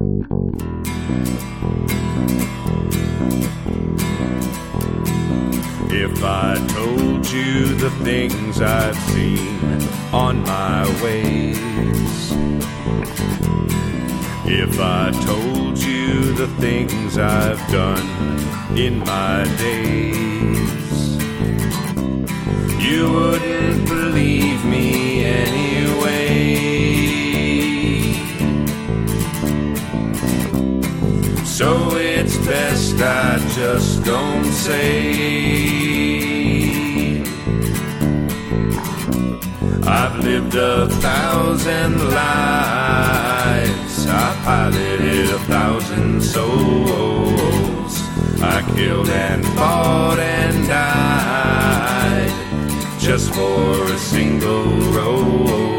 If I told you the things I've seen on my ways, if I told you the things I've done in my days, you wouldn't believe So it's best I just don't say. I've lived a thousand lives. I piloted a thousand souls. I killed and fought and died just for a single role.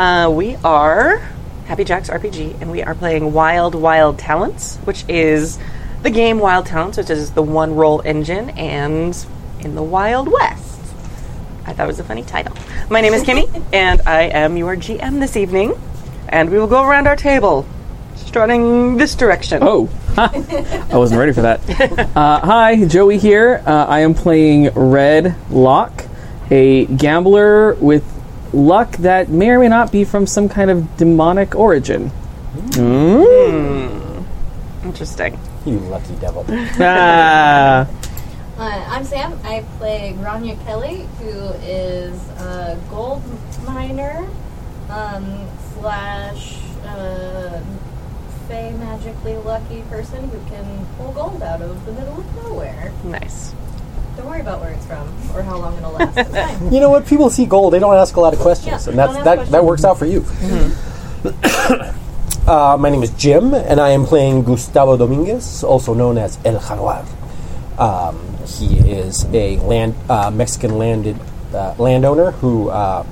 Uh, we are Happy Jacks RPG, and we are playing Wild Wild Talents, which is the game Wild Talents, which is the one roll engine and in the Wild West. I thought it was a funny title. My name is Kimmy, and I am your GM this evening, and we will go around our table, strutting this direction. Oh, I wasn't ready for that. Uh, hi, Joey here. Uh, I am playing Red Lock, a gambler with luck that may or may not be from some kind of demonic origin. Interesting. You lucky devil. Ah, Uh, I'm Sam. I play Grania Kelly, who is a gold miner um, slash uh, fey magically lucky person who can pull gold out of the middle of nowhere. Nice. Don't worry about where it's from or how long it'll last. It's fine. You know what? People see gold; they don't ask a lot of questions, Yeah, and that's don't ask that. questions. That works out for you. uh, my name is Jim, and I am playing Gustavo Dominguez, also known as El Jaguar. Um, he is a land uh, Mexican landed uh, landowner who uh,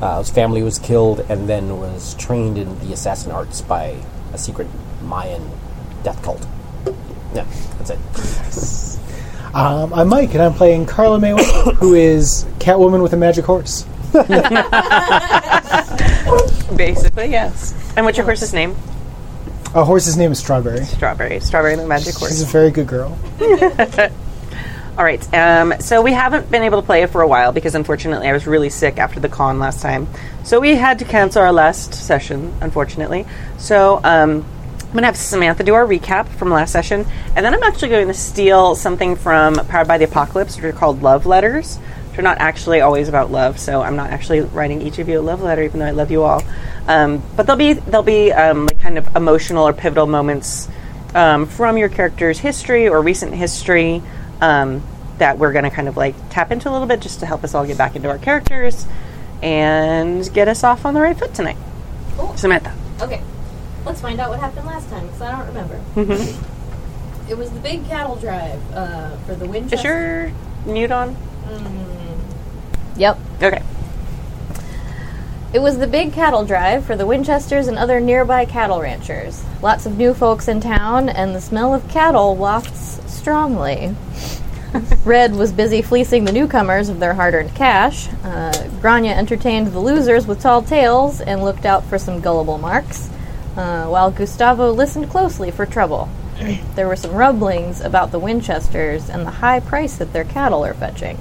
uh, his family was killed and then was trained in the assassin arts by a secret Mayan death cult. Yeah, that's it. Um, I'm Mike, and I'm playing Carla May, who is Catwoman with a magic horse. Basically, yes. And what's your horse's name? A horse's name is Strawberry. Strawberry. Strawberry the magic horse. She's a very good girl. All right. Um, so we haven't been able to play it for a while because unfortunately I was really sick after the con last time. So we had to cancel our last session, unfortunately. So um, I'm going to have Samantha do our recap from last session. And then I'm actually going to steal something from Powered by the Apocalypse, which are called love letters, which are not actually always about love. So I'm not actually writing each of you a love letter, even though I love you all. Um, but they'll be, they'll be um, like kind of emotional or pivotal moments um, from your character's history or recent history um, that we're going to kind of like tap into a little bit just to help us all get back into our characters and get us off on the right foot tonight. Cool. Samantha. Okay, let's find out what happened last time because I don't remember. it was the big cattle drive uh, for the Winchester. Is your mute on? Yep. Okay. It was the big cattle drive for the Winchesters and other nearby cattle ranchers. Lots of new folks in town, and the smell of cattle wafts strongly. Red was busy fleecing the newcomers of their hard earned cash. Uh, Grania entertained the losers with tall tales and looked out for some gullible marks, uh, while Gustavo listened closely for trouble. there were some rumblings about the Winchesters and the high price that their cattle are fetching.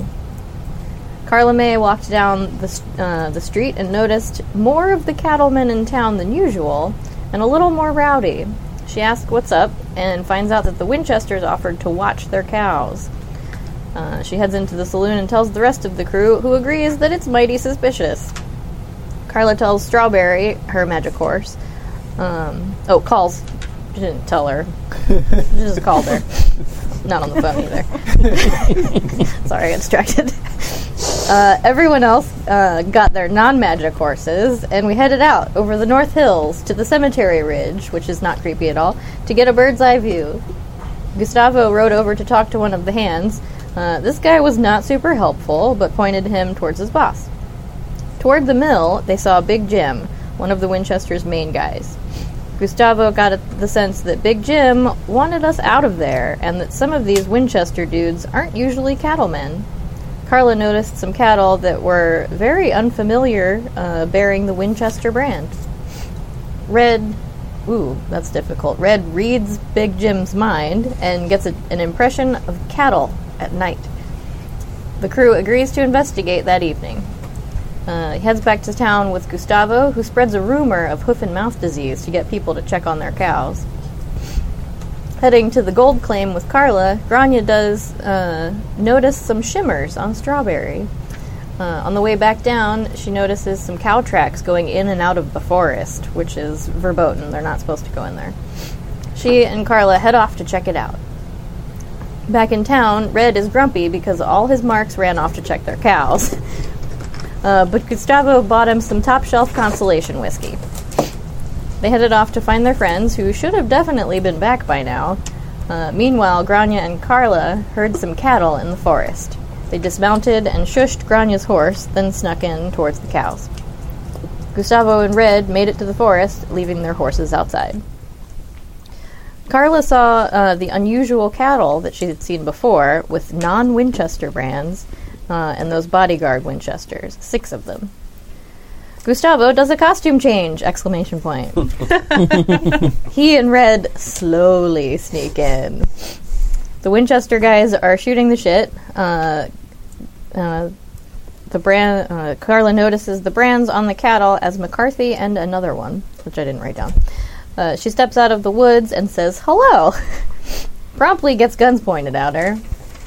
Carla May walked down the, uh, the street and noticed more of the cattlemen in town than usual, and a little more rowdy. She asked what's up and finds out that the Winchesters offered to watch their cows. Uh, she heads into the saloon and tells the rest of the crew, who agrees that it's mighty suspicious. Carla tells Strawberry, her magic horse, um, oh, calls. She didn't tell her. She just called her. Not on the phone either. Sorry, I got distracted. Uh, everyone else uh, got their non magic horses, and we headed out over the North Hills to the cemetery ridge, which is not creepy at all, to get a bird's eye view. Gustavo rode over to talk to one of the hands. Uh, this guy was not super helpful, but pointed him towards his boss. Toward the mill, they saw Big Jim, one of the Winchester's main guys. Gustavo got the sense that Big Jim wanted us out of there, and that some of these Winchester dudes aren't usually cattlemen. Carla noticed some cattle that were very unfamiliar, uh, bearing the Winchester brand. Red, ooh, that's difficult. Red reads Big Jim's mind and gets a, an impression of cattle at night. The crew agrees to investigate that evening. Uh, he heads back to town with Gustavo, who spreads a rumor of hoof and mouth disease to get people to check on their cows. Heading to the gold claim with Carla, Grania does uh, notice some shimmers on Strawberry. Uh, on the way back down, she notices some cow tracks going in and out of the forest, which is verboten. They're not supposed to go in there. She and Carla head off to check it out. Back in town, Red is grumpy because all his marks ran off to check their cows. Uh, but Gustavo bought him some top shelf consolation whiskey. They headed off to find their friends, who should have definitely been back by now. Uh, meanwhile, Grania and Carla heard some cattle in the forest. They dismounted and shushed Grania's horse, then snuck in towards the cows. Gustavo and Red made it to the forest, leaving their horses outside. Carla saw uh, the unusual cattle that she had seen before with non Winchester brands uh, and those bodyguard Winchesters, six of them. Gustavo does a costume change! Exclamation point. he and Red slowly sneak in. The Winchester guys are shooting the shit. Uh, uh, the brand uh, Carla notices the brands on the cattle as McCarthy and another one, which I didn't write down. Uh, she steps out of the woods and says hello. Promptly gets guns pointed at her.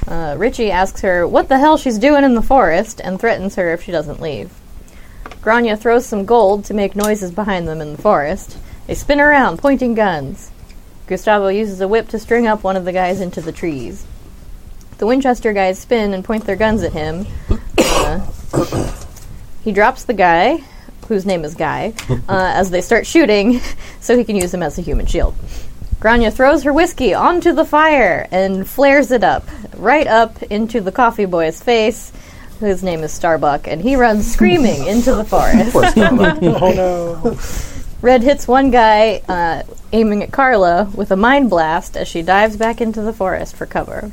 Uh, Richie asks her what the hell she's doing in the forest and threatens her if she doesn't leave. Grania throws some gold to make noises behind them in the forest. They spin around, pointing guns. Gustavo uses a whip to string up one of the guys into the trees. The Winchester guys spin and point their guns at him. Uh, he drops the guy, whose name is Guy, uh, as they start shooting, so he can use him as a human shield. Grania throws her whiskey onto the fire and flares it up, right up into the coffee boy's face, whose name is Starbuck, and he runs screaming into the forest. Oh no. Red hits one guy, uh, aiming at Carla with a mind blast as she dives back into the forest for cover.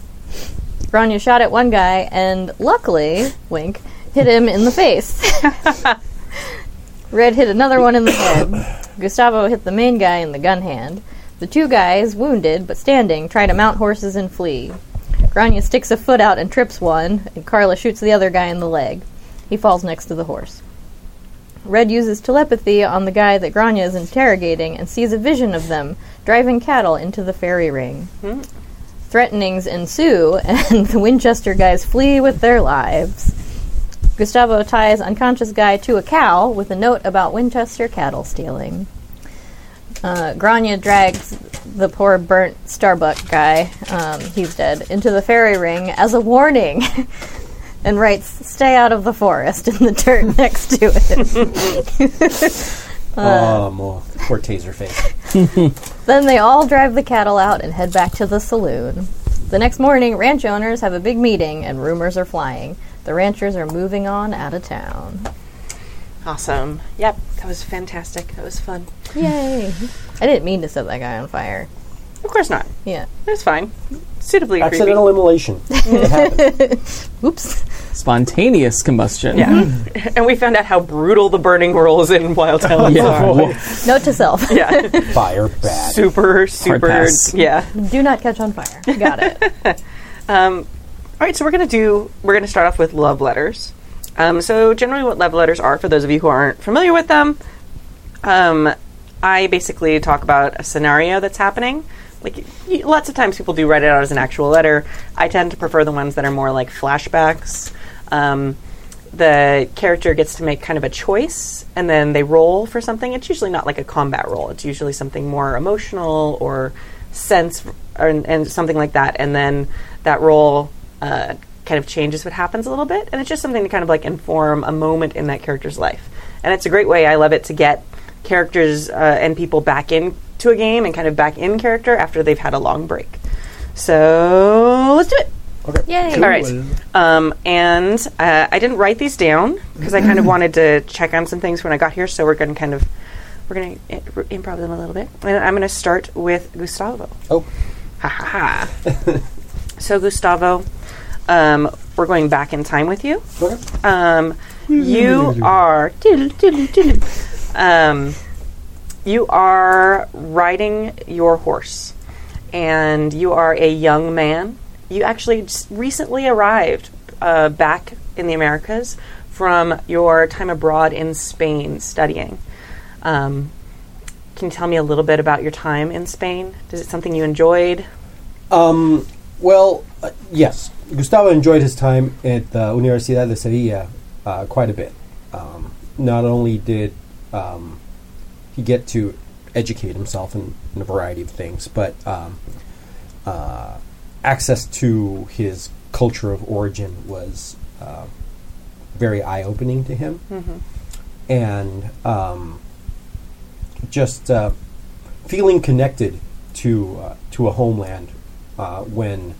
Grania shot at one guy and, luckily, wink, hit him in the face. Red hit another one in the head. Gustavo hit the main guy in the gun hand. The two guys, wounded but standing, try to mount horses and flee. Grania sticks a foot out and trips one, and Carla shoots the other guy in the leg. He falls next to the horse. Red uses telepathy on the guy that Grania is interrogating and sees a vision of them driving cattle into the fairy ring. Hmm. Threatenings ensue, and the Winchester guys flee with their lives. Gustavo ties unconscious guy to a cow with a note about Winchester cattle stealing. Uh, Grania drags the poor burnt Starbuck guy, um, he's dead, into the fairy ring as a warning and writes, Stay out of the forest in the dirt next to it. oh, more poor taser face. Then they all drive the cattle out and head back to the saloon. The next morning, ranch owners have a big meeting and rumors are flying. The ranchers are moving on out of town. Awesome. Yep, that was fantastic. That was fun. Yay! I didn't mean to set that guy on fire. Of course not. Yeah. It's fine. Suitably creepy. Accidental immolation. It happened. Oops. Spontaneous combustion. Yeah. and we found out how brutal the burning rolls in Wild Talents Yeah. are. Note to self. Yeah. Fire bad. super, super. pass. Yeah. Do not catch on fire. Got it. Um, all right, so we're going to do, we're going to start off with love letters. Um, so, generally, what love letters are, for those of you who aren't familiar with them, um, I basically talk about a scenario that's happening. Like, lots of times people do write it out as an actual letter. I tend to prefer the ones that are more like flashbacks. Um, the character gets to make kind of a choice and then they roll for something. It's usually not like a combat roll, it's usually something more emotional or sense or, and something like that. And then that roll uh, kind of changes what happens a little bit. And it's just something to kind of like inform a moment in that character's life. And it's a great way, I love it, to get characters uh, and people back into a game and kind of back in character after they've had a long break. So let's do it. Okay. Yay! All right. Um, and uh, I didn't write these down because I kind of wanted to check on some things when I got here. So we're going to kind of we're going to improv them a little bit. And I'm going to start with Gustavo. Oh, Ha ha ha. so Gustavo, um, we're going back in time with you. okay. Um, you are um, you are riding your horse, and you are a young man. You actually recently arrived uh, back in the Americas from your time abroad in Spain studying. Um, can you tell me a little bit about your time in Spain? Is it something you enjoyed? Um, well, uh, yes. Gustavo enjoyed his time at the Universidad de Sevilla uh, quite a bit. Um, not only did um, he get to educate himself in, in a variety of things, but um, uh, access to his culture of origin was uh, very eye opening to him. And um, just uh, feeling connected to uh, to a homeland uh, when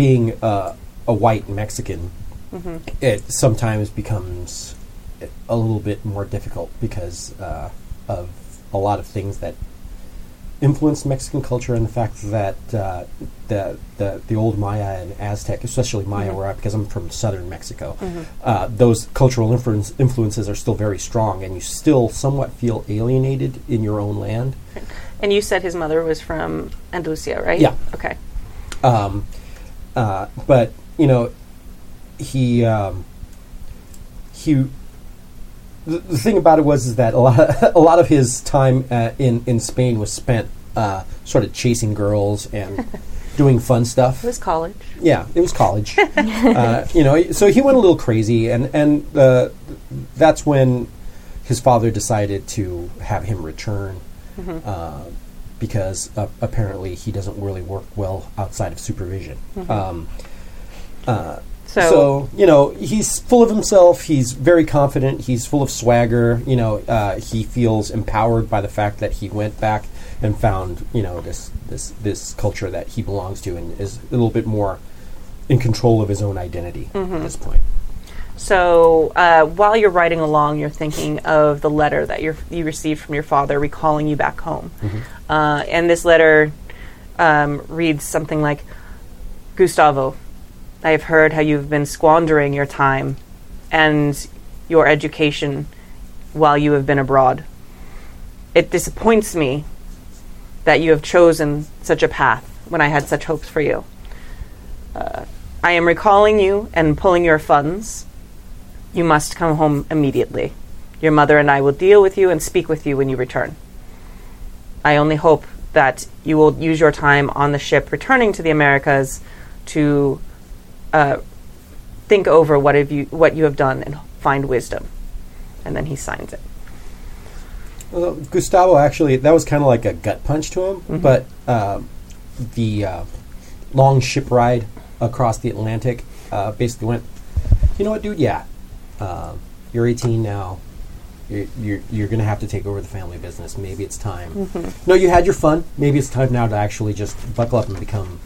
being uh, a white Mexican, it sometimes becomes a little bit more difficult because uh, of a lot of things that influenced Mexican culture and the fact that uh, the, the the old Maya and Aztec, especially Maya, where I, because I'm from southern Mexico, uh, those cultural influence, influences are still very strong, and you still somewhat feel alienated in your own land. And you said his mother was from Andalusia, right? Yeah. Okay. Um, uh, but you know, he um, he. The, the thing about it was is that a lot of, a lot of his time uh, in in Spain was spent uh, sort of chasing girls and doing fun stuff. It was college. Yeah, it was college. uh, you know, so he went a little crazy, and and uh, that's when his father decided to have him return uh, because uh, apparently he doesn't really work well outside of supervision. Um, uh, So, so you know he's full of himself. He's very confident. He's full of swagger. You know uh, he feels empowered by the fact that he went back and found you know this this this culture that he belongs to and is a little bit more in control of his own identity Mm-hmm. at this point. So uh, while you're riding along, you're thinking of the letter that you you received from your father, recalling you back home. Uh, and this letter um, reads something like, "Gustavo, I have heard how you've been squandering your time and your education while you have been abroad. It disappoints me that you have chosen such a path when I had such hopes for you. Uh, I am recalling you and pulling your funds. You must come home immediately. Your mother and I will deal with you and speak with you when you return. I only hope that you will use your time on the ship returning to the Americas to uh, think over what have you what you have done and find wisdom. And then he signs it. Well, Gustavo actually that was kind of like a gut punch to him, but um, the uh, long ship ride across the Atlantic uh, basically went. You know what, dude? Yeah, um, you're 18 now. You're, you're, you're going to have to take over the family business. Maybe it's time. No, you had your fun. Maybe it's time now to actually just buckle up and become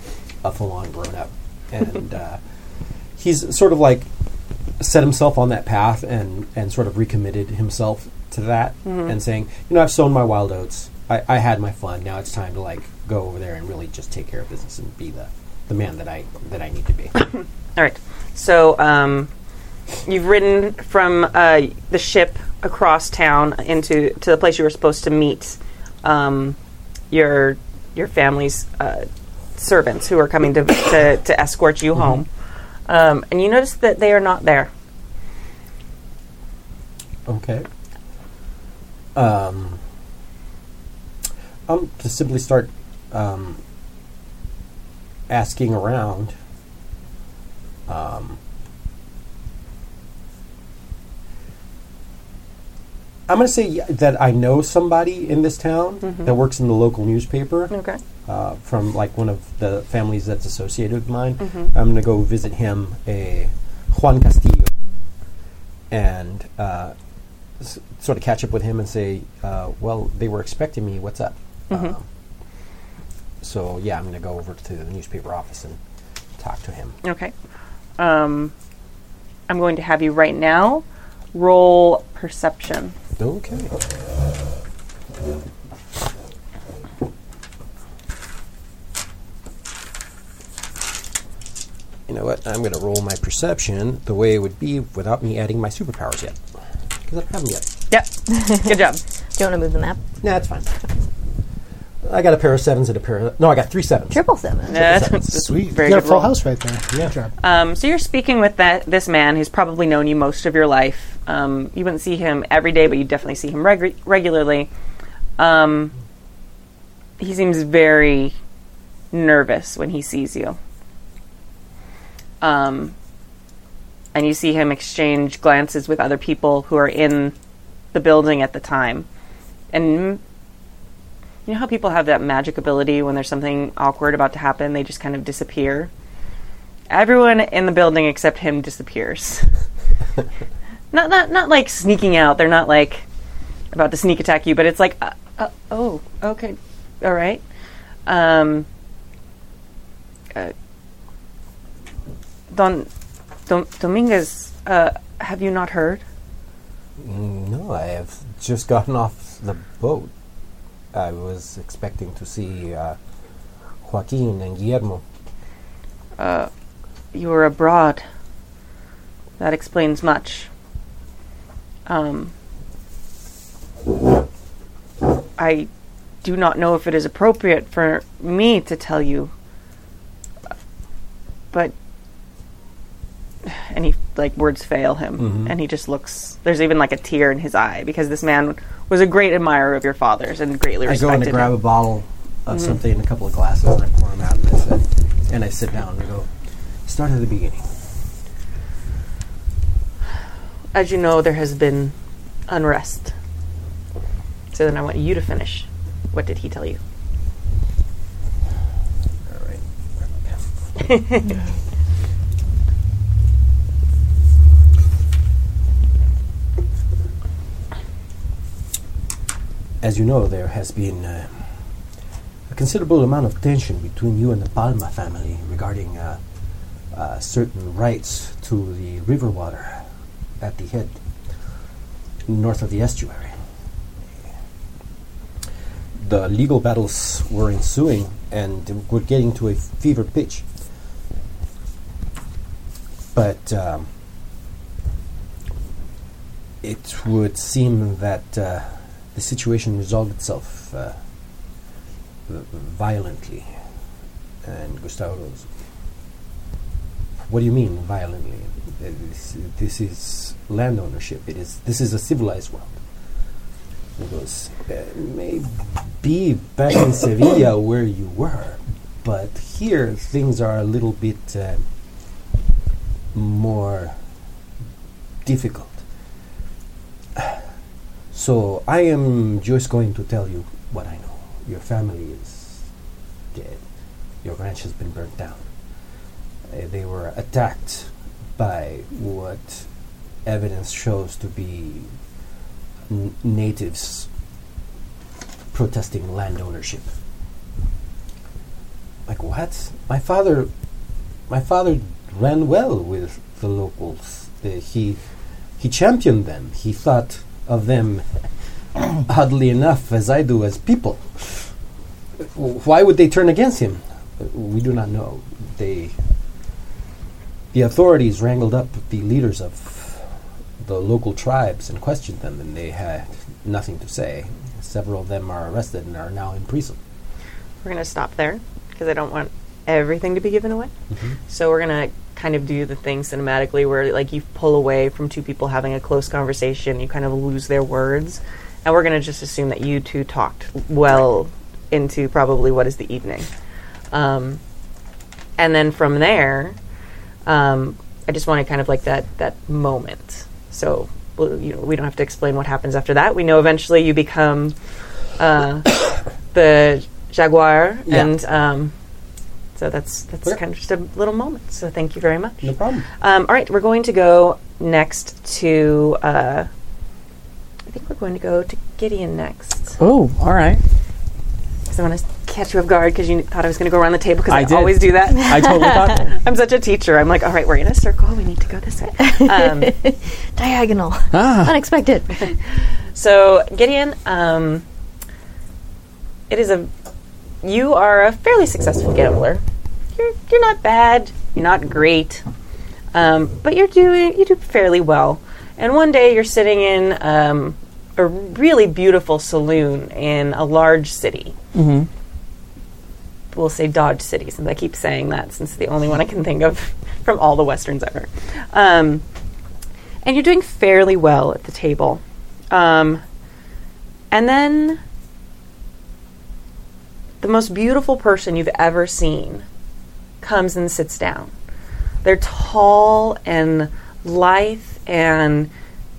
a full-on grown-up. And uh, he's sort of like set himself on that path and, and sort of recommitted himself to that and saying, you know, I've sown my wild oats. I, I had my fun. Now it's time to like go over there and really just take care of business and be the, the man that I that I need to be. All right. So um, you've ridden from uh, the ship across town into to the place you were supposed to meet um, your your family's uh, servants who are coming to to, to escort you home, um, and you notice that they are not there. Okay. Um, I'm to simply start um, asking around. Um, I'm going to say that I know somebody in this town that works in the local newspaper Okay. uh, from like one of the families that's associated with mine. I'm going to go visit him, a Juan Castillo, and uh, s- sort of catch up with him and say, uh, "Well, they were expecting me. What's up?" Um, So yeah, I'm going to go over to the newspaper office and talk to him. Okay. Um, I'm going to have you right now roll perception. Okay. You know what? I'm going to roll my perception the way it would be without me adding my superpowers yet. Because I don't have them yet. Yep. Good job. Do you want to move the map? No, that's fine. I got a pair of sevens and a pair of. No, I got three sevens. Triple sevens. Yeah, Sweet. Very you got good a full roll. house right there. Yeah. Good job. Um, so you're speaking with that this man who's probably known you most of your life. Um, you wouldn't see him every day, but you definitely see him regu- regularly. Um, he seems very nervous when he sees you. Um, and you see him exchange glances with other people who are in the building at the time. And you know how people have that magic ability when there's something awkward about to happen, they just kind of disappear? Everyone in the building except him disappears. not not not like sneaking out. They're not like about to sneak attack you, but it's like, uh, uh, oh, okay, all right. Um, uh, Don, Don Dominguez, uh, have you not heard? Mm, No, I have just gotten off the boat. I was expecting to see uh, Joaquin and Guillermo. You were abroad. That explains much. Um, I do not know if it is appropriate for me to tell you, but and he like words fail him, and he just looks. There's even like a tear in his eye because this man was a great admirer of your father's and greatly respected. I respected go in to grab him. a bottle of mm-hmm. something and a couple of glasses, and I pour them out, and I, said, and I sit down and I go, start at the beginning. As you know, there has been unrest. So then I want you to finish. What did he tell you? All right. grab a pen. As you know, there has been uh, a considerable amount of tension between you and the Palma family regarding uh, uh, certain rights to the river water at the head north of the estuary. The legal battles were ensuing and were getting to a fever pitch. But um, it would seem that uh, the situation resolved itself uh, violently. And Gustavo goes, What do you mean violently? This, this is land ownership. It is. This is a civilized world. He goes, uh, maybe back in Sevilla where you were, but here things are a little bit uh, more difficult. So I am just going to tell you what I know. Your family is dead. Your ranch has been burnt down. Uh, they were attacked by what evidence shows to be n- natives protesting land ownership. Like what? My father, my father ran well with the locals. He he championed them. He thought of them, oddly enough, as I do as people. Why would they turn against him? We do not know. They the authorities wrangled up the leaders of the local tribes and questioned them, and they had nothing to say. Several of them are arrested and are now in prison. We're going to stop there because I don't want everything to be given away. Mm-hmm. So we're going to kind of do the thing cinematically where like you pull away from two people having a close conversation, you kind of lose their words, and we're going to just assume that you two talked well into probably what is the evening. Um, and then from there, um, I just want to kind of like that that moment. So well, you know, we don't have to explain what happens after that. We know eventually you become uh, the jaguar, Yeah. and um, so that's that's Okay. kind of just a little moment. So thank you very much. No problem. Um, all right, we're going to go next to. Uh, I think we're going to go to Gideon next Oh, all right. because I want to catch you off guard because you thought I was going to go around the table because I I, did. always do that. I totally thought that. I'm such a teacher. I'm like, all right, we're in a circle. We need to go this way. Um, Diagonal. Ah, Unexpected. so Gideon, um, it is a. You are a fairly successful gambler. You're you're not bad. You're not great, um, but you're doing you do fairly well. And one day you're sitting in um, a really beautiful saloon in a large city. Mhm. We'll say Dodge City, since I keep saying that, since it's the only one I can think of from all the westerns ever. Um, and you're doing fairly well at the table. Um, and then the most beautiful person you've ever seen comes and sits down. They're tall and lithe and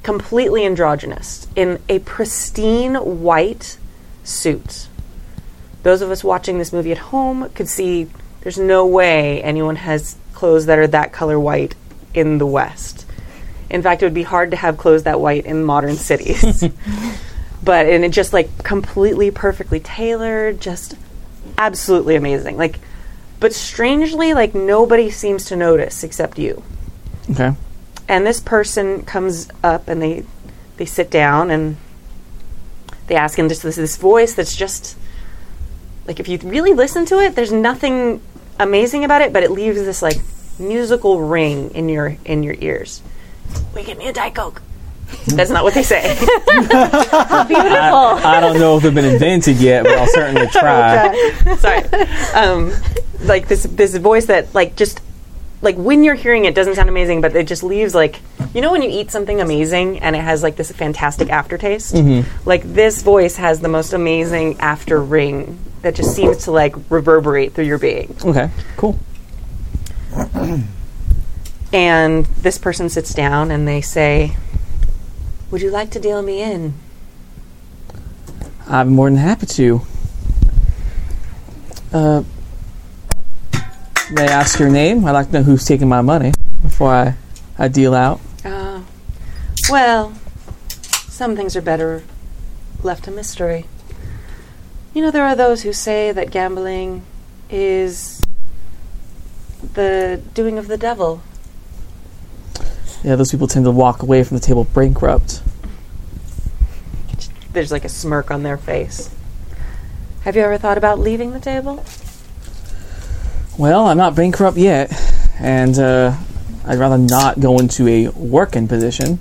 completely androgynous in a pristine white suit. Those of us watching this movie at home could see there's no way anyone has clothes that are that color white in the West. In fact, it would be hard to have clothes that white in modern cities. but and it just like completely perfectly tailored, just absolutely amazing. Like but strangely like nobody seems to notice except you. okay. And this person comes up and they they sit down and they ask him just this, this voice that's just like if you really listen to it, there's nothing amazing about it, but it leaves this like musical ring in your in your ears. You get me a Diet Coke? That's not what they say. I, I don't know if they've been invented yet, but I'll certainly try. Sorry. Um, like this this voice that like just like when you're hearing it doesn't sound amazing, but it just leaves like you know when you eat something amazing and it has like this fantastic aftertaste. Like this voice has the most amazing after ring that just seems to like reverberate through your being. Okay, cool. And this person sits down and they say, "Would you like to deal me in?" I'm more than happy to. Uh, may I ask your name? I'd like to know who's taking my money before I, I deal out. Uh, well, some things are better left a mystery. You know, there are those who say that gambling is the doing of the devil. Yeah, those people tend to walk away from the table bankrupt. There's like a smirk on their face. Have you ever thought about leaving the table? Well, I'm not bankrupt yet, and uh, I'd rather not go into a working position.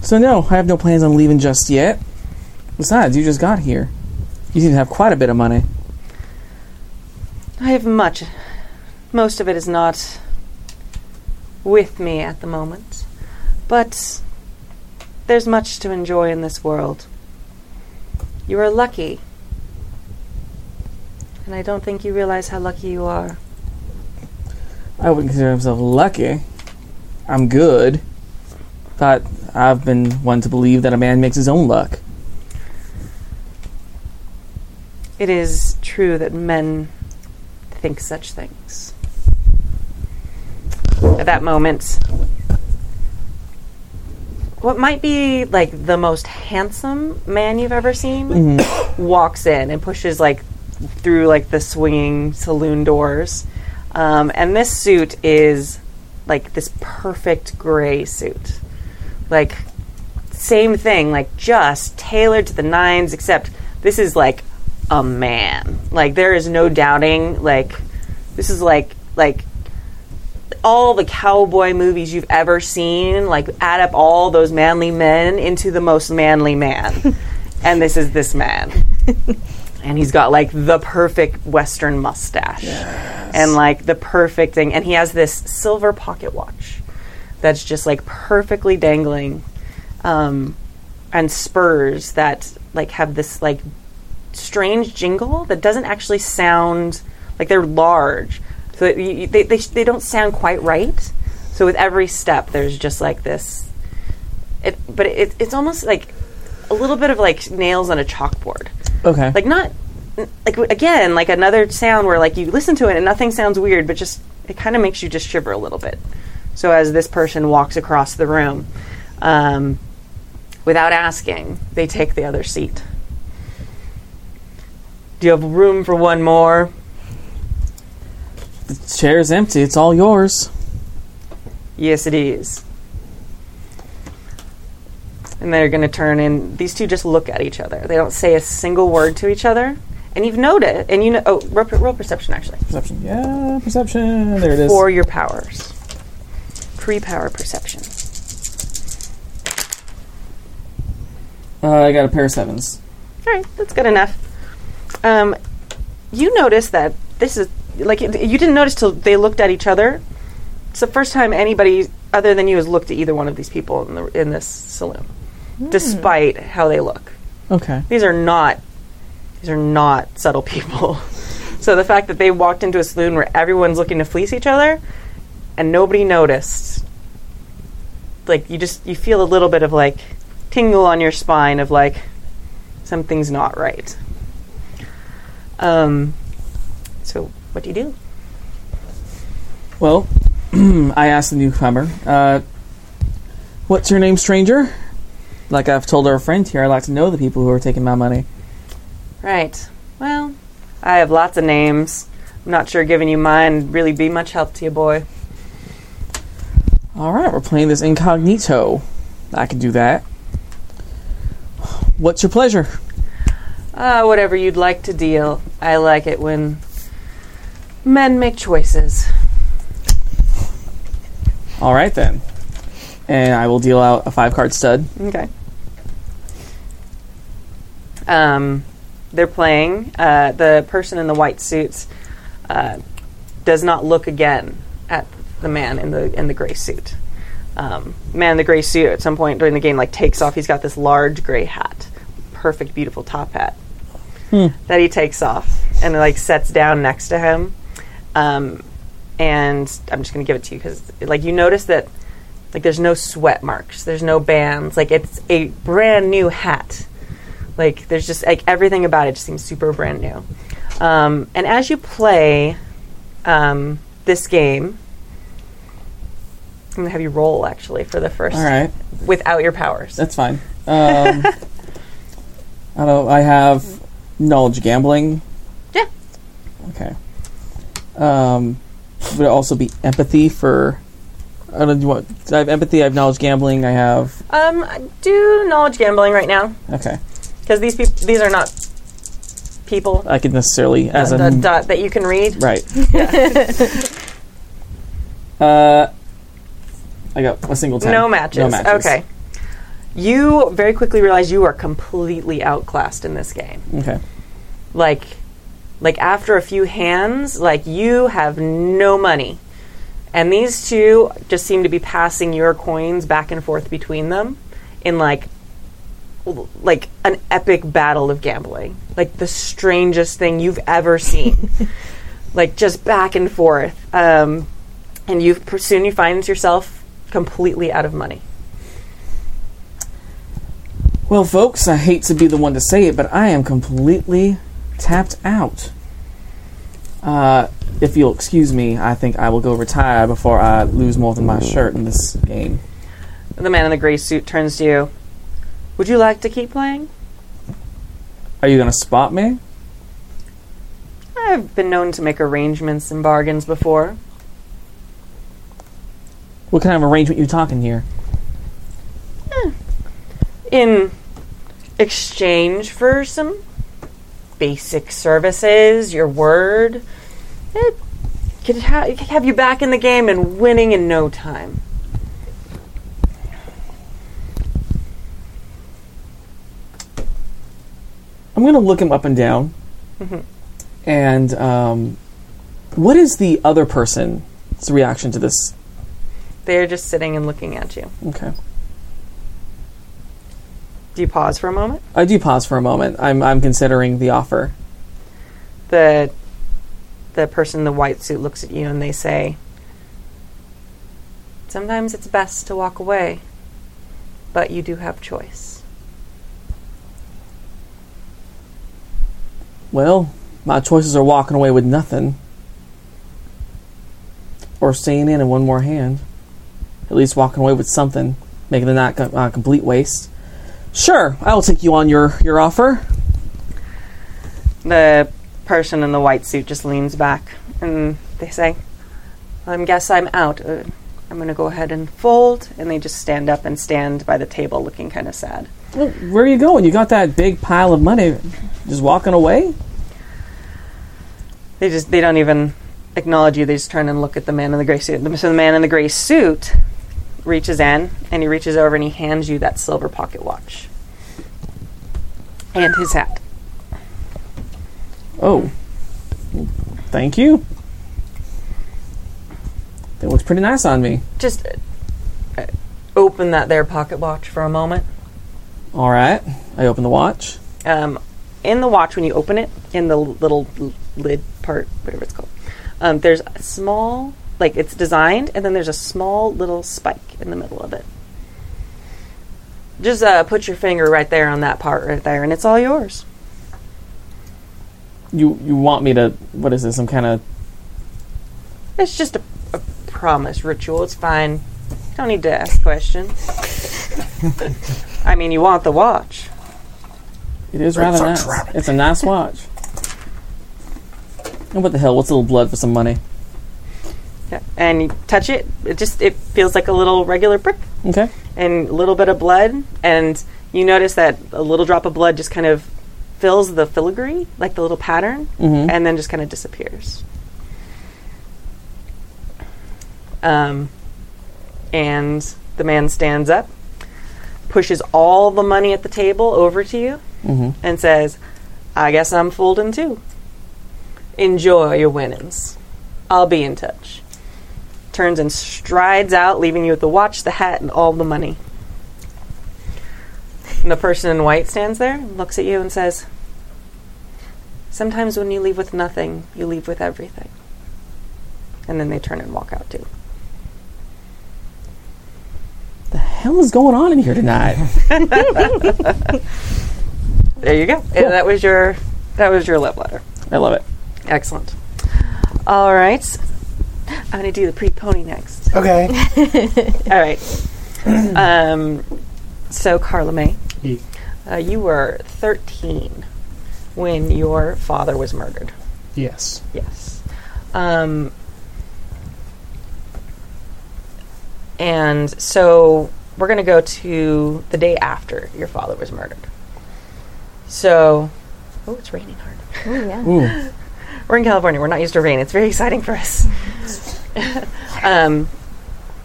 So, no, I have no plans on leaving just yet. Besides, you just got here. You seem to have quite a bit of money. I have much. Most of it is not with me at the moment. But there's much to enjoy in this world. You are lucky. And I don't think you realize how lucky you are. I wouldn't consider myself lucky. I'm good. But I've been one to believe that a man makes his own luck. It is true that men think such things. At that moment, what might be like the most handsome man you've ever seen walks in and pushes like through like the swinging saloon doors. Um, and this suit is like this perfect gray suit. Like, same thing, like just tailored to the nines, except this is like a man. Like, there is no doubting, like, this is like, like, all the cowboy movies you've ever seen, like, add up all those manly men into the most manly man. and this is this man. and he's got like the perfect western mustache and like the perfect thing and he has this silver pocket watch that's just like perfectly dangling um, and spurs that like have this like strange jingle that doesn't actually sound like they're large so you, they, they, they don't sound quite right. So with every step there's just like this. It but it, it's almost like a little bit of like nails on a chalkboard. Okay. like not like again like another sound where like you listen to it and nothing sounds weird but just it kind of makes you just shiver a little bit. So as this person walks across the room um, without asking they take the other seat. Do you have room for one more? The chair's empty. It's all yours. Yes, it is. And they're going to turn in. These two just look at each other. They don't say a single word to each other. And you've noted, and you know, oh, roll, roll perception actually. Perception. Yeah, perception. There it is. For your powers. Pre power perception. Uh, I got a pair of sevens. All right, that's good enough. Um, you notice that this is like it- you didn't notice till they looked at each other. It's the first time anybody other than you has looked at either one of these people in the in this saloon, despite how they look. Okay. These are not these are not subtle people. so the fact that they walked into a saloon where everyone's looking to fleece each other and nobody noticed, like you just you feel a little bit of like tingle on your spine of like something's not right. Um. So what do you do? Well, I asked the newcomer, uh, "What's your name, stranger?" Like I've told our friend here, I like to know the people who are taking my money. Right. Well, I have lots of names. I'm not sure giving you mine would really be much help to you, boy. All right, we're playing this incognito. I can do that. What's your pleasure? Uh, whatever you'd like to deal. I like it when men make choices. All right then, and I will deal out a five card stud. Okay. Um, they're playing. Uh, the person in the white suits uh, does not look again at the man in the in the gray suit. Um, man in the gray suit at some point during the game like takes off. He's got this large gray hat, perfect, beautiful top hat that he takes off and like sets down next to him. Um, and I'm just gonna give it to you because like you notice that like there's no sweat marks, there's no bands, like it's a brand new hat. Like there's just like everything about it just seems super brand new. Um, and as you play um, this game, I'm gonna have you roll actually for the first All right, without your powers. that's fine. Um, I don't. I have knowledge gambling. Yeah. Okay. Um, would it also be empathy for? I don't know. do you want- I have empathy. I have knowledge gambling. I have. Um, do knowledge gambling right now Okay. because these people these are not people I could necessarily as a that, that, that you can read. right. uh, I got a single matches. No matches. Okay. You very quickly realize you are completely outclassed in this game. Okay. Like, like after a few hands, like you have no money, and these two just seem to be passing your coins back and forth between them, in like, like an epic battle of gambling, like the strangest thing you've ever seen, like just back and forth. Um, and you soon you find yourself completely out of money. Well, folks, I hate to be the one to say it, but I am completely tapped out. Uh, if you'll excuse me, I think I will go retire before I lose more than my shirt in this game. The man in the gray suit turns to you. Would you like to keep playing? Are you going to spot me? I've been known to make arrangements and bargains before. What kind of arrangement you talking here? In exchange for some basic services, your word, it could ha- it could have you back in the game and winning in no time. I'm going to look him up and down. And um, what is the other person's reaction to this? They're just sitting and looking at you. Okay. Do you pause for a moment? I do pause for a moment. I'm, I'm considering the offer. The the person in the white suit looks at you and they say, "Sometimes it's best to walk away, but you do have choice." Well, my choices are walking away with nothing. Or staying in in one more hand. At least walking away with something, making the not a uh, complete waste. Sure, I will take you on your, your offer. The person in the white suit just leans back and they say, I guess I'm out. Uh, I'm going to go ahead and fold. And they just stand up and stand by the table looking kind of sad. Well, where are you going? You got that big pile of money. Just walking away? They just, they don't even acknowledge you. They just turn and look at the man in the gray suit. So the man in the gray suit reaches in and he reaches over and he hands you that silver pocket watch and his hat. Oh. Thank you. It looks pretty nice on me. Just uh, open that there pocket watch for a moment. All right. I open the watch. Um, in the watch, when you open it, in the little lid part, whatever it's called, um, there's a small, like it's designed, and then there's a small little spike in the middle of it. Just uh, put your finger right there on that part right there, and it's all yours. You you want me to what is this? Some kind of It's just a, a promise ritual. It's fine. Don't need to ask questions. I mean, you want the watch. It is rather nice. It's a nice watch. And what the hell? What's a little blood for some money? And you touch it, it just it feels like a little regular brick. Okay. and a little bit of blood, and you notice that a little drop of blood just kind of fills the filigree, like the little pattern, Mhm. and then just kind of disappears. Um, and the man stands up, pushes all the money at the table over to you, Mm-hmm. and says, I guess I'm folding too. Enjoy your winnings. I'll be in touch. Turns and strides out, leaving you with the watch, the hat, and all the money. And the person in white stands there, looks at you, and says, Sometimes when you leave with nothing, you leave with everything. And then they turn and walk out too. The hell is going on in here tonight? There you go. And that was your that was your love letter. I love it. Excellent. All right. I'm going to do the pre pony next. Okay. All right. um, so, Carla May, Ye- uh, you were 13 when your father was murdered. yes. Yes. Um, and so we're going to go to the day after your father was murdered. So, oh, it's raining hard. Ooh, yeah. Ooh. We're in California. We're not used to rain. It's very exciting for us. um,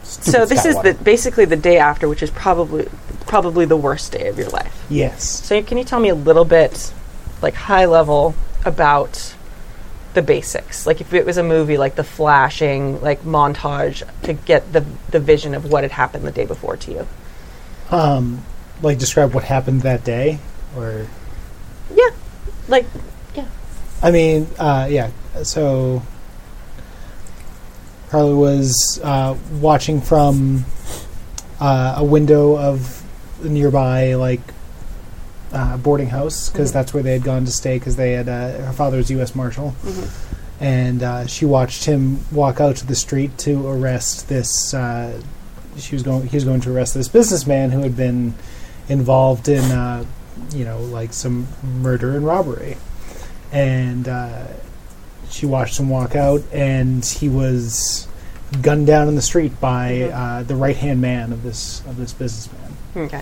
so this is the basically the day after, which is probably probably the worst day of your life. Yes. So can you tell me a little bit, like high level, about the basics? Like if it was a movie, like the flashing, like montage to get the the vision of what had happened the day before to you. Um, like describe what happened that day, or Yeah, like. I mean, uh, yeah. So Carly was uh, watching from uh, a window of the nearby, like uh, boarding house, because Mhm. that's where they had gone to stay. Because they had uh, her father was U.S. Marshal, and uh, she watched him walk out to the street to arrest this. Uh, she was going. He was going to arrest this businessman who had been involved in, uh, you know, like some murder and robbery and uh, she watched him walk out, and he was gunned down in the street by Mhm. uh, the right hand man of this of this businessman, Okay.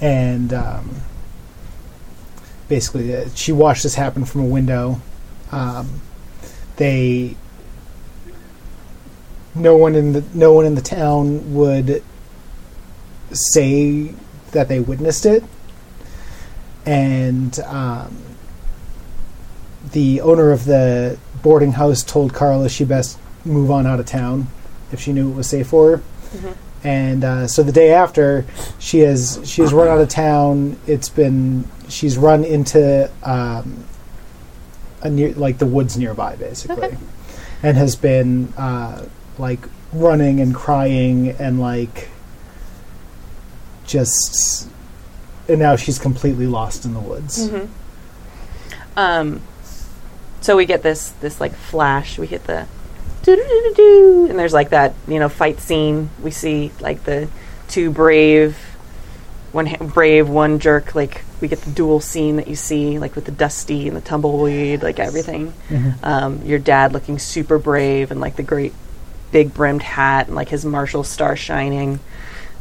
and um, basically uh, she watched this happen from a window. Um, they no one in the no one in the town would say that they witnessed it, and um, the owner of the boarding house told Carla she best move on out of town if she knew it was safe for her. Mhm. And uh, so the day after, she has she has run out of town. It's been she's run into um, a near like the woods nearby, basically, Okay. and has been uh, like running and crying and like just and now she's completely lost in the woods. hmm Um, so we get this this like flash. We hit the and there's like that you know fight scene. We see like the two brave, one ha- brave, one jerk, like we get the duel scene that you see, like with the dusty and the tumbleweed, like everything. Um, your dad looking super brave and like the great big brimmed hat and like his marshal star shining.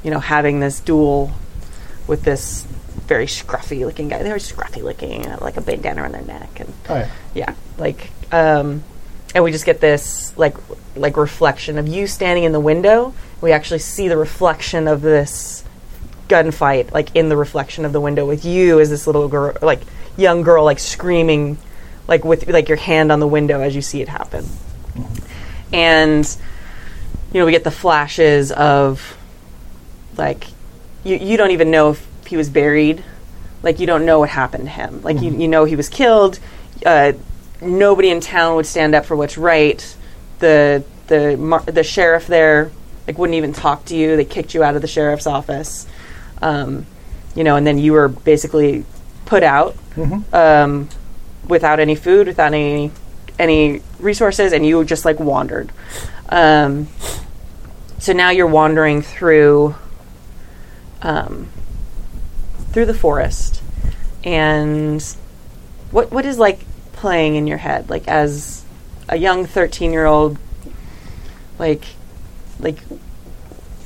You know, having this duel with this very scruffy looking guy. They were scruffy looking, like a bandana on their neck, and Oh yeah. yeah, like, um, and we just get this like like reflection of you standing in the window. We actually see the reflection of this gunfight, like in the reflection of the window, with you as this little girl, like young girl, like screaming, like with like your hand on the window as you see it happen, and you know we get the flashes of like you you don't even know if he was buried like you don't know what happened to him. Like you, you know he was killed. Uh, nobody in town would stand up for what's right. The the mar- the sheriff there like wouldn't even talk to you. They kicked you out of the sheriff's office. Um, you know and then you were basically put out um, without any food without any any resources and you just like wandered. Um, so now you're wandering through um, through the forest and what what is like playing in your head like as a young 13 year old like like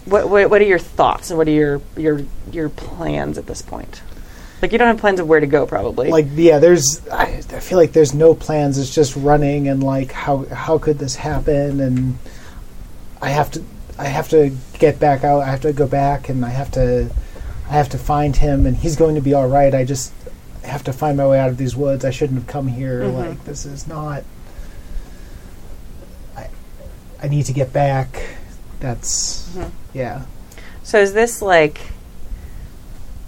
what, what what are your thoughts and what are your your your plans at this point like you don't have plans of where to go probably Like yeah, there's I, I feel like there's no plans. It's just running and like how how could this happen? And I have to I have to get back out. I have to go back and I have to I have to find him and he's going to be all right. I just have to find my way out of these woods. I shouldn't have come here. Mhm. Like this is not. I I need to get back. That's Mhm. yeah. So is this like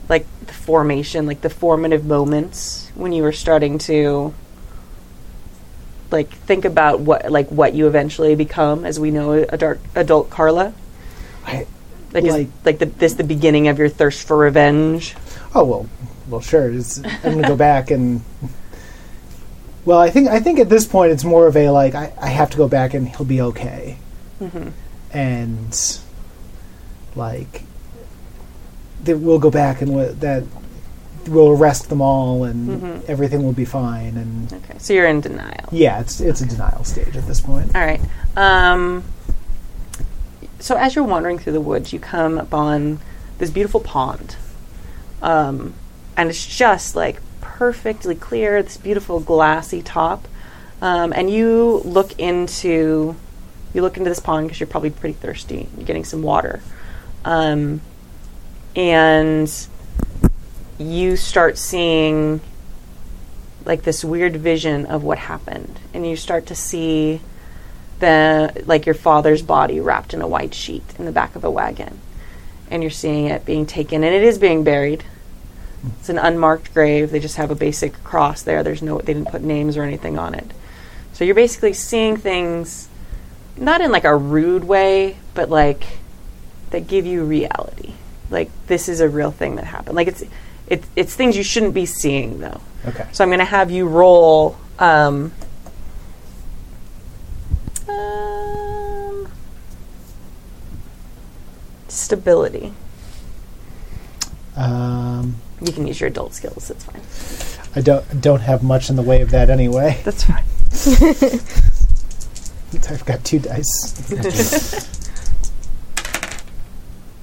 like the formation, like the formative moments when you were starting to like think about what like what you eventually become as we know adult, adult Carla? I Like is, Like- like the, this the beginning of your thirst for revenge? Oh well, well sure. It's, I'm going to go back and. Well, I think I think at this point it's more of a like I, I have to go back and he'll be okay, Mhm. and like we'll go back and that we'll arrest them all and Mhm. everything will be fine and Okay. So you're in denial. yeah, it's it's a denial stage at this point. All right. Um, so as you're wandering through the woods, you come upon this beautiful pond, um, and it's just like perfectly clear. This beautiful glassy top, um, and you look into you look into this pond because you're probably pretty thirsty. You're getting some water, um, and you start seeing like this weird vision of what happened, and you start to see the like your father's body wrapped in a white sheet in the back of a wagon, and you're seeing it being taken, and it is being buried. It's an unmarked grave. They just have a basic cross there. There's no they didn't put names or anything on it. So you're basically seeing things not in like a rude way, but like that give you reality. Like this is a real thing that happened. Like it's it's it's things you shouldn't be seeing though. Okay. So I'm going to have you roll. Um, um, stability. Um, You can use your adult skills. That's fine. I don't don't have much in the way of that anyway. That's fine. I've got two dice.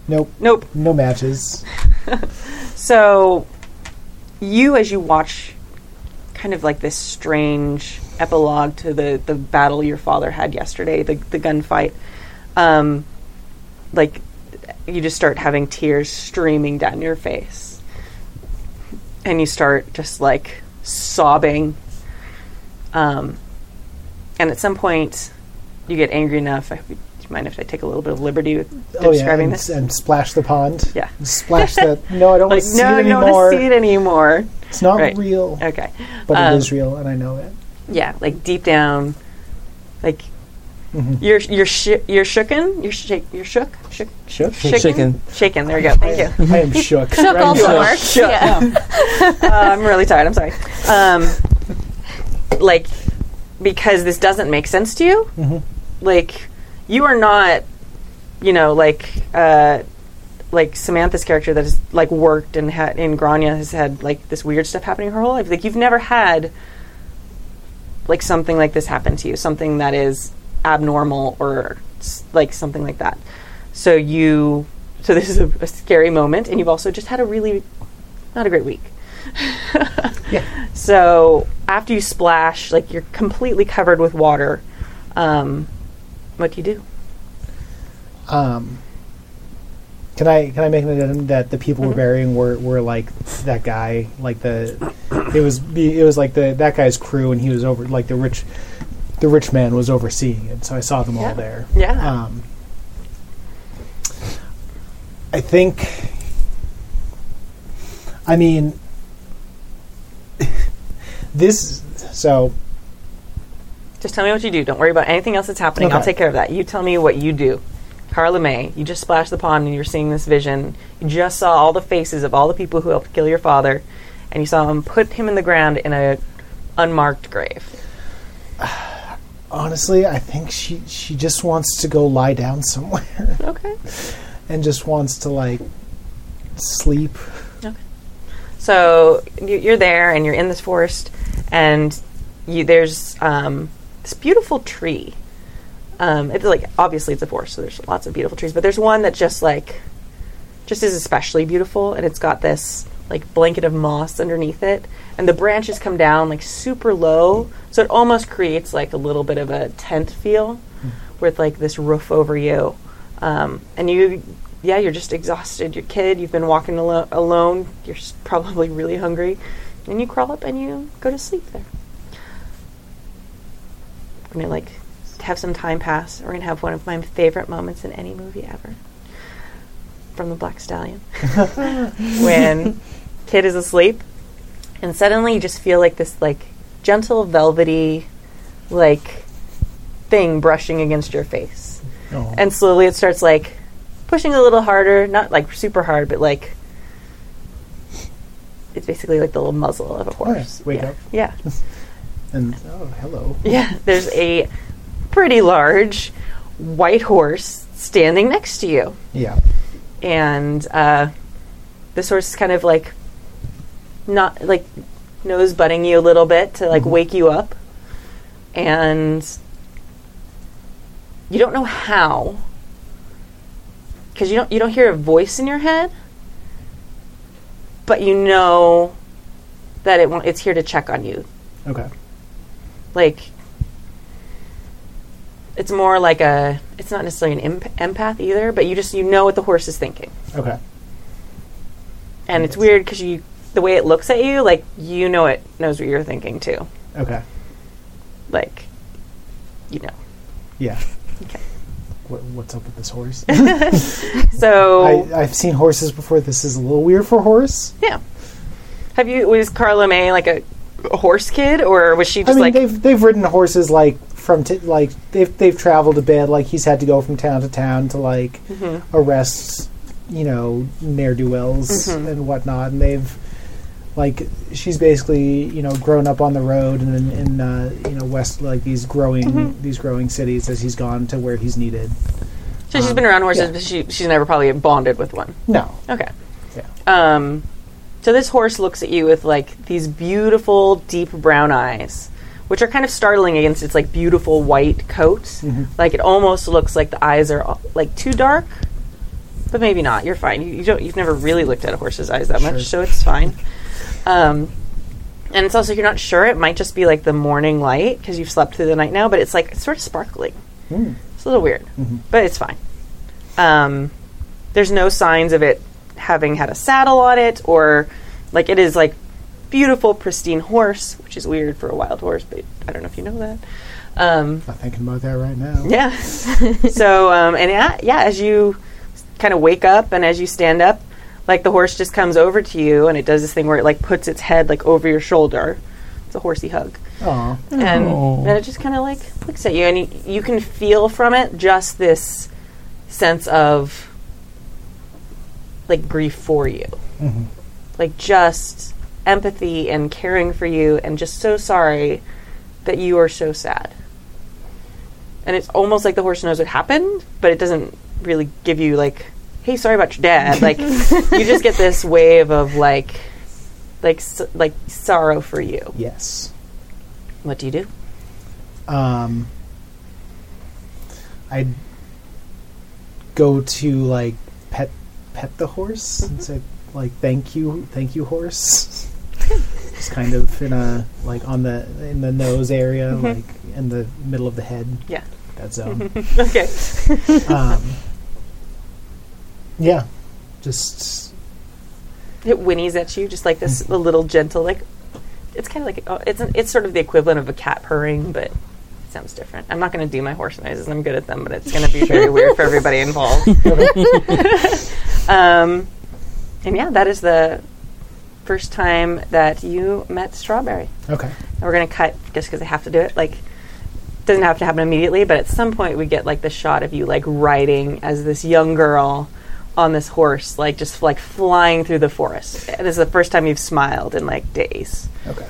nope, Nope. no matches. So, you, as you watch kind of like this strange epilogue to the, the battle your father had yesterday, the, the gunfight, um, like, you just start having tears streaming down your face. And you start just like sobbing. Um, and at some point, you get angry enough. I, do you mind if I take a little bit of liberty with Oh yeah, describing and, this? and splash the pond. Yeah. splash that. No, I don't Like, want to see it anymore no, I don't want to see it anymore. It's not Right. real, Okay. but Um, it is real, and I know it. Yeah, like deep down, like Mhm. you're you're sh- you're shooken. You're shake. You're shook. Shook. Shook? Shaken. Shaken. Shaken. There we go. Thank you. I am shook. Shook Right also now. works. Shook. Yeah. Uh, I'm really tired. I'm sorry. Um, like because this doesn't make sense to you. Mhm. Like you are not, you know, like uh, like Samantha's character that has like worked and had in Grania has had like this weird stuff happening her whole life. Like you've never had like something like this happened to you, something that is abnormal or like something like that. So you, so this is a, a scary moment, and you've also just had a really not a great week. Yeah. So after you splash, like you're completely covered with water. Um, what do you do? Um, can I can I make an addendum that the people Mm-hmm. we're burying were, were like that guy, like the it was it was like the that guy's crew, and he was over like the rich the rich man was overseeing it. So I saw them Yeah. all there. Yeah. Um, I think. I mean, this. So Just tell me what you do. Don't worry about anything else that's happening. I'll take care of that. You tell me what you do. Carla May, you just splashed the pond and you're seeing this vision. You just saw all the faces of all the people who helped kill your father, and you saw him put him in the ground in a unmarked grave. honestly, I think she she just wants to go lie down somewhere Okay. and just wants to like sleep. Okay. So you- you're there and you're in this forest, and you, there's um, this beautiful tree. Um, it's like obviously it's a forest, so there's lots of beautiful trees, but there's one that just like just is especially beautiful, and it's got this like blanket of moss underneath it, and the branches come down like super low, so it almost creates like a little bit of a tent feel with like this roof over you, um, and you. Yeah, you're just exhausted. You're kid. You've been walking alo- alone. You're s- probably really hungry, and you crawl up and you go to sleep there. We're gonna like have some time pass. We're gonna have one of my favorite moments in any movie ever, from the Black Stallion, when kid is asleep, and suddenly you just feel like this like gentle velvety, like thing brushing against your face, Oh. and slowly it starts like pushing a little harder, not like super hard, but like. It's basically like the little muzzle of a Oh, yeah. horse. Wake yeah. up. Yeah. and oh, hello. Yeah, there's a pretty large white horse standing next to you. Yeah. And uh, this horse is kind of like not like nose butting you a little bit to like wake you up. And you don't know how because you don't you don't hear a voice in your head, but you know that it it's here to check on you Okay. like it's more like a it's not necessarily an emp- empath either but you just you know what the horse is thinking Okay. and it's weird because you the way it looks at you like you know it knows what you're thinking too Okay. like you know Yeah. Okay. What, what's up with this horse? so I, I've seen horses before. This is a little weird for a horse. yeah have you was carla may like a, a horse kid or was she I just mean, like they've they've ridden horses like from t- like they've they've traveled a bit. Like he's had to go from town to town to like Mm-hmm. arrest you know ne'er do wells Mm-hmm. and whatnot, and they've like she's basically you know grown up on the road and in, in uh, you know west like these growing Mm-hmm. these growing cities as he's gone to where he's needed. so she's been around horses yeah. but she, she's never probably bonded with one No, Okay. Yeah. Um, so this horse looks at you with like these beautiful, deep brown eyes, which are kind of startling against its like beautiful white coat. Like it almost looks like the eyes are like too dark, but maybe not. You're fine. You, you don't. You've never really looked at a horse's eyes that Sure. much, so it's fine. Um, and it's also you're not sure. It might just be like the morning light because you've slept through the night now, but it's like it's sort of sparkling. Mm. It's a little weird, but it's fine. Um, there's no signs of it having had a saddle on it or like it is like beautiful pristine horse which is weird for a wild horse but i don't know if you know that um, not thinking about that right now. yeah so um, and yeah, yeah as you kind of wake up and as you stand up like the horse just comes over to you and it does this thing where it like puts its head like over your shoulder it's a horsey hug Aw. and Oh. then it just kind of like looks at you and you, you can feel from it just this sense of like grief for you Mhm. like just empathy and caring for you and just so sorry that you are so sad and it's almost like the horse knows what happened but it doesn't really give you like "Hey, sorry about your dad." Like you just get this wave of like, like, s- like sorrow for you. Yes. What do you do? Um, I'd go to like pet pet the horse and say like thank you thank you horse. Just kind of in a like on the in the nose area, like in the middle of the head, Yeah. that zone. Okay. um, yeah, just It whinnies at you, just like this a little gentle, like it's kind of like oh, it's it's sort of the equivalent of a cat purring, but it sounds different. I'm not going to do my horse noises. I'm good at them, but it's going to be very weird for everybody involved. um, and yeah, that is the first time that you met Strawberry. okay. And we're going to cut just because I have to do it. Like, doesn't have to happen immediately, but at some point we get like the shot of you like riding as this young girl on this horse, like just like flying through the forest. And this is the first time you've smiled in like days. Okay.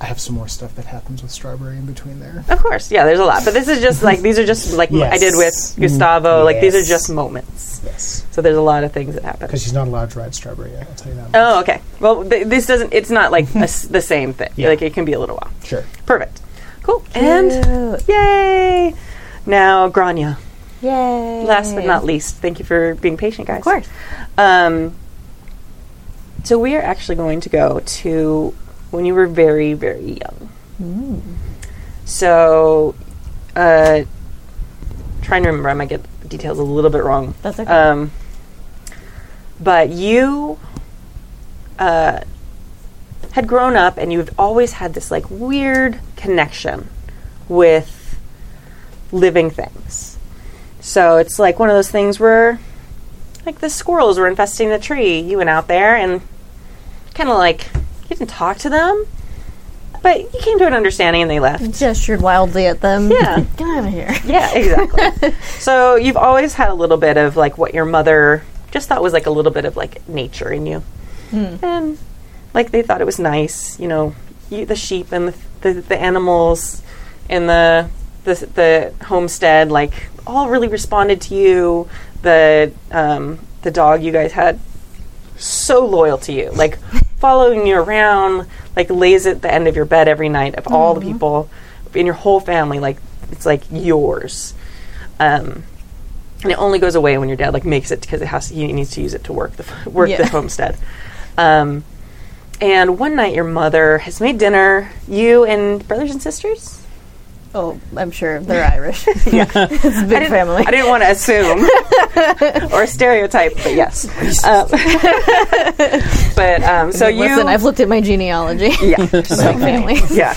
I have some more stuff that happens with strawberry in between there. Of course, yeah, there's a lot, but this is just like these are just like Yes. I did with Gustavo. Like these are just moments. Yes, So there's a lot of things that happen. because she's not allowed to ride strawberry yet. I'll tell you that. Oh, okay. Well, th- this doesn't. It's not like a s the same thing. Yeah. Like it can be a little while. Sure. Perfect. Cool. And yay! Now Grania. Yay. Last but not least, thank you for being patient, guys. Of course. Um, so we are actually going to go to when you were very, very young. So, uh, trying to remember, I might get the details a little bit wrong. That's okay. Um, but you uh, had grown up and you've always had this like weird connection with living things. So it's like one of those things where, like, the squirrels were infesting the tree. You went out there and kind of like, you didn't talk to them, but you came to an understanding and they left. Gestured wildly at them. Yeah. Get out of here. Yeah, exactly. so you've always had a little bit of like what your mother just thought was like a little bit of like nature in you, and like they thought it was nice, you know, you, the sheep and the, the the animals and the the the homestead like all really responded to you. The um, the dog you guys had so loyal to you, like following you around, like lays at the end of your bed every night of all the people in your whole family, like it's like yours. Um, and it only goes away when your dad like makes it because it has he needs to use it to work the f- work Yeah. the homestead. Um, and one night your mother has made dinner. You and brothers and sisters. Oh, I'm sure they're Irish. yeah. it's a big I family. I didn't want to assume or stereotype, but yes. Um, but um, so you Listen, I've looked at my genealogy. yeah. Big family. yeah.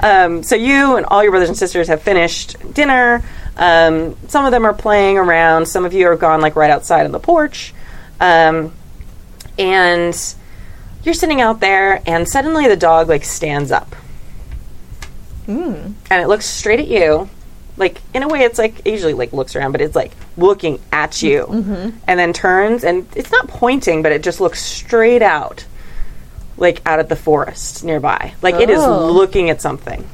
Um, so you and all your brothers and sisters have finished dinner. Um, some of them are playing around. Some of you are gone like right outside on the porch. Um, and you're sitting out there, and suddenly the dog like stands up, Mm. and it looks straight at you. Like in a way, it's like it usually like looks around, but it's like looking at you, mm-hmm. and then turns, and it's not pointing, but it just looks straight out like out at the forest nearby. Like it is Oh. looking at something.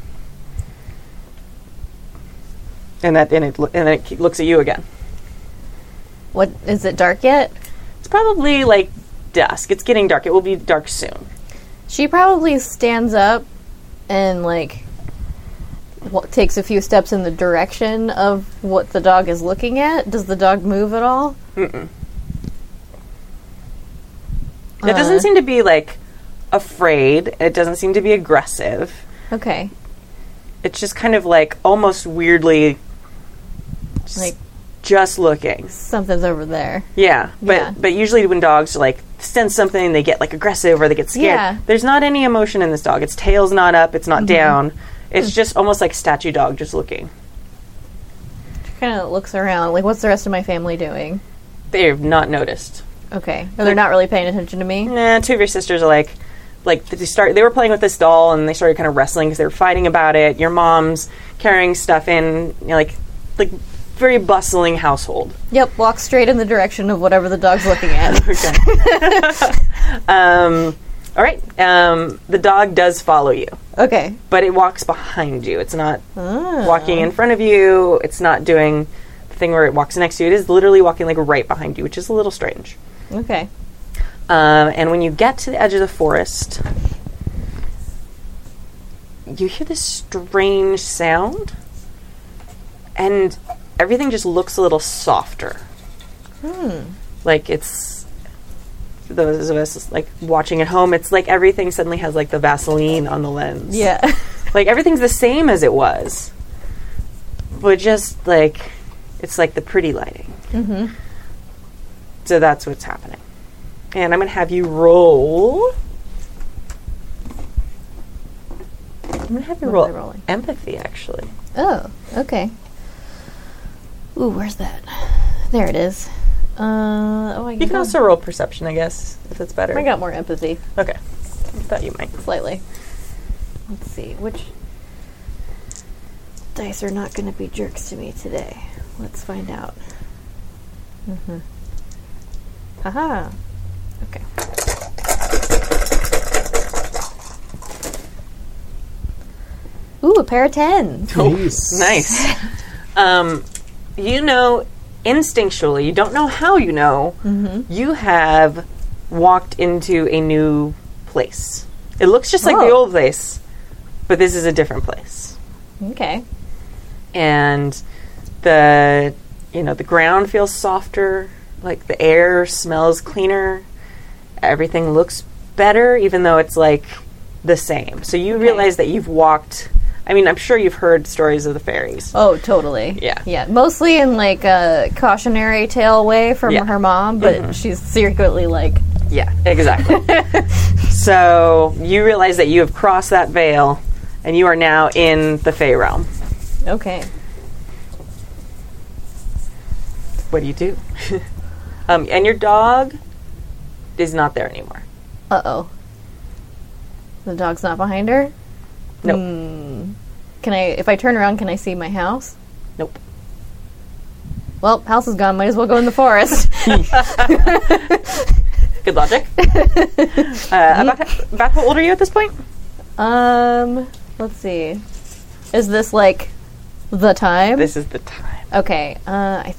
And that and it and then it looks at you again. What is it dark yet? It's probably like dusk. It's getting dark. It will be dark soon. She probably stands up and like wa- takes a few steps in the direction of what the dog is looking at. Does the dog move at all? It Uh. doesn't seem to be like afraid. It doesn't seem to be aggressive. Okay. It's just kind of like almost weirdly just, Like just looking. something's over there. Yeah, but Yeah. but usually when dogs like sense something, they get like aggressive or they get scared. Yeah. There's not any emotion in this dog. Its tail's not up. It's not down. It's just almost like statue dog, just looking. She Kind of looks around. Like, what's the rest of my family doing? They've not noticed. Okay. No, they're not really paying attention to me. Nah, two of your sisters are like, like they start. They were playing with this doll and they started kind of wrestling because they were fighting about it. Your mom's carrying stuff in, you know, like, like very bustling household. Yep. Walk straight in the direction of whatever the dog's looking at. Okay. um, all right. Um, the dog does follow you. okay. but it walks behind you. It's not walking in front of you. It's not doing the thing where it walks next to you. It is literally walking like right behind you, which is a little strange. Okay. Um, and when you get to the edge of the forest, you hear this strange sound, and everything just looks a little softer. Hmm. Like it's those of us like watching at home. It's like everything suddenly has like the Vaseline on the lens. Yeah. like everything's the same as it was, but just like it's like the pretty lighting. Mm-hmm. So that's what's happening. And I'm going to have you roll. I'm going to have you What roll am I rolling? empathy, actually. oh, okay. Ooh, where's that? There it is. Uh, oh, I You can also roll perception, I guess, if it's better. I got more empathy, Okay. I thought you might. slightly. Let's see, which dice are not going to be jerks to me today. Let's find out. Mm-hmm. Haha. Okay. Ooh, a pair of tens. Nice. Nice. um, you know instinctually, you don't know how you know, mm-hmm. you have walked into a new place. It looks just like the Oh. old place, but this is a different place. Okay. And the you know, the ground feels softer, like the air smells cleaner. Everything looks better even though it's like the same. So you realize that you've walked I mean, I'm sure you've heard stories of the fairies. Oh, totally. Yeah. Yeah. Mostly in like a cautionary tale way from Yeah. Mm-hmm. her mom, but she's secretly like, Yeah, exactly. so you realize that you have crossed that veil and you are now in the Fey realm. okay. What do you do? um, and your dog is not there anymore. Uh oh. The dog's not behind her? Nope. Hmm. Can I, if I turn around, can I see my house? Nope. Well, house is gone. Might as well go in the forest. Good logic. uh, about, about how old are you at this point? um, let's see. Is this like the time? This is the time. Okay. Uh, I th-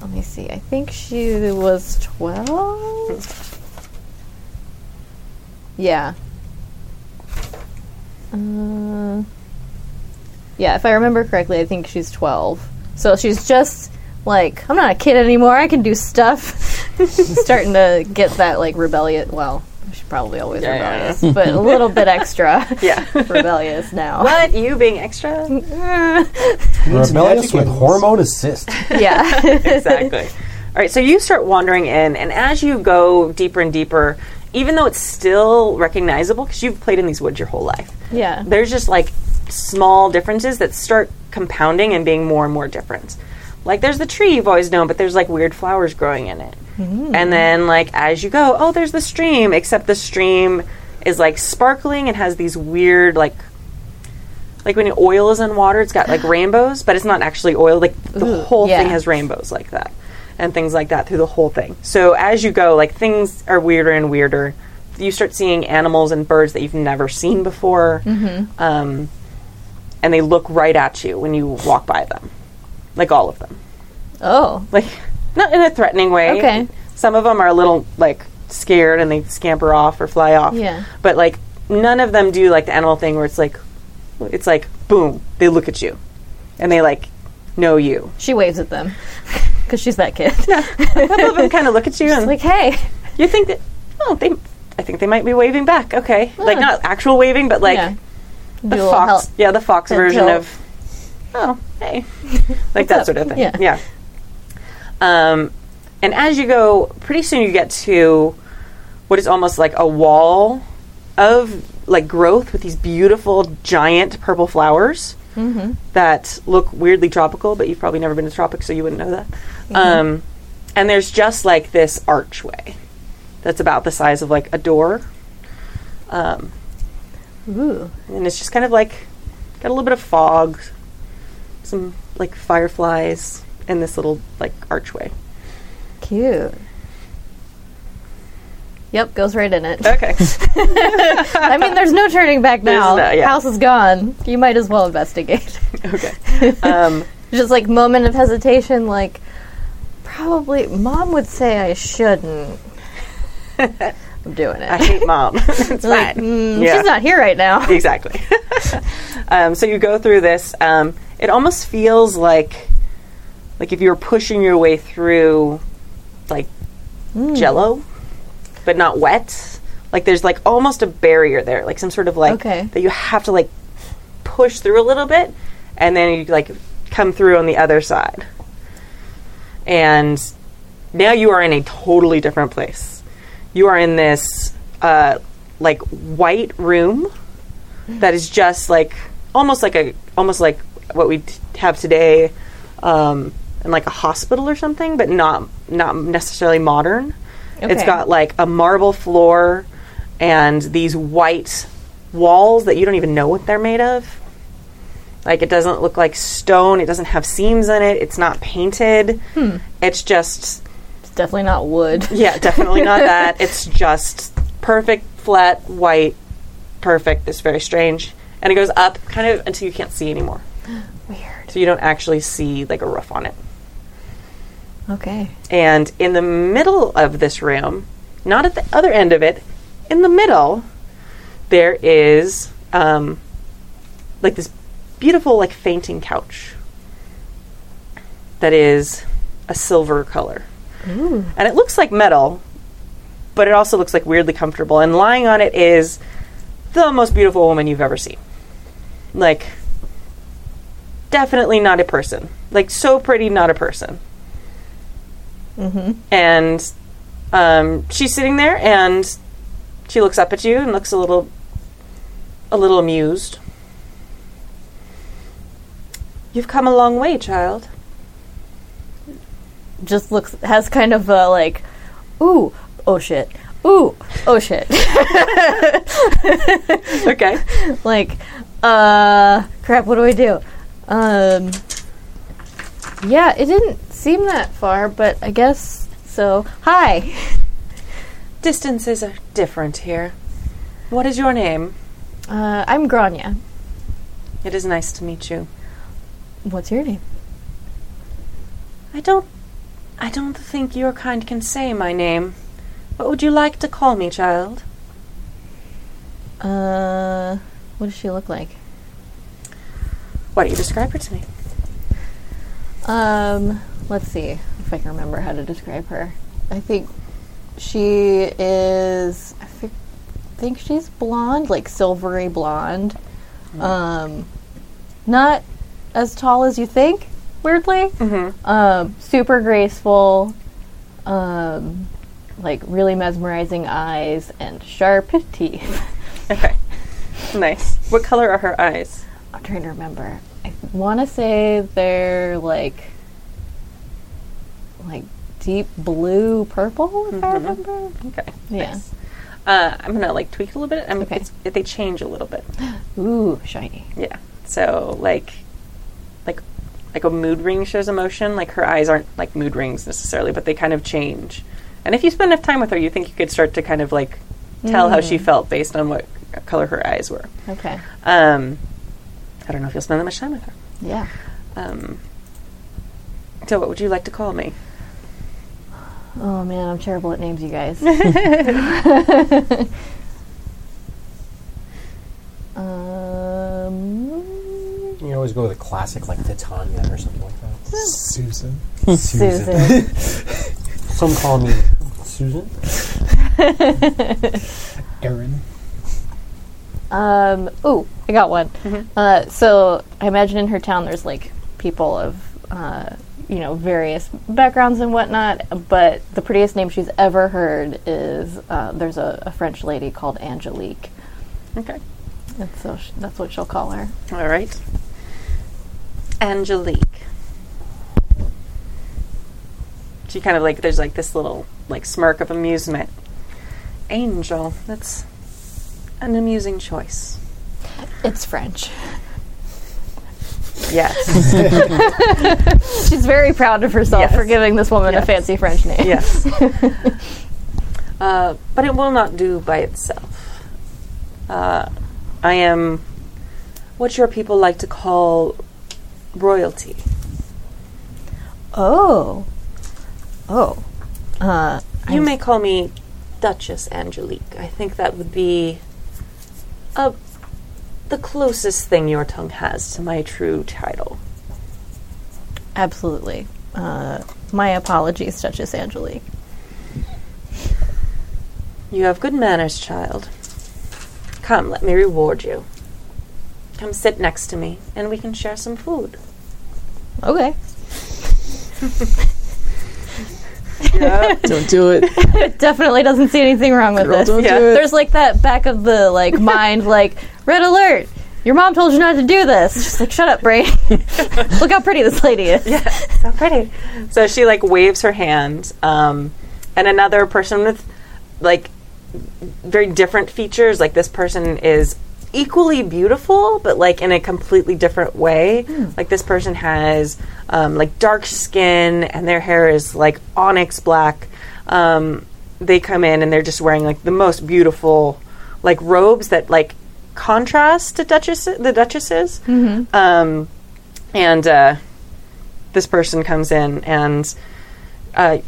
let me see. I think she was twelve. Yeah. Uh, yeah, if I remember correctly, I think she's twelve. So she's just like, I'm not a kid anymore. I can do stuff. She's starting to get that like rebellious. Well, she's probably always Yeah, yeah, rebellious, but a little bit extra Yeah. rebellious now. what? You being extra? Rebellious with hormone assist. yeah. exactly. All right, so you start wandering in, and as you go deeper and deeper, even though it's still recognizable because you've played in these woods your whole life, yeah. there's just like small differences that start compounding and being more and more different. Like there's the tree you've always known, but there's like weird flowers growing in it. Mm. And then like as you go, oh, there's the stream, except the stream is like sparkling and has these weird like like when oil is in water, it's got like rainbows, but it's not actually oil. Like the Ooh, whole yeah. thing has rainbows like that. And things like that through the whole thing. So as you go, like things are weirder and weirder. You start seeing animals and birds that you've never seen before. Um, and they look right at you when you walk by them. Like all of them. Oh. Like not in a threatening way. Okay. Some of them are a little like scared and they scamper off or fly off. Yeah. But like none of them do like the animal thing where it's like it's like boom, they look at you. And they like know you. She waves at them because she's that kid. A couple of them kind of look at you and like, hey, you think that oh they I think they might be waving back. Okay. Like not actual waving but like yeah, the fox. help. Yeah, the fox version of oh, hey. like that up? sort of thing. Yeah. Yeah. Um and as you go, pretty soon you get to what is almost like a wall of like growth with these beautiful giant purple flowers that look weirdly tropical, but you've probably never been to tropics, so you wouldn't know that. Um, and there's just like this archway that's about the size of like a door. Um, ooh, and it's just kind of like got a little bit of fog, some like fireflies, and this little like archway. cute. Yep, goes right in it. Okay. I mean, there's no turning back now. no- yeah. House is gone. You might as well investigate. okay. Um, Just like moment of hesitation, like, probably mom would say I shouldn't. I'm doing it. I hate mom. it's like, mm, Yeah. she's not here right now. exactly. um, so you go through this. Um, it almost feels like, like if you were pushing your way through, like Jello, but not wet. Like there's like almost a barrier there, like some sort of like Okay. that you have to like push through a little bit, and then you like come through on the other side. And now you are in a totally different place. You are in this uh, like white room that is just like almost like a almost like what we t- have today um, in like a hospital or something, but not not necessarily modern. It's Okay. got like a marble floor and these white walls that you don't even know what they're made of. Like it doesn't look like stone. It doesn't have seams in it. It's not painted. Hmm. It's just It's definitely not wood. yeah, definitely not that. It's just perfect, flat, white, perfect. It's very strange. And it goes up kind of until you can't see anymore. Weird. So you don't actually see like a roof on it. Okay. And in the middle of this room, not at the other end of it, in the middle, there is um, like this beautiful, like fainting couch that is a silver color. And it looks like metal, but it also looks like weirdly comfortable. And lying on it is the most beautiful woman you've ever seen. Like, definitely not a person. Like, so pretty, not a person and um, she's sitting there and she looks up at you and looks a little a little amused you've come a long way child Just looks has kind of a like, ooh, oh shit, ooh, oh shit. okay like, uh, crap. What do I do? Um, yeah, it didn't seem that far, but I guess so. Hi. distances are different here what is your name Uh, I'm Grania. it is nice to meet you What's your name? i don't i don't think your kind can say my name what would you like to call me child Uh, what does she look like? why don't you describe her to me Um, let's see if I can remember how to describe her. I think she is. I thi- think she's blonde, like silvery blonde. Um, not as tall as you think. Weirdly, um, super graceful. Um, like really mesmerizing eyes and sharp teeth. okay nice what color are her eyes I'm trying to remember. I want to say they're like like deep blue purple. If I remember. okay Yeah. nice. Uh, I'm gonna like tweak it a little bit. I'm, Okay. it's, they change a little bit. Ooh, shiny. Yeah. So like, like, like a mood ring shows emotion. Like her eyes aren't like mood rings necessarily, but they kind of change. And if you spend enough time with her, you think you could start to kind of like tell how she felt based on what color her eyes were. Okay. Um, I don't know if you'll spend that much time with her. Yeah. Um, so what would you like to call me? Oh man, I'm terrible at names, you guys. um, You always go with a classic like Titania or something like that. Susan. Susan. Some call me Susan. Erin. Um, ooh, I got one. Uh, so I imagine in her town there's like people of, uh, you know, various backgrounds and whatnot. But the prettiest name she's ever heard is uh, there's a, a French lady called Angelique, Okay. and so sh- that's what she'll call her. All right. Angelique. She kind of like there's like this little like smirk of amusement. Angel. That's an amusing choice. It's French. Yes. She's very proud of herself Yes. for giving this woman a fancy French name. yes. uh, but it will not do by itself. Uh, I am what your people like to call royalty. Oh. Oh. Uh, You I'm- may call me Duchess Angelique. I think that would be a, the closest thing your tongue has to my true title. Absolutely. Uh, my apologies, Duchess Angelique. You have good manners, child. Come, let me reward you. Come sit next to me, and we can share some food. Okay. Don't do it. Definitely doesn't see anything wrong with Girl, this. don't Yeah. do it. There's like that back of the like mind, like red alert. Your mom told you not to do this. Just like shut up, Bray. Look how pretty this lady is. Yeah, so pretty. So she like waves her hand, um, and another person with like very different features. Like this person is equally beautiful, but like in a completely different way. Like this person has um, like dark skin, and their hair is like onyx black. Um, they come in and they're just wearing like the most beautiful like robes that like contrast to Duchess the Duchesses. Um, and uh, this person comes in and uh,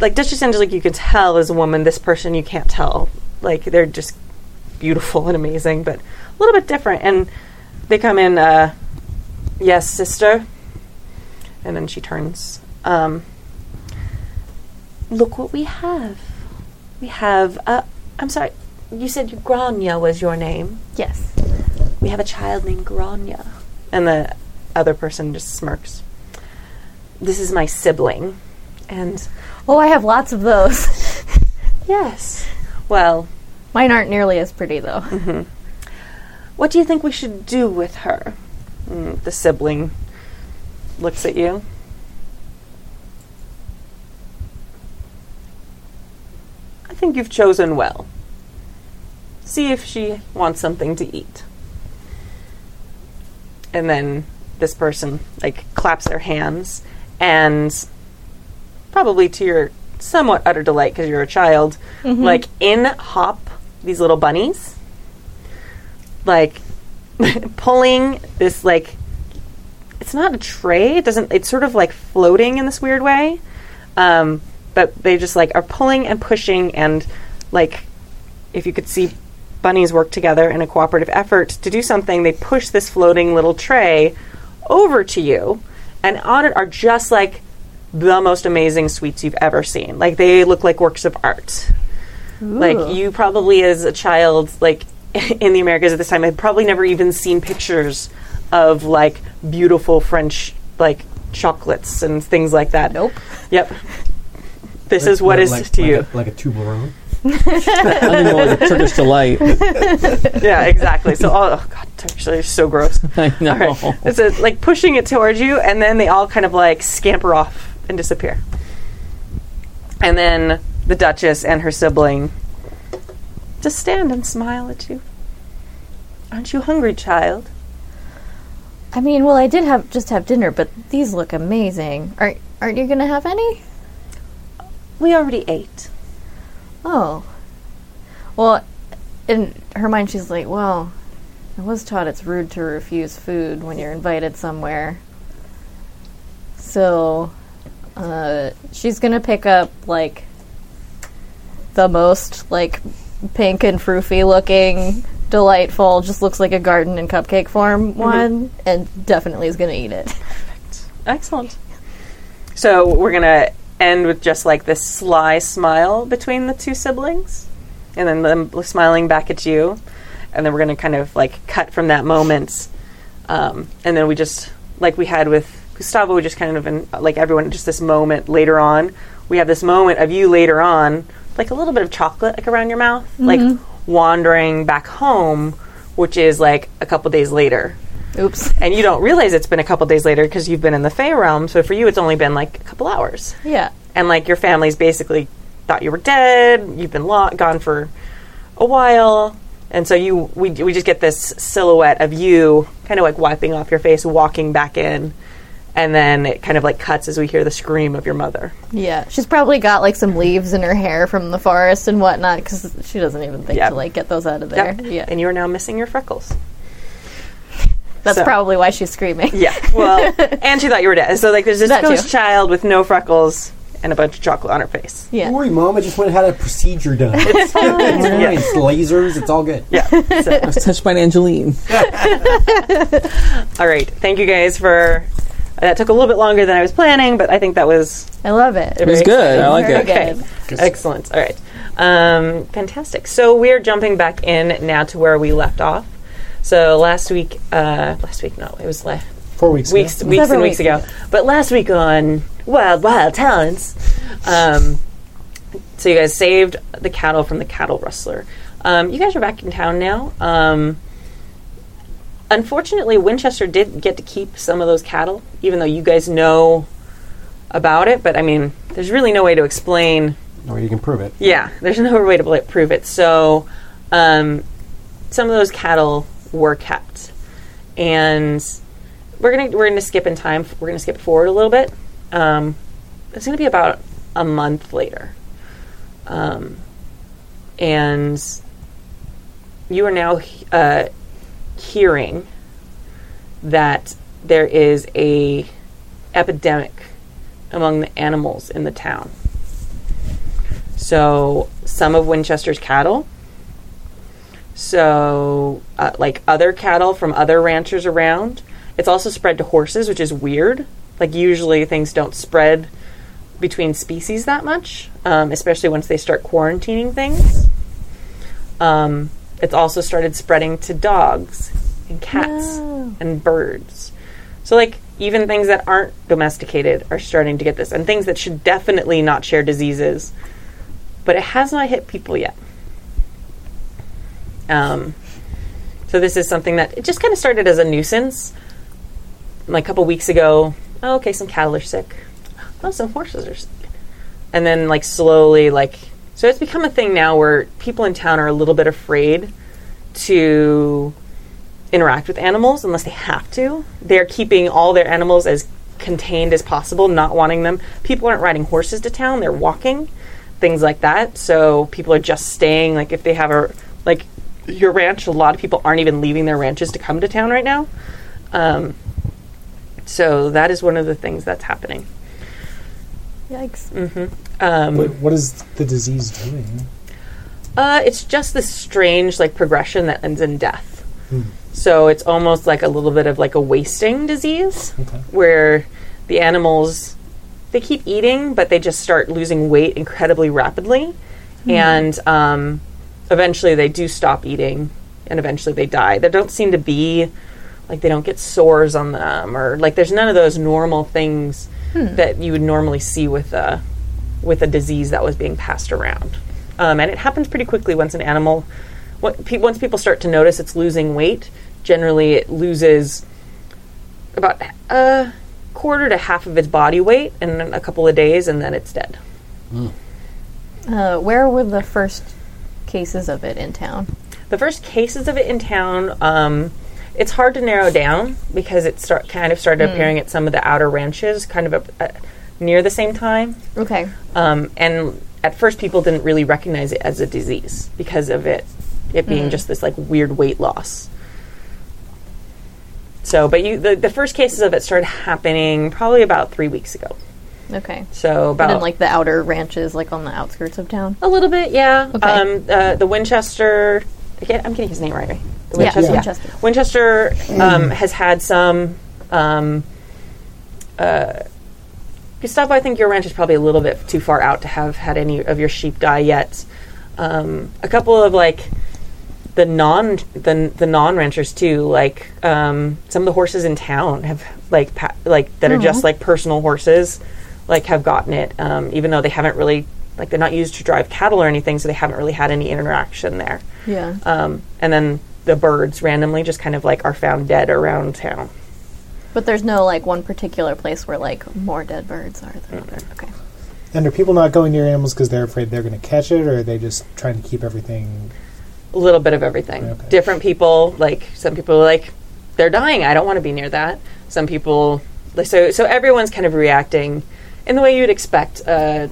like Duchess Angelique, you can tell is a woman. This person you can't tell. Like they're just beautiful and amazing, but a little bit different. And they come in, uh, yes, sister. And then she turns. Um, look what we have. We have. Uh, I'm sorry. You said Grania was your name. Yes. We have a child named Grania. And the other person just smirks. This is my sibling. And Oh, I have lots of those. yes. Well, Mine aren't nearly as pretty though. what do you think we should do with her? Mm, the sibling looks at you. I think you've chosen well. See if she wants something to eat. And then this person like claps their hands and probably to your somewhat utter delight because you're a child, like in hop these little bunnies, like pulling this like it's not a tray. It doesn't. It's sort of like floating in this weird way, um, but they just like are pulling and pushing and like if you could see bunnies work together in a cooperative effort to do something, they push this floating little tray over to you, and on it are just like the most amazing sweets you've ever seen. Like they look like works of art. Like you probably as a child, like in the Americas at this time, had probably never even seen pictures of like beautiful French like chocolates and things like that. Nope. Yep. This is what is like, to like you. A, like a tuberon. I think more like a Turkish delight. yeah, exactly. So, oh god, actually, it's so gross. I know. All right, it's a, like pushing it towards you, and then they all kind of like scamper off and disappear. And then the Duchess and her sibling just stand and smile at you. Aren't you hungry, child? I mean, well, I did have just have dinner, but these look amazing. Aren't aren't you gonna have any? We already ate. Oh. Well, in her mind, she's like, well, I was taught it's rude to refuse food when you're invited somewhere. So, uh, she's gonna pick up, like, the most, like, pink and froofy looking, delightful, just looks like a garden in cupcake form one, and definitely is gonna eat it. Perfect. Excellent. So we're gonna end with just like this sly smile between the two siblings, and then them smiling back at you, and then we're gonna kind of like cut from that moment, um, and then we just like we had with Gustavo, we just kind of in, like everyone just this moment later on. We have this moment of you later on, like a little bit of chocolate like around your mouth, like wandering back home, which is like a couple days later Oops. and you don't realize it's been a couple days later because you've been in the Fey realm. So for you, it's only been like a couple hours, Yeah. and like your family's basically thought you were dead. You've been lo- gone for a while, and so you we we just get this silhouette of you kind of like wiping off your face, walking back in, and then it kind of like cuts as we hear the scream of your mother. Yeah, she's probably got like some leaves in her hair from the forest and whatnot because she doesn't even think Yep. to like get those out of there. Yep. Yeah, and you are now missing your freckles. That's so- probably why she's screaming. Yeah, well, and she thought you were dead. So like, there's this That too. ghost child with no freckles, and a bunch of chocolate on her face. Yeah. Don't worry, mom. I just went and had a procedure done. it's It's fine. fine. yeah. It's lasers. It's all good. yeah. So, I was touched by an Angeline. all right. Thank you guys for. That took a little bit longer than I was planning, but I think that was I love it. It was good. I like Very it. Okay. Excellent. All right. Um, fantastic. So we're jumping back in now to where we left off. So last week, uh, last week, no, it was last Four weeks. weeks, ago. weeks and weeks weeks ago. But last week on Wild Wild Talents, um, so you guys saved the cattle from the cattle rustler. Um, you guys are back in town now. Um, unfortunately, Winchester did get to keep some of those cattle, even though you guys know about it. But I mean, there's really no way to explain Or you can prove it. yeah, there's no way to bl- prove it. So, um, some of those cattle were kept, and we're gonna we're gonna skip in time. We're gonna skip forward a little bit. Um, it's gonna be about a month later, um, and you are now uh, hearing that there is a epidemic among the animals in the town. So some of Winchester's cattle. So uh, like other cattle from other ranchers around. It's also spread to horses, which is weird. Like usually things don't spread between species that much, um, especially once they start quarantining things. Um, it's also started spreading to dogs and cats No. and birds. So like even things that aren't domesticated are starting to get this, and things that should definitely not share diseases but it has not hit people yet. Um, so this is something that it just kind of started as a nuisance. Like a couple weeks ago, oh, okay, some cattle are sick. Oh, some horses are sick. And then like slowly, like so, it's become a thing now where people in town are a little bit afraid to interact with animals unless they have to. They're keeping all their animals as contained as possible, not wanting them. People aren't riding horses to town; they're walking things like that. So people are just staying. Like if they have a like your ranch, a lot of people aren't even leaving their ranches to come to town right now. Um, so that is one of the things that's happening. Yikes. Um, What, what is the disease doing? Uh, it's just this strange like progression that ends in death. So it's almost like a little bit of like a wasting disease, Okay. where the animals they keep eating, but they just start losing weight incredibly rapidly, and um, eventually they do stop eating, and eventually they die. There don't seem to be like they don't get sores on them, or like there's none of those normal things that you would normally see with a with a disease that was being passed around. Um, and it happens pretty quickly once an animal, what, pe- once people start to notice it's losing weight. Generally, it loses about a quarter to half of its body weight in a couple of days, and then it's dead. Uh, where were the first cases of it in town? The first cases of it in town, um, it's hard to narrow down because it start kind of started appearing at some of the outer ranches, kind of a, a, near the same time. Okay. Um, and at first, people didn't really recognize it as a disease because of it, it being just this like weird weight loss. So, but you, the, the first cases of it started happening probably about three weeks ago. Okay. So about And then, like the outer ranches, like on the outskirts of town. a little bit, yeah. Okay. Um, uh, the Winchester, I get, I'm getting his name right, right? The Yeah, Winchester. Winchester. Winchester um, has had some. Um, uh, Gustavo, I think your ranch is probably a little bit too far out to have had any of your sheep die yet. Um, a couple of like the non the, the non ranchers too, like um, some of the horses in town have like pa- like that are just like personal horses, like have gotten it, um, even though they haven't really like they're not used to drive cattle or anything, so they haven't really had any interaction there. Yeah. Um, and then the birds randomly just kind of like are found dead around town. But there's no like one particular place where like more dead birds are than other. Okay. And are people not going near animals because they're afraid they're going to catch it, or are they just trying to keep everything? A little bit of everything. Okay. Different people, like some people are like, they're dying. I don't want to be near that. Some people, like, so so everyone's kind of reacting in the way you'd expect uh,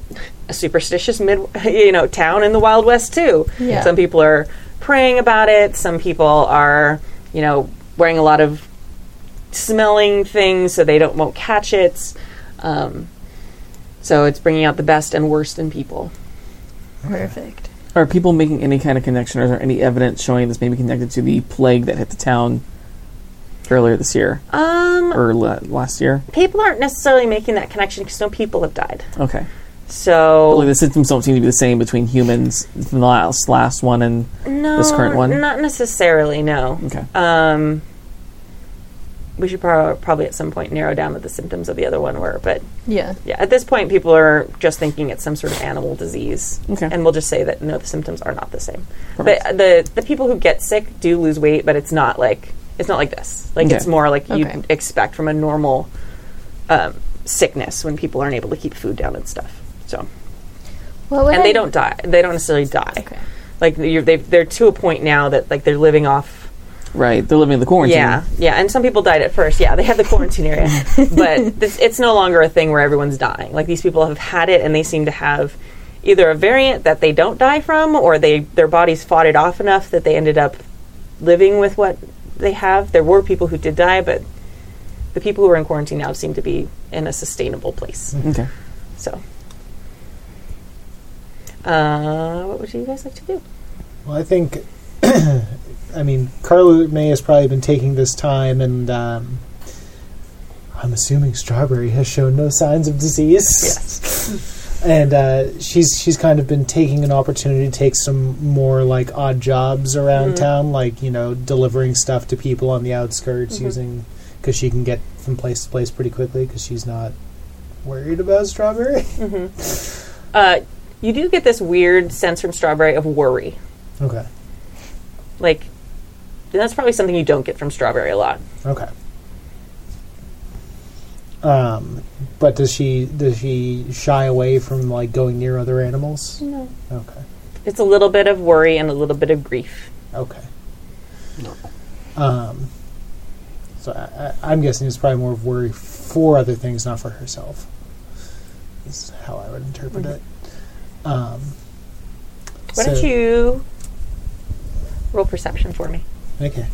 a superstitious mid, you know, town in the Wild West too. Yeah. Some people are praying about it. Some people are, you know, wearing a lot of smelling things so they don't won't catch it. Um, So it's bringing out the best and worst in people. Perfect. Are people making any kind of connection, or is there any evidence showing this may be connected to the plague that hit the town earlier this year Um, or la- last year? people aren't necessarily making that connection because no people have died. Okay. So Like the symptoms don't seem to be the same between humans from the last last one and no, this current one? not necessarily. No. okay. Um, we should prob- probably at some point narrow down what the symptoms of the other one were, but Yeah. yeah, at this point, people are just thinking it's some sort of animal disease, Okay. and we'll just say that no, the symptoms are not the same. Perfect. But the the people who get sick do lose weight, but it's not like it's not like this. Like Okay. it's more like Okay. you'd expect from a normal um, sickness when people aren't able to keep food down and stuff. So, What and I- they don't die. They don't necessarily die. Okay. Like you're, they've, they're to a point now that like they're living off Right. They're living in the quarantine. yeah, yeah, and some people died at first. Yeah, they had the quarantine area, but this, it's no longer a thing where everyone's dying. Like these people have had it, and they seem to have either a variant that they don't die from, or they their bodies fought it off enough that they ended up living with what they have. There were people who did die, but the people who are in quarantine now seem to be in a sustainable place. Okay. So, uh, what would you guys like to do? Well, I think, I mean, Carla May has probably been taking this time, and um, I'm assuming Strawberry has shown no signs of disease. Yes. and uh, she's she's kind of been taking an opportunity to take some more like odd jobs around town, like you know delivering stuff to people on the outskirts, using because she can get from place to place pretty quickly because she's not worried about Strawberry. Uh, you do get this weird sense from Strawberry of worry. okay, Like, that's probably something you don't get from Strawberry a lot. okay. Um, but does she does she shy away from like going near other animals? No. Okay. It's a little bit of worry and a little bit of grief. Okay. No. Um, so I, I, I'm guessing it's probably more of worry for other things, not for herself. Is how I would interpret it. Um, Why don't you roll perception for me? Okay.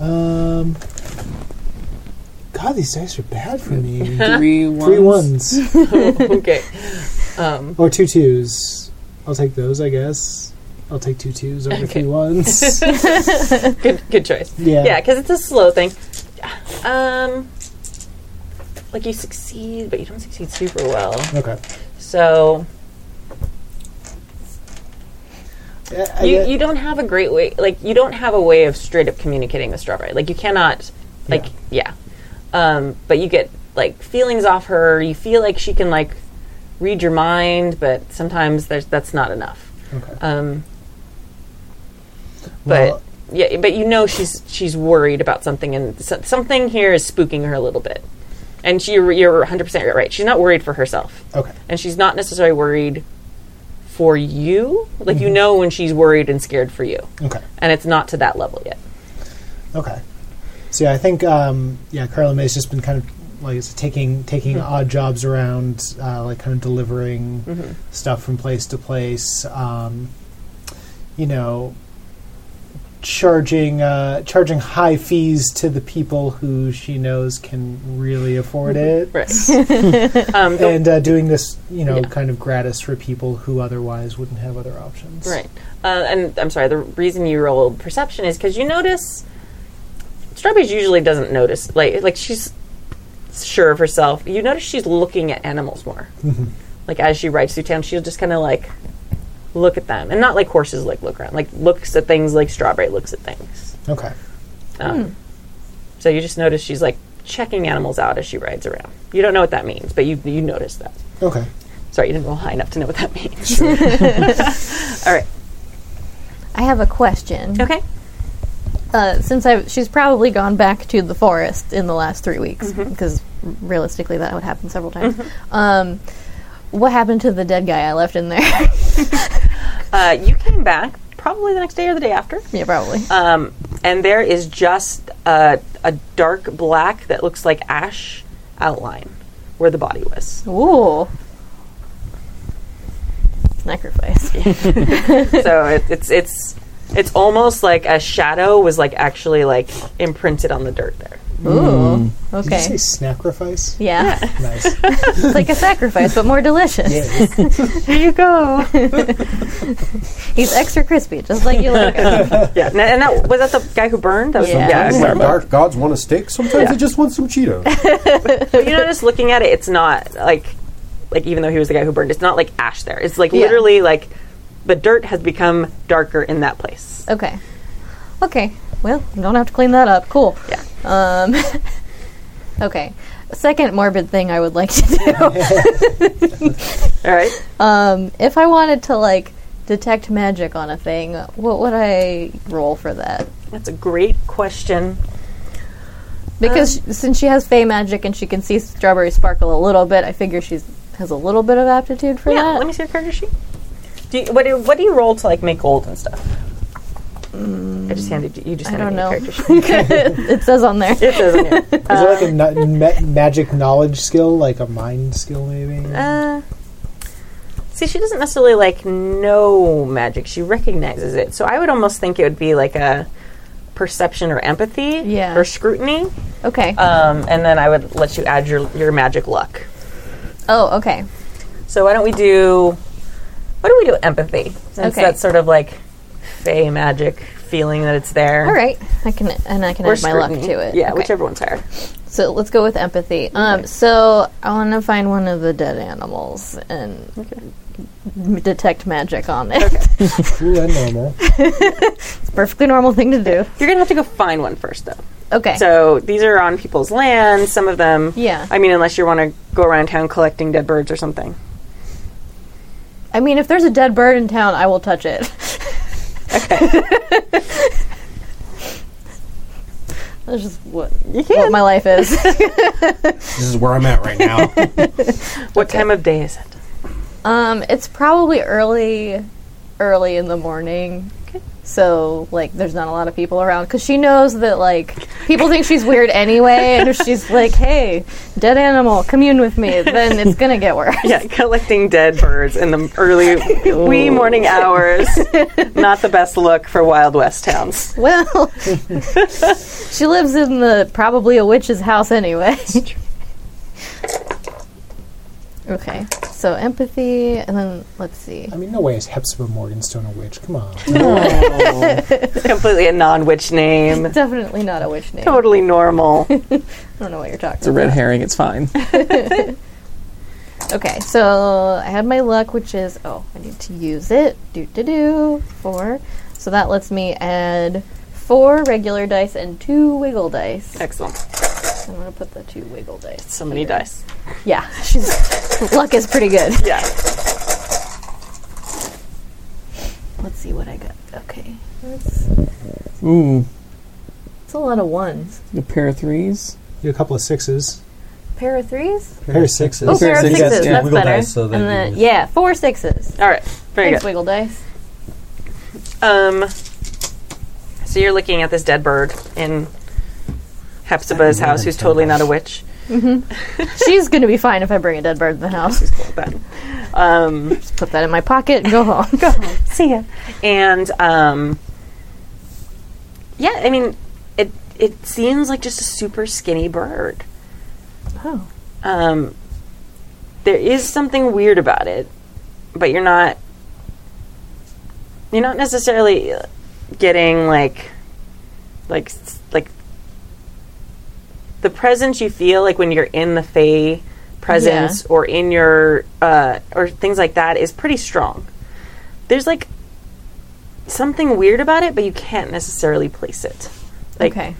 Um. God, these dice are bad for me. Three ones. Three ones okay. Um, or two twos. I'll take those, I guess. I'll take two twos over Okay. three ones. good, good choice. Yeah. Yeah, because it's a slow thing. Um, like you succeed, but you don't succeed super well. okay. So I- you, you don't have a great way. Like you don't have a way of straight up communicating with Strawberry. Like you cannot. Like yeah. Um, but you get like feelings off her. You feel like she can like read your mind, but sometimes there's that's not enough. okay. Um, but Well- yeah, but you know she's she's worried about something, and so, something here is spooking her a little bit. And she, you're you're 100 percent right. She's not worried for herself, okay. and she's not necessarily worried for you. Like you know when she's worried and scared for you, Okay. and it's not to that level yet. Okay. So yeah, I think um, yeah, Carla May's just been kind of like it's taking taking odd jobs around, uh, like kind of delivering stuff from place to place. Um, you know, charging uh, charging high fees to the people who she knows can really afford it, Right. um, and uh, doing this you know Yeah. kind of gratis for people who otherwise wouldn't have other options. Right. Uh, and I'm sorry, the reason you rolled perception is because you notice Strawberry usually doesn't notice. Like, like she's sure of herself. You notice she's looking at animals more. Like as she rides through town, she'll just kind of like look at them, and not like horses like look around. Like looks at things like Strawberry looks at things. Okay. Um, So you just notice she's like checking animals out as she rides around. You don't know what that means, but you you notice that. Okay. Sorry, you didn't roll high enough to know what that means. All right. I have a question. Okay. Uh, since I, she's probably gone back to the forest in the last three weeks, Mm-hmm. because realistically that would happen several times. Um, what happened to the dead guy I left in there? Uh, you came back probably the next day or the day after. yeah, probably. Um, and there is just a, a dark black that looks like ash outline where the body was. Ooh. Sacrifice. so it, it's it's It's almost like a shadow was like actually like imprinted on the dirt there. Ooh. Mm. Did you Okay. say sacrifice? Yeah. Nice. it's like a sacrifice, but more delicious. Yes. Here you go. He's extra crispy, just like you like him. yeah, and and that was that the guy who burned. That was Yeah. yeah. Like dark gods want a steak. Sometimes Yeah. they just want some Cheetos. But you notice looking at it, it's not like like even though he was the guy who burned, it's not like ash there. It's like Yeah. literally like the dirt has become darker in that place. Okay. Okay. Well, you don't have to clean that up. Cool. Yeah. Um, okay. Second morbid thing I would like to do. All right. um, if I wanted to like detect magic on a thing, what would I roll for that? That's a great question. Because sh- since she has fey magic and she can see strawberry sparkle a little bit, I figure she has a little bit of aptitude for Yeah, that. let me see your character sheet. Do you, what do what do you roll to like make gold and stuff? I just handed you. You just I handed don't me know. character sheet. it says on there. it says in here. Is it like a no- ma- magic knowledge skill, like a mind skill, maybe? Uh, see, she doesn't necessarily like know magic. She recognizes it. So I would almost think it would be like a perception or empathy, Yeah. or scrutiny. Okay. Um, and then I would let you add your your magic luck. oh, okay. So why don't we do? Why do we do empathy? Since Okay. that's sort of like fey magic, feeling that it's there. All right. I can and I can Or add my luck scrutiny. to it. Yeah, Okay. whichever one's higher. So let's go with empathy. Um, so I want to find one of the dead animals and m- detect magic on it. Ooh, that's normal. it's a perfectly normal thing to do. You're gonna have to go find one first, though. Okay. So these are on people's land. Some of them, Yeah. I mean, unless you want to go around town collecting dead birds or something. I mean, if there's a dead bird in town, I will touch it. That's just what what my life is. this is where I'm at right now. What time of day is it? um, it's probably early, early in the morning. So like, there's not a lot of people around because she knows that like people think she's weird anyway, and if she's like, "Hey, dead animal, commune with me," then it's gonna get worse. Yeah, collecting dead birds in the early wee morning hours. Not the best look for Wild West towns. Well, she lives in the probably a witch's house anyway. Okay, so empathy, and then let's see. I mean, no way is Hepzibah Morganstone a witch. Come on. No. Completely a non-witch name. Definitely not a witch name. Totally normal. I don't know what you're talking about. It's a red herring. It's fine. Okay, so I had my luck, which is oh, I need to use it. Do do do four. So that lets me add four regular dice and two wiggle dice. Excellent. I'm gonna put the two wiggle dice. So many here. dice. Yeah, she's luck is pretty good. Yeah. Let's see what I got. Okay, that's, Ooh, that's a lot of ones. a pair of threes. Do a couple of sixes. Pair of threes. Pair of sixes. Oh, pair of sixes, sixes. That's Wiggle better. dice, so that and then yeah, four sixes. All right. Very Thanks, good. wiggle dice. Um, so you're looking at this dead bird in Hepzibah's house, who's totally not a witch. She's gonna be fine if I bring a dead bird in the house. But, um, Just put that in my pocket and go home. go home. See ya. And um, yeah, I mean, it it seems like just a super skinny bird. Oh. Um, there is something weird about it, but you're not you're not necessarily getting like like s- like the presence you feel like when you're in the Fey presence or in your uh, or things like that is pretty strong. There's like something weird about it, but you can't necessarily place it. Like, okay.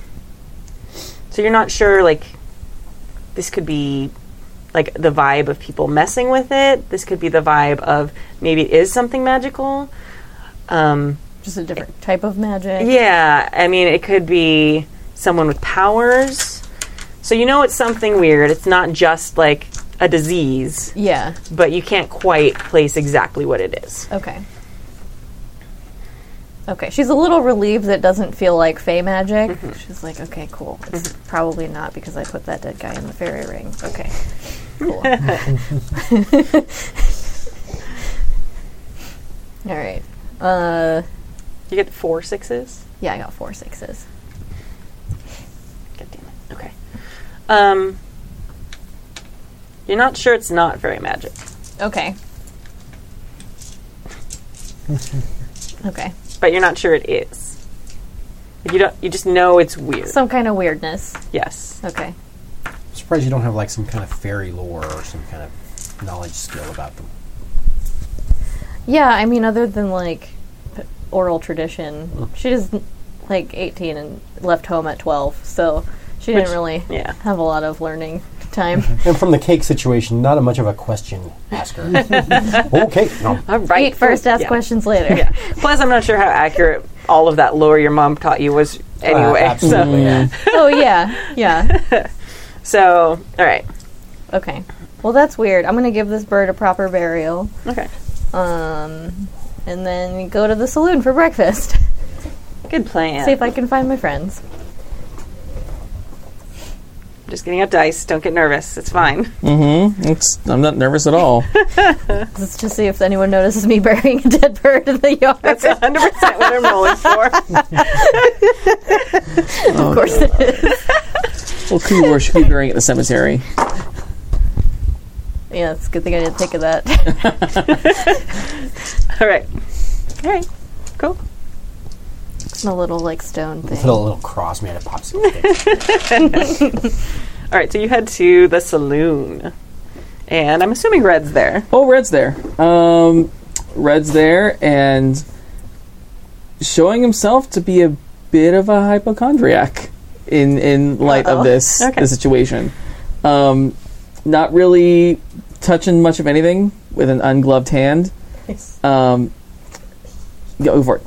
so you're not sure like this could be like the vibe of people messing with it. This could be the vibe of maybe it is something magical. Um, Just a different type of magic. yeah, I mean it could be someone with powers. So you know it's something weird. It's not just like a disease, Yeah. but you can't quite place exactly what it is. Okay. Okay, she's a little relieved that it doesn't feel like fey magic. Mm-hmm. She's like, okay, cool. It's probably not because I put that dead guy in the fairy ring. Okay, cool. All right. Uh, You get four sixes. Yeah, I got four sixes. God damn it. Okay. Um, you're not sure it's not very magic. Okay. okay. but you're not sure it is. You don't. You just know it's weird. Some kind of weirdness. yes. Okay. I'm surprised you don't have like some kind of fairy lore or some kind of knowledge skill about them. Yeah, I mean, other than like oral tradition, she was like 18 and left home at 12, so she Which- didn't really yeah. have a lot of learning time. And from the cake situation, not a much of a question asker. okay, no. All right. Eat first, ask Yeah. questions later. Yeah. Plus, I'm not sure how accurate all of that lore your mom taught you was anyway. Uh, absolutely, yeah. oh yeah, yeah. so, all right. Okay. Well, that's weird. I'm gonna give this bird a proper burial, Okay. um, and then go to the saloon for breakfast. Good plan. See if I can find my friends. Just getting out dice. Don't get nervous. It's fine. Mm-hmm. It's, I'm not nervous at all. Let's just see if anyone notices me burying a dead bird in the yard. That's 100 percent what I'm rolling for. of course it is. well, cool. Or should be burying it in the cemetery. Yeah, it's a good thing I didn't think of that. All right. All right. Cool. A little like stone thing. Put a little cross made of popsicle sticks. All right. So you head to the saloon, and I'm assuming Red's there. Oh, Red's there. Um, Red's there and showing himself to be a bit of a hypochondriac in in light Uh-oh. of this Okay. the situation. Um, not really touching much of anything with an ungloved hand. Um, go for it.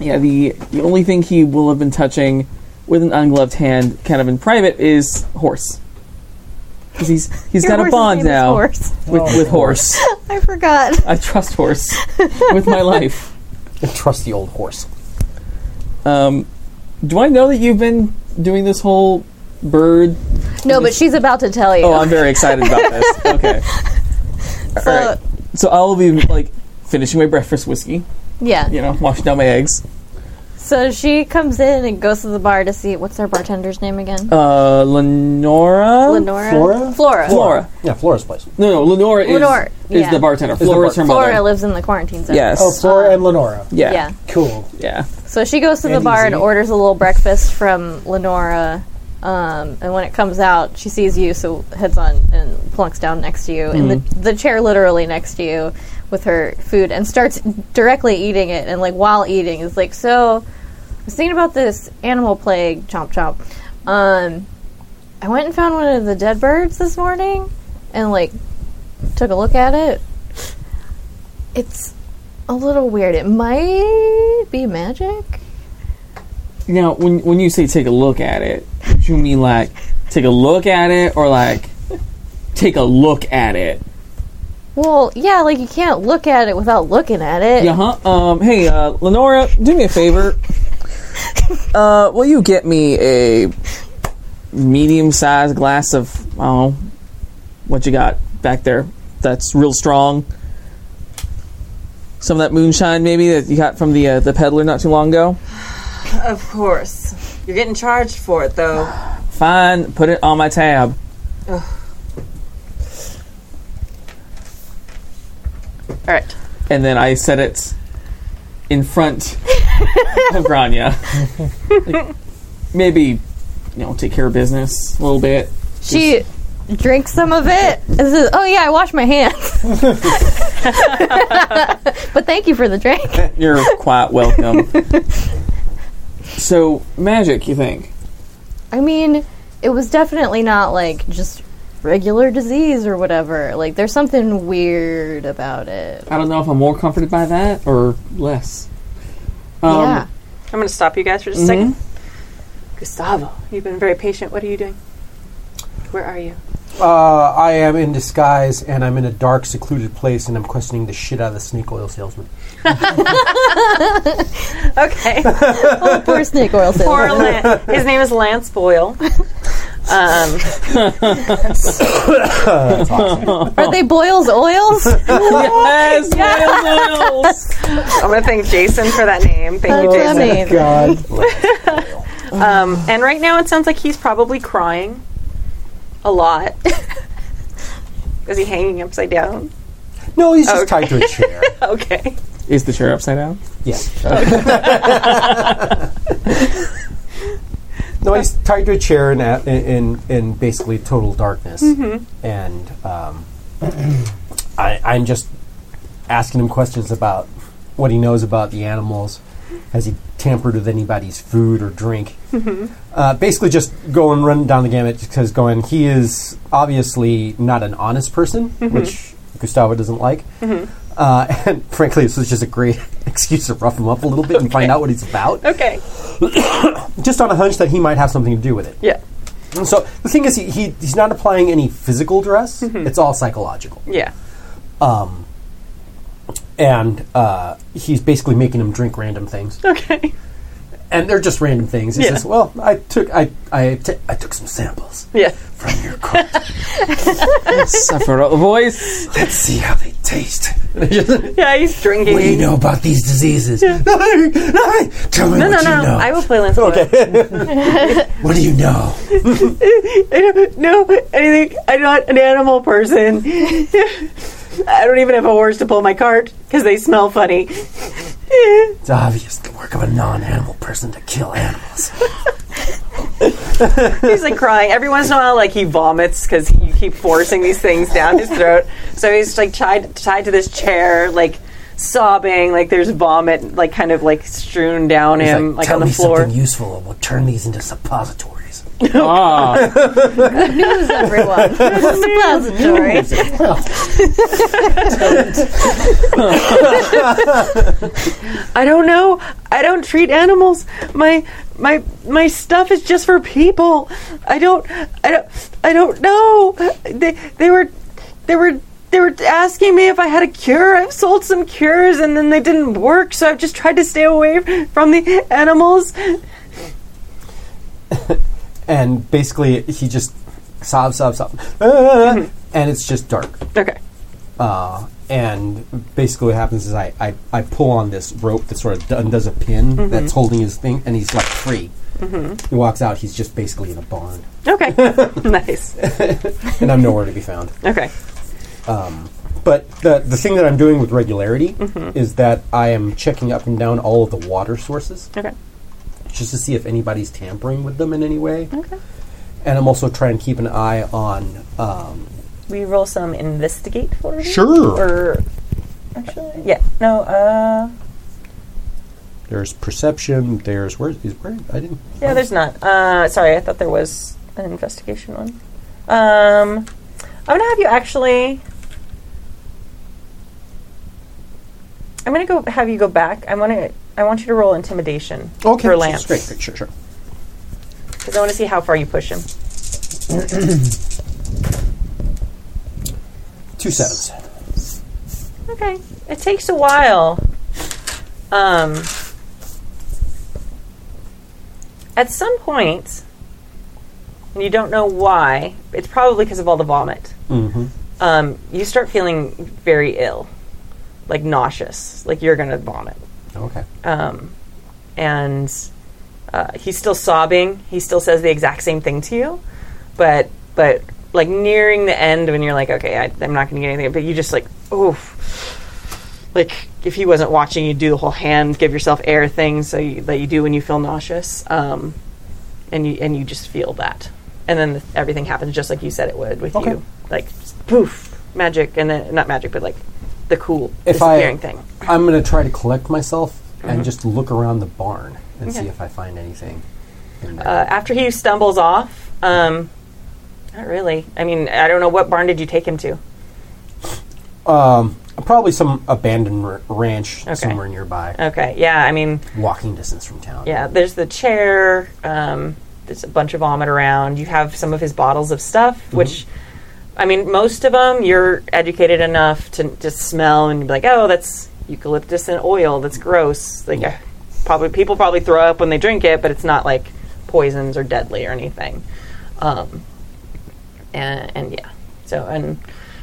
Yeah, the the only thing he will have been touching with an ungloved hand, kind of in private, is horse. Because he's he's Your got a horse's bond name is now Horse. with, with horse. I forgot. I trust horse with my life. I trust the old horse. Um, do I know that you've been doing this whole bird? No, but she's about to tell you. Oh, I'm very excited about this. Okay. so, All right. So I'll be like finishing my breakfast whiskey. Yeah. You know, washing down my eggs. So she comes in and goes to the bar to see what's our bartender's name again? Uh, Lenora. Lenora. Flora? Flora. Flora. Yeah, Flora's place. No, no, Lenora is, Lenora, is yeah. the bartender. the Flora's her mother. Flora lives in the quarantine zone. Yes. Oh, Flora and Lenora. yeah. Yeah. Cool. Yeah. So she goes to the And bar and orders a little breakfast from Lenora. Um, and when it comes out, she sees you, so heads on and plunks down next to you in the, the chair, literally next to you, with her food, and starts directly eating it. And like while eating, is like, "So, I was thinking about this animal plague, chomp chomp. Um, I went and found one of the dead birds this morning, and like took a look at it. It's a little weird. It might be magic." Now, when when you say take a look at it, do you mean like take a look at it, or like take a look at it? Well, yeah, like you can't look at it without looking at it. Yeah, huh? Um, hey, uh, Lenora, do me a favor. Uh, will you get me a medium-sized glass of I don't know what you got back there? That's real strong. Some of that moonshine, maybe that you got from the uh, the peddler not too long ago. Of course. You're getting charged for it, though. Fine, put it on my tab. All right. and then I set it in front of Grania. Like, maybe, you know, take care of business a little bit. She drinks some of it and says, "Oh yeah, I washed my hands." but thank you for the drink. You're quite welcome. so, magic, you think? I mean, it was definitely not like just regular disease or whatever. Like there's something weird about it. I don't know if I'm more comforted by that or less. Um, yeah. I'm going to stop you guys for just a second. Gustavo, you've been very patient. What are you doing? Where are you? Uh, I am in disguise, and I'm in a dark, secluded place, and I'm questioning the shit out of the snake oil salesman. Okay. Oh, poor snake oil Poor salesman. Lan- His name is Lance Boyle. Um, Are they Boyle's oils? yes, yes. I'm going to thank Jason for that name. Thank you, Jason. amazing. God. Um, and right now it sounds like he's probably crying a lot. Is he hanging upside down? No, he's just tied to a chair. Okay. Is the chair upside down? Yeah. no, he's tied to a chair in a- in in basically total darkness, and um, I, I'm just asking him questions about what he knows about the animals. Has he tampered with anybody's food or drink? Uh, basically, just going run down the gamut because going. He is obviously not an honest person, which Gustavo doesn't like. Uh, and frankly, this was just a great excuse to rough him up a little bit and find out what he's about, Okay. just on a hunch that he might have something to do with it. Yeah. And so the thing is, he, he he's not applying any physical duress; it's all psychological. Yeah. Um, and uh, he's basically making him drink random things, Okay. and they're just random things. He Yeah. says, "Well, I took I I, t- I took some samples Yeah. from your coat. Suffer out the voice. Let's see how they taste." Yeah, he's drinking. What do you know about these diseases? Nothing, nothing. Tell me No, no, what no. you know. I will play Lancelot. Okay. what do you know? I don't know anything. I'm not an animal person. I don't even have a horse to pull my cart because they smell funny. It's obvious the work of a non-animal person to kill animals. He's like crying. Every once in a while, like he vomits because you keep forcing these things down his throat. So he's like tied tied to this chair, like sobbing. Like there's vomit, like kind of like strewn down He's him, like, Tell on the me floor. something useful, and we'll turn these into suppositories. Ah, Good News, everyone. This is a Suppository. I don't know. I don't treat animals. My my my stuff is just for people. I don't I don't I don't know. They they were they were they were asking me if I had a cure. I've sold some cures and then they didn't work, so I've just tried to stay away from the animals. And basically, he just sobs, sobs, sobs, Ah, and it's just dark. Okay. Uh, and basically, what happens is I, I, I pull on this rope that sort of undoes a pin that's holding his thing, and he's like free. He walks out. He's just basically in a barn, Okay. nice. and I'm nowhere to be found. Okay. Um, But the the thing that I'm doing with regularity is that I am checking up and down all of the water sources Okay. Just to see if anybody's tampering with them in any way. Okay. And I'm also trying to keep an eye on. Um, We roll some investigate for me? Sure. Or actually Yeah. No, uh there's perception. There's where is where I didn't. Yeah, there's not. Uh, sorry, I thought there was an investigation one. Um, I'm gonna have you actually. I'm gonna go have you go back. I want to. I want you to roll intimidation Okay, for Lance Great, great, sure, sure. because I want to see how far you push him. Two sevens. Okay, it takes a while. Um, at some point, and you don't know why. It's probably because of all the vomit. Mm-hmm. um, you start feeling very ill, like nauseous, like you're going to vomit. Okay. Um, and uh, he's still sobbing. He still says the exact same thing to you, but but like nearing the end when you're like, okay, I, I'm not going to get anything, but you just like, oof. Like if he wasn't watching, you do the whole hand, give yourself air thing, so you, that you do when you feel nauseous, um, and you and you just feel that, and then everything happens just like you said it would with Okay. you, like poof, magic, and then not magic, but like the cool If I- thing. I'm going to try to collect myself and just look around the barn and see if I find anything. Uh, after he stumbles off, um, not really. I mean, I don't know what barn did you take him to. um, probably some abandoned r- ranch Okay. somewhere nearby, Okay, yeah. I mean, walking distance from town. yeah. There's the chair. Um, there's a bunch of vomit around. You have some of his bottles of stuff, which, I mean, most of them you're educated enough to just smell and be like, oh, that's eucalyptus and oil. That's gross. Like, uh, probably people probably throw up when they drink it, but it's not like poisons or deadly or anything. Um, and, and yeah, so and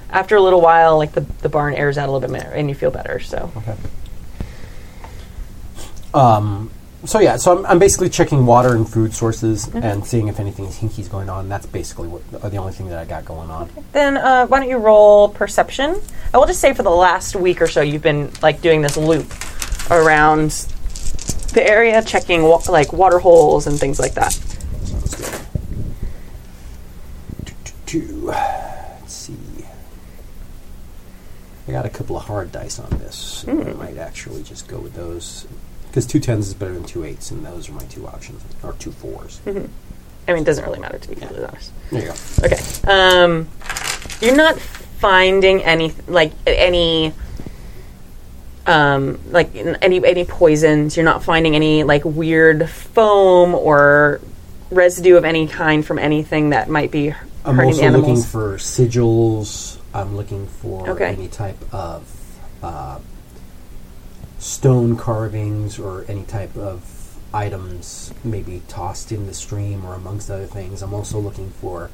after a little while, like the the barn airs out a little bit more, and you feel better. So Okay. Um, so yeah, so I'm, I'm basically checking water and food sources and seeing if anything hinky is going on. That's basically what uh, the only thing that I got going on. then uh, why don't you roll perception? I will just say for the last week or so, you've been like doing this loop around the area, checking wa- like water holes and things like that. Let's see. I got a couple of hard dice on this. I might actually just go with those because two tens is better than two eights, and those are my two options, or two fours. I mean, it doesn't really matter to be completely honest. There you go. Okay. Um, you're not finding any like any um like any any poisons. You're not finding any like weird foam or residue of any kind from anything that might be I'm hurting also animals. looking for sigils. I'm looking for Okay. any type of uh, stone carvings or any type of items maybe tossed in the stream or amongst other things. I'm also looking for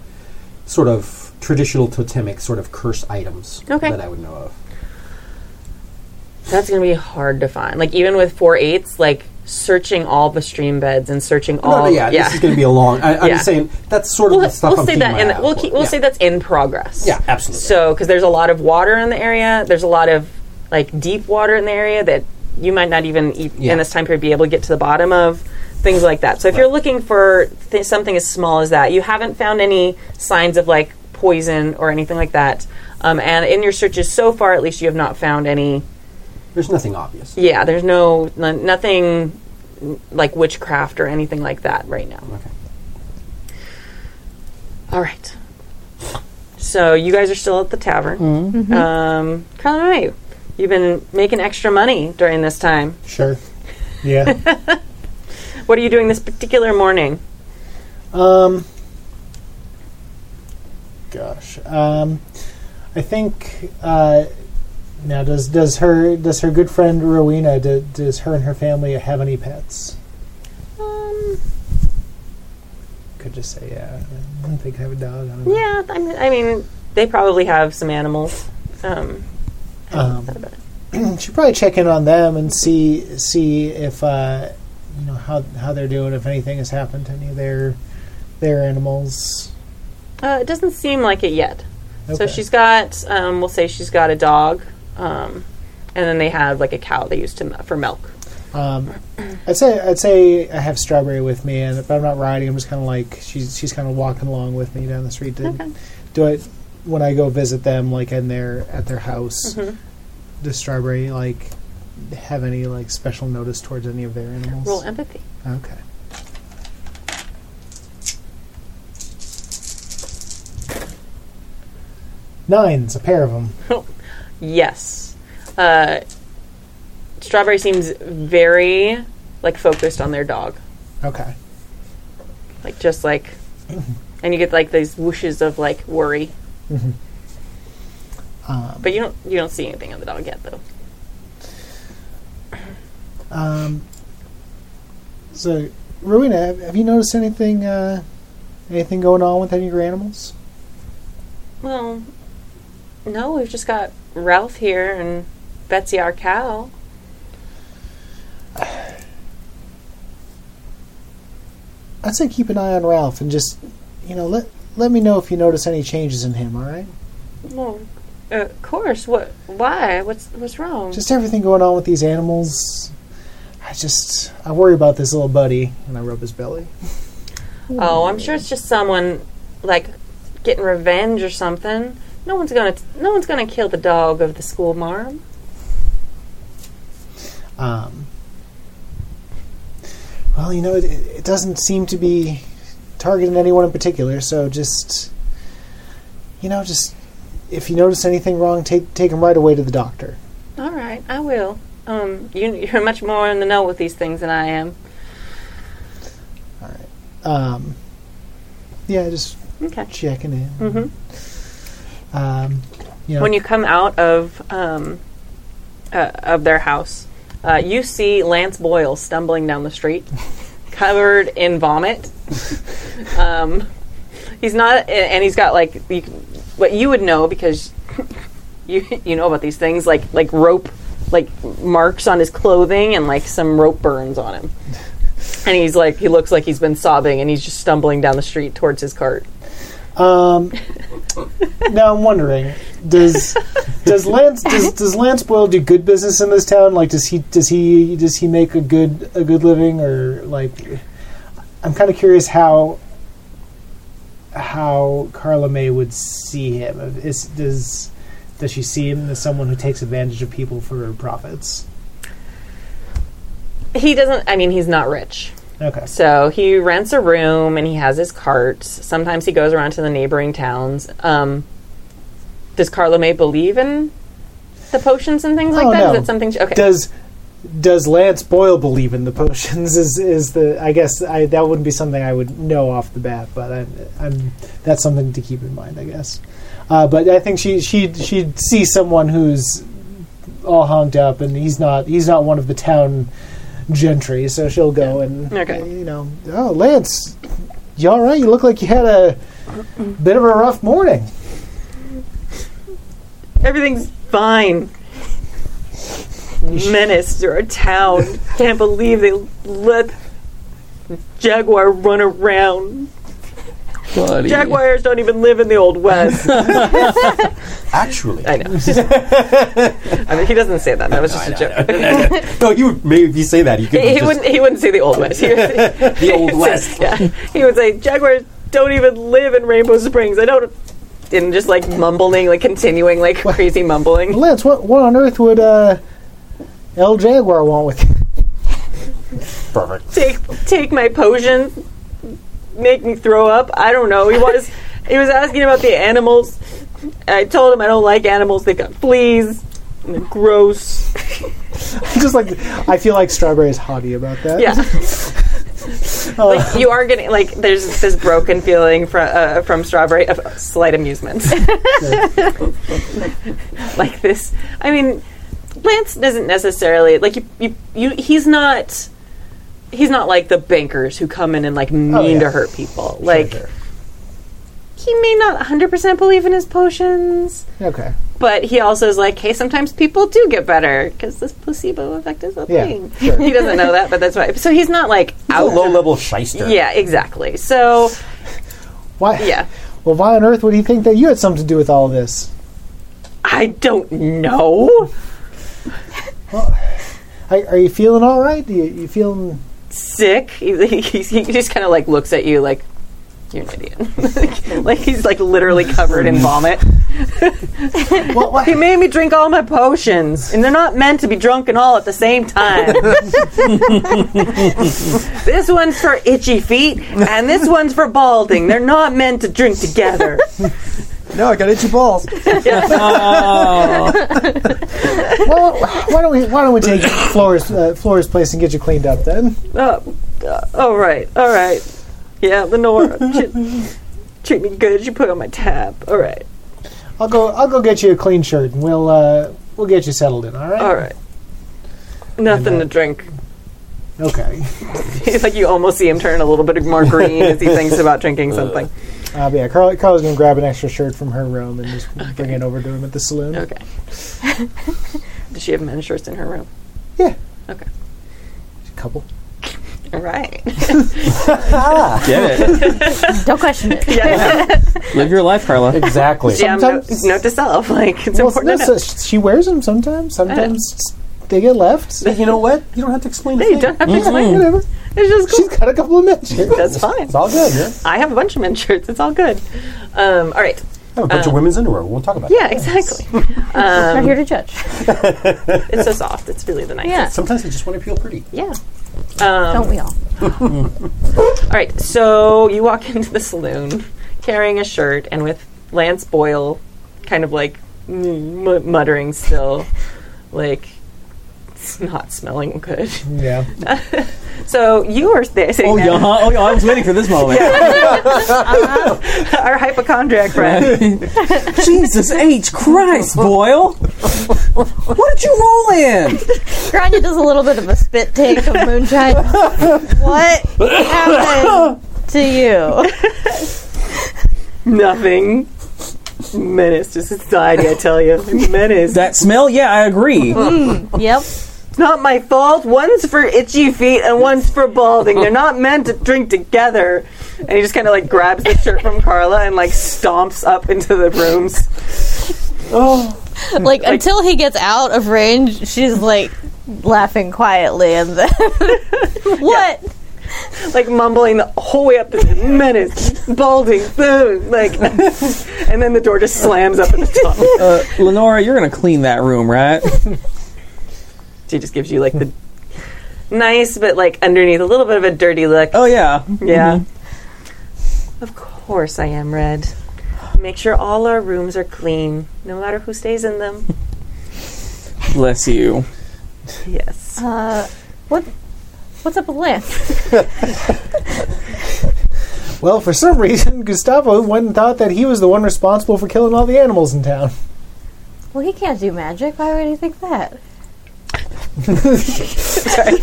sort of traditional totemic sort of curse items Okay. that I would know of. That's gonna be hard to find. Like even with four eights, like searching all the stream beds and searching No, all no, yeah, this is going to be a long. I, I'm Yeah. just saying that's sort of we'll, the stuff we'll I'm say that in out we'll keep, we'll yeah. say that's in progress. Yeah, absolutely. So because there's a lot of water in the area, there's a lot of like deep water in the area that you might not even e- Yeah. in this time period be able to get to the bottom of things like that. So if you're looking for th- something as small as that, you haven't found any signs of like poison or anything like that. Um, and in your searches so far, at least you have not found any. There's nothing obvious. Yeah, there's no n- nothing n- like witchcraft or anything like that right now. Okay. All right. So you guys are still at the tavern. Mm-hmm. Um, Carla May, you've been making extra money during this time. Sure. Yeah. What are you doing this particular morning? Um. Gosh. Um. I think. Uh, now, does does her does her good friend Rowena do, does her and her family have any pets? Um, Could just say yeah. I don't think I have a dog. I yeah, I mean, I mean, they probably have some animals. Um, I don't know Um, that about it. should probably check in on them and see see if uh, you know how how they're doing. If anything has happened to any of their their animals. Uh, it doesn't seem like it yet. So she's got, um, we'll say she's got a dog, um, and then they have like a cow they use to m- for milk. Um, I'd say I'd say I have Strawberry with me, and if I'm not riding, I'm just kind of like she's she's kind of walking along with me down the street. To, Okay. Do it when I go visit them, like in their at their house. Mhm. Does Strawberry like have any like special notice towards any of their animals? Roll empathy. Okay. Nines, a pair of them. Yes. Uh, Strawberry seems very like focused on their dog. Okay. Like just like and you get like these whooshes of like worry. Um, But you don't you don't see anything on the dog yet though. Um, so, Rowena, have, have you noticed anything uh, anything going on with any of your animals? Well, no, we've just got Ralph here and Betsy our cow. I'd say keep an eye on Ralph and just, you know, let let me know if you notice any changes in him. All right? Well, uh, of course. What? Why? What's what's wrong? Just everything going on with these animals. I just I worry about this little buddy, and I rub his belly. oh, I'm sure it's just someone like getting revenge or something. No one's gonna no one's gonna kill the dog of the school marm. Um, well, you know, it, it doesn't seem to be targeting anyone in particular. So just, you know, just if you notice anything wrong, take take him right away to the doctor. All right, I will. Um, you, you're much more in the know with these things than I am. All right. Um, yeah, just Okay. checking in. Mm-hmm. Um, you know, When you come out of um, uh, of their house, uh, you see Lance Boyle stumbling down the street, covered in vomit. um, he's not, and he's got like you, what you would know because you you know about these things like like rope like marks on his clothing and like some rope burns on him. And he's like he looks like he's been sobbing and he's just stumbling down the street towards his cart. Um, now I'm wondering, does does Lance does, does Lance Boyle do good business in this town? Like, does he does he does he make a good a good living, or like? I'm kind of curious how how Carla May would see him. Is does does she see him as someone who takes advantage of people for profits? He doesn't I mean he's not rich. Okay. So he rents a room and he has his carts. Sometimes he goes around to the neighboring towns. Um, does Carla May believe in the potions and things like Oh, that? Is no. it something? She, okay. Does does Lance Boyle believe in the potions? Is is the I guess I, that wouldn't be something I would know off the bat, but I'm, I'm that's something to keep in mind, I guess. Uh, but I think she she she'd see someone who's all honked up, and he's not he's not one of the town gentry, so she'll go and Okay. Uh, you know, oh Lance, you all right? You look like you had a bit of a rough morning. Everything's fine. Menace to our town. Can't believe they let Jaguar run around. Buddy. Jaguars don't even live in the Old West. Actually, I know. I mean, he doesn't say that. That was just a joke. no, you would maybe say that. You could He, he just- wouldn't. He wouldn't say the Old West. He would say, the old west. yeah, he would say Jaguars don't even live in Rainbow Springs. I don't. And just like mumbling, like continuing, like crazy mumbling. Lance, what what on earth would uh, El Jaguar want with you? Perfect. take take my potions, make me throw up. I don't know. He was he was asking about the animals. I told him I don't like animals. They got fleas. And they're gross. just like I feel like Strawberry is haughty about that. Yeah. like you are getting like there's this broken feeling from uh, from Strawberry of slight amusement. like this. I mean, Lance doesn't necessarily like you. You, you he's not. He's not like the bankers who come in and like mean Oh, yeah. to hurt people. Like sure. he may not 100% believe in his potions, Okay. but he also is like, hey, sometimes people do get better because this placebo effect is a Yeah, thing. sure. He doesn't know that, but that's why. So he's not like A out. low level shyster. Yeah, exactly. So Why? yeah, Well, why on earth would he think that you had something to do with all of this? I don't know. Are, are you feeling all right? You, you feeling? Sick. He, he, he just kind of like looks at you like you're an idiot. like, like he's like literally covered in vomit. What, what? He made me drink all my potions, and they're not meant to be drunk drunken all at the same time. this one's for itchy feet, and this one's for balding. They're not meant to drink together. No, I got itchy balls. well, why don't we? Why don't we take Flora's uh, Flora's place and get you cleaned up then? Oh, uh, all right, all right. Yeah, Lenore, treat, treat me good. You put on my tab. All right, I'll go. I'll go get you a clean shirt, and we'll uh, we'll get you settled in. All right. all right. Nothing to drink. Okay. It's like you almost see him turn a little bit more green as he thinks about drinking something. Uh, but yeah, Carl, Carla's gonna grab an extra shirt from her room and just bring it over to him at the saloon. Okay. Does she have men's shirts in her room? Yeah. Okay. A couple. All right. Get it. Don't question it. yeah. Live your life, Carla. Exactly. Yeah, note, Sometimes- note to self. Like it's Well, important no, so she wears them sometimes. Sometimes they get left. You know what? You don't have to explain. a you don't have to explain. Whatever. It's just cool. She's got a couple of men shirts. That's fine. It's all good. Yeah. I have a bunch of men's shirts. It's all good. Um, all right. I have a bunch of women's underwear. We'll talk about it. Yeah, exactly. Not here to judge. It's so soft. It's really the nicest. Yeah. Sometimes they just want to feel pretty. Yeah. Um, Don't we all? All right, so you walk into the saloon carrying a shirt and with Lance Boyle kind of like muttering still, like it's not smelling good. Yeah. So you are there sitting Oh, there, yeah. Oh, yeah. I was waiting for this moment. Uh-huh. our hypochondriac friend. Jesus H. Christ, Boyle. What did you roll in? Grania does a little bit of a spit take of moonshine. what happened to you? Nothing. Menace to society, I tell you. Menace. That smell? Yeah, I agree. Mm, yep. It's not my fault. One's for itchy feet and one's for balding. They're not meant to drink together. And he just kind of like grabs the shirt from Carla and like stomps up into the rooms. Oh. Like, until he gets out of range, she's like laughing quietly, and then what? like mumbling the whole way up the menace, balding, food, like, and then the door just slams up at the top. Uh, Lenora, you're gonna clean that room, right? She just gives you like the nice, but like underneath a little bit of a dirty look. Oh yeah. Yeah. Of course I am, Red. Make sure all our rooms are clean, no matter who stays in them. Bless you. Yes. Uh, what? What's up with Lance? Well, for some reason, Gustavo went and thought that he was the one responsible for killing all the animals in town. Well, he can't do magic. Why would he think that? Sorry.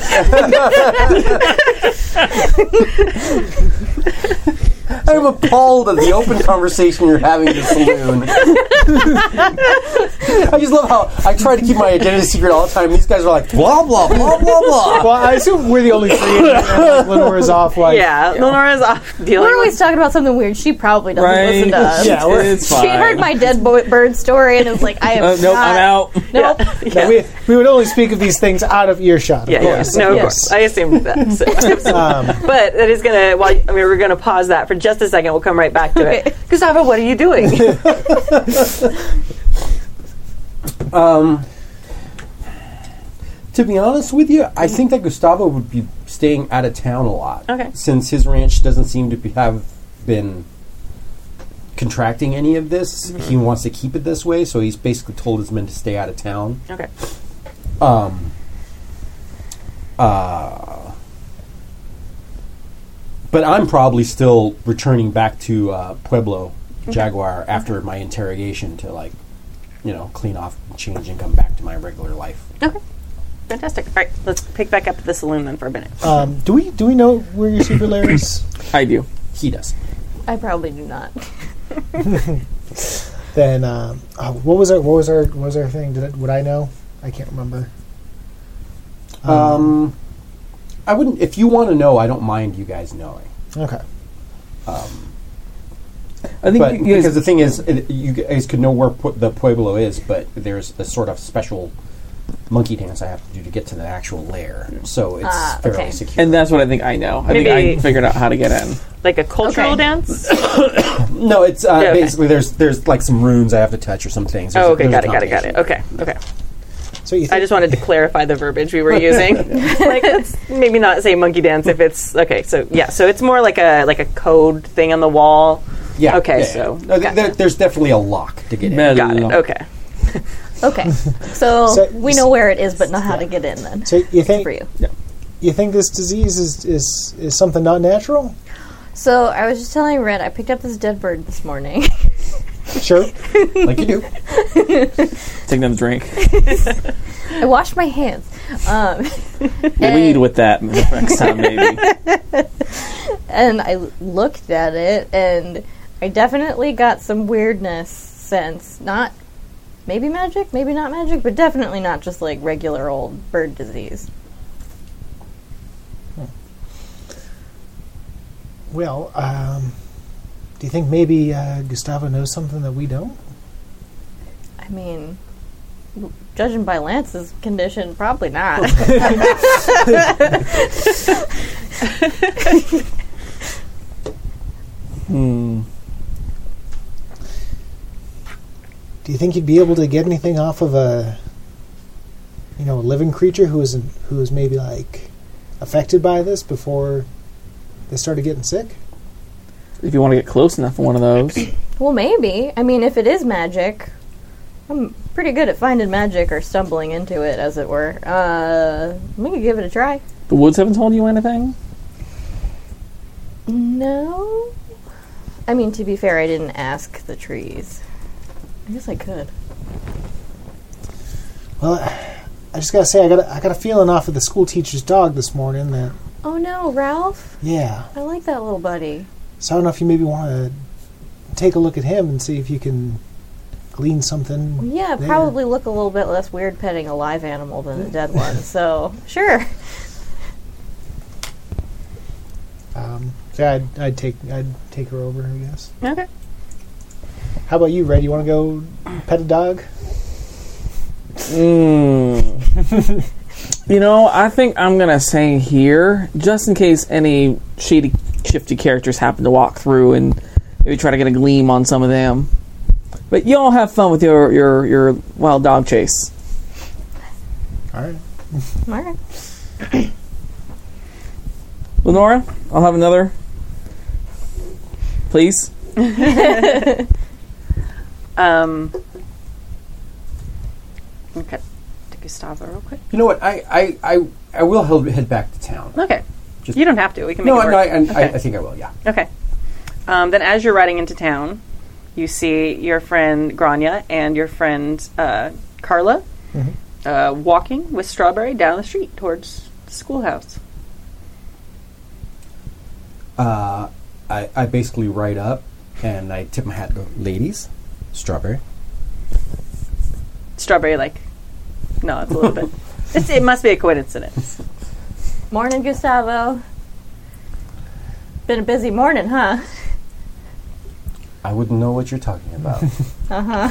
I'm appalled at the open conversation you're having in the saloon. I just love how I try to keep my identity secret all the time. These guys are like blah blah blah blah blah. Well, I assume we're the only three. in here, like, Lenora's off. Like, yeah, Lenora's off dealing We're with always talking about something weird. She probably doesn't Right. listen to us. Yeah, we're- it's fine. She heard my dead bo- bird story and was like, I am Uh, nope, not. I'm out. Nope. No, we, we would only speak of these things out of earshot. Of Yeah, yeah. course. No, of Yes. course. I assumed that. So- Um, but that is gonna. While I mean, we're gonna pause that for just a second. We'll come right back to Okay. it. Gustavo, what are you doing? Um, to be honest with you, I think that Gustavo would be staying out of town a lot. Okay. Since his ranch doesn't seem to be, have been contracting any of this, he wants to keep it this way. So he's basically told his men to stay out of town. okay. Um. Uh. But I'm probably still returning back to uh, Pueblo Jaguar after my interrogation to like, you know, clean off, change, and come back to my regular life. Okay. Fantastic. All right, let's pick back up at the saloon then for a minute. um, do we do we know where your secret lair is? I do. He does. I probably do not. then um, oh, what was our what was our what was our thing? Did it, would I know? I can't remember. Um, I wouldn't. If you want to know, I don't mind you guys knowing. Okay. I think But you guys, because the thing is, it, you guys could know where Pu- the Pueblo is, but there's a sort of special monkey dance I have to do to get to the actual lair. So it's Ah, fairly okay. secure. and that's what I think I know. I think Maybe- I figured out how to get in. Like a cultural Okay. dance. no, it's uh, Yeah, okay. basically there's there's like some runes I have to touch or some things. There's Oh, okay. there's Got it. Got it. Got it. combination. Okay. Okay. So you think, I just wanted to clarify the verbiage we were using. like, let's maybe not say monkey dance if it's okay. So yeah, so it's more like a like a code thing on the wall. Yeah. Okay, yeah, so- yeah. No, th- there- there's definitely a lock to get in. Mel- Got it. Okay. Okay. So, So- we know where it is, but not how to get in then. so you think For you. you think this disease is, is is something not natural? So I was just telling Red, I picked up this dead bird this morning. Sure. like you do. Take another drink. I washed my hands. Um, Yeah, we need to with that next time, maybe. and I looked at it, and I definitely got some weirdness sense. Not maybe magic, maybe not magic, but definitely not just like regular old bird disease. Well, um, do you think maybe uh, Gustavo knows something that we don't? I mean, judging by Lance's condition, probably not. Hmm. Do you think you'd be able to get anything off of a, you know, a living creature who is who is maybe like affected by this before they started getting sick? If you want to get close enough for one of those. well, maybe. I mean, if it is magic, I'm pretty good at finding magic or stumbling into it, as it were. Uh, we could give it a try. The woods haven't told you anything? No. I mean, to be fair, I didn't ask the trees. I guess I could. Well, I just gotta say, I got a, I got a feeling off of the school teacher's dog this morning that Oh no, Ralph! yeah. I like that little buddy. So I don't know if you maybe want to take a look at him and see if you can glean something. Yeah, there. probably look a little bit less weird petting a live animal than a dead one. So sure. Um, so yeah, I'd, I'd take I'd take her over, I guess. Okay. How about you, Red? You want to go pet a dog? Mm. you know, I think I'm gonna say here, just in case any shady, shifty characters happen to walk through and maybe try to get a gleam on some of them. But y'all have fun with your your your wild dog chase. All right. All right. Lenora, I'll have another, please. Um. Okay. To Gustavo real quick. You know what? I I, I, I will head head back to town. Okay. Just- you don't have to. We can make No, it no, work. I, I, I, Okay. I think I will. Yeah. Okay. Um, then, as you're riding into town, you see your friend Grania and your friend uh, Carla uh, walking with Strawberry down the street towards the schoolhouse. Uh, I, I basically ride up and I tip my hat. and Go, ladies, strawberry. Strawberry, like, no, it's a little bit. It's, it must be a coincidence. Morning, Gustavo. Been a busy morning, huh? I wouldn't know what you're talking about. Uh huh.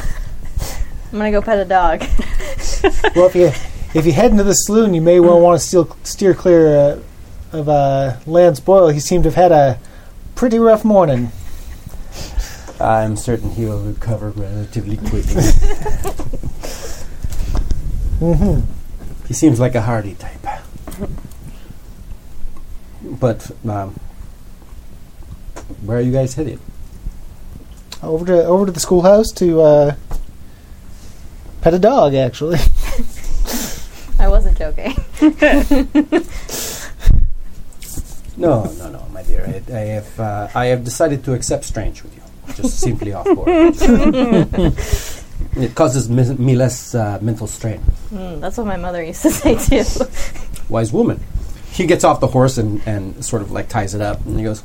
I'm gonna go pet a dog. Well, if you if you head into the saloon, you may well want to steal, steer clear uh, of uh, Lance Boyle. He seemed to have had a pretty rough morning. I'm certain he will recover relatively quickly. hmm he seems like a hardy type. But um, where are you guys headed? Over to over to the schoolhouse to uh, pet a dog. Actually, I wasn't joking. No, no, no, my dear. I, I have uh, I have decided to accept strange with you. Just simply off board. it causes me, me less uh, mental strain. Mm, that's what my mother used to say too. Wise woman. He gets off the horse and, and sort of like ties it up and he goes,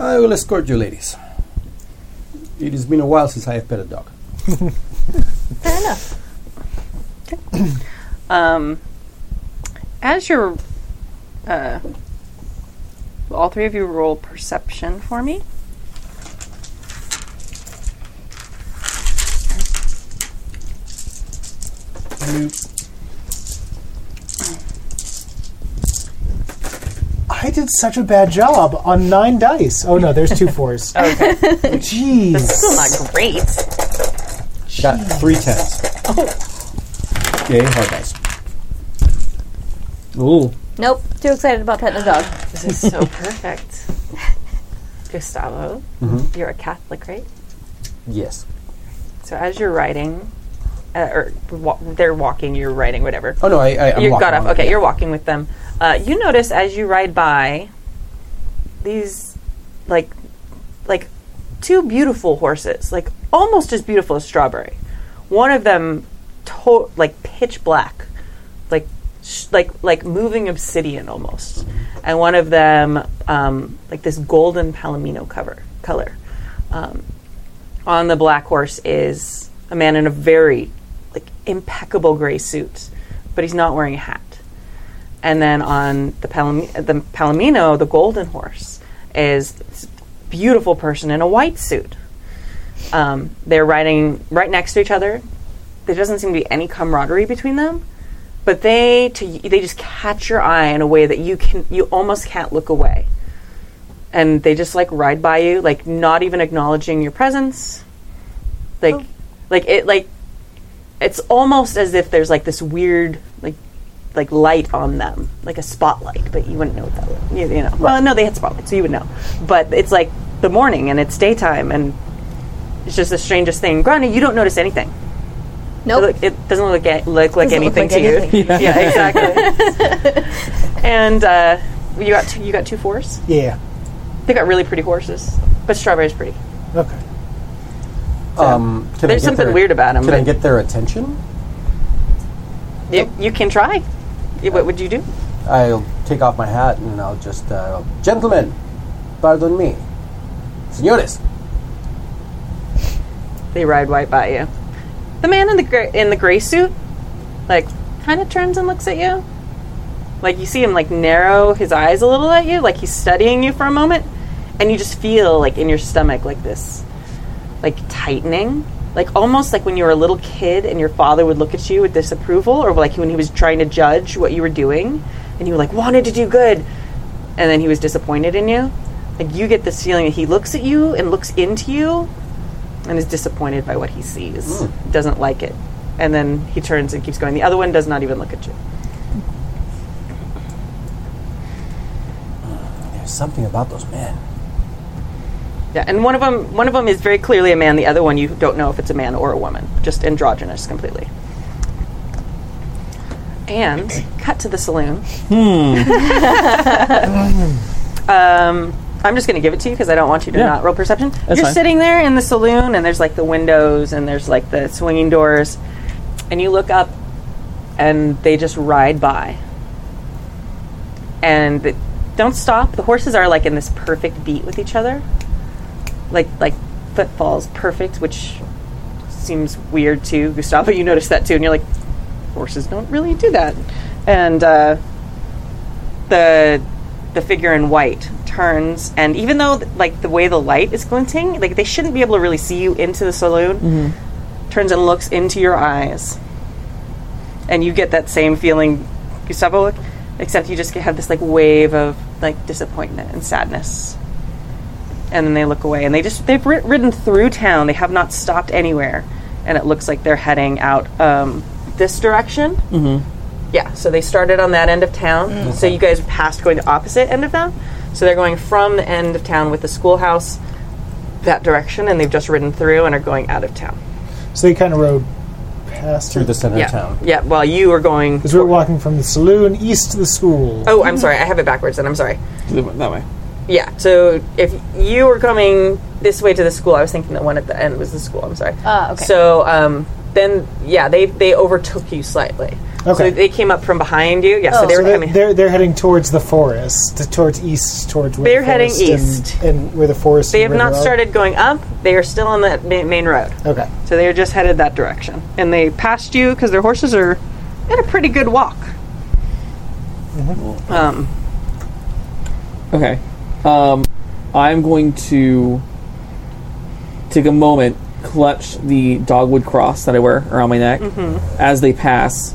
I will escort you ladies. It has been a while since I have pet a dog. Fair enough. Um, as you're, uh, all three of you roll perception for me. I did such a bad job on nine dice. Oh no, there's two fours. Okay. Jeez. That's still not great. I got three tens. Yay, hard dice. Ooh. Nope. Too excited about petting a dog. This is so perfect. Gustavo, you're a Catholic, right? Yes. So as you're writing, uh, or wa- they're walking, you're writing, whatever. Oh no, I, I I'm you walking got off. on it, Okay, yeah. you're walking with them. Uh, you notice as you ride by these, like, like two beautiful horses, like almost as beautiful as Strawberry. One of them, to- like pitch black, like sh- like like moving obsidian almost, and one of them um, like this golden palomino cover color. Um, on the black horse is a man in a very like impeccable gray suit, but he's not wearing a hat. And then on the Palom- the Palomino, the golden horse, is this beautiful person in a white suit. Um, they're riding right next to each other. There doesn't seem to be any camaraderie between them, but they to y- they just catch your eye in a way that you can you almost can't look away. And they just like ride by you, like not even acknowledging your presence. Like, like it like it's almost as if there's like this weird like like light on them, like a spotlight, but you wouldn't know what that was. You, you know. Well, no, they had spotlights, so you would know. But it's like the morning and it's daytime and it's just the strangest thing. Granted, you don't notice anything. Nope. It, it doesn't look, a- look like Doesn't look anything like to anything. you. yeah, exactly. and uh, you got two, you got two fours. Yeah. They got really pretty horses, but strawberry's pretty. Okay. Um, can There's something their- weird them. Can I get their attention? You, you can try. Yeah, What would you do? I'll take off my hat and I'll just, uh, gentlemen, pardon me, senores. They ride right by you. The man in the gray, in the gray suit, like, kind of turns and looks at you. Like you see him like narrow his eyes a little at you, like he's studying you for a moment, and you just feel like in your stomach like this, like tightening, like almost like when you were a little kid and your father would look at you with disapproval, or like when he was trying to judge what you were doing, and you were like wanted to do good, and then he was disappointed in you. Like you get this feeling that he looks at you and looks into you, and is disappointed by what he sees, hmm. doesn't like it, and then he turns and keeps going. The other one does not even look at you. Uh, there's something about those men. Yeah, and one of them one of them is very clearly a man. The other one you don't know if it's a man or a woman, just androgynous completely. And cut to the saloon. Hmm. um, I'm just going to give it to you because I don't want you to Yeah. not roll perception. That's You're fine. sitting there in the saloon, and there's like the windows, and there's like the swinging doors, and you look up, and they just ride by. And they don't stop. The horses are like in this perfect beat with each other like like footfalls perfect, which seems weird too. Gustavo, you noticed that too, and you're like, horses don't really do that. And uh, the the figure in white turns, and even though like the way the light is glinting, like they shouldn't be able to really see you into the saloon. Turns and looks into your eyes, and you get that same feeling, Gustavo, except you just have this like wave of like disappointment and sadness and then they look away and they just they've ri- ridden through town they have not stopped anywhere and it looks like they're heading out um, this direction mm-hmm. yeah so they started on that end of town so you guys passed going the opposite end of town so they're going from the end of town with the schoolhouse that direction and they've just ridden through and are going out of town So they kind of rode past Through the center yeah of town. yeah while you were going Because we were walking from the saloon east to the school. oh i'm sorry i have it backwards and i'm sorry That way. Yeah so if you were coming this way to the school i was thinking the one at the end was the school i'm sorry Ah, okay. So um, then, yeah, they they overtook you slightly. Okay. So they came up from behind you. Yeah, so Oh. they So were they're, coming. they're they're heading towards the forest, towards east, towards where They're the heading forest and- east. and, where the forest. They have not river are. started going up. They are still on that ma- main road. Okay. So they are just headed that direction, and they passed you because their horses are at a pretty good walk. Um, Okay. Um, I'm going to take a moment, clutch the dogwood cross that I wear around my neck as they pass,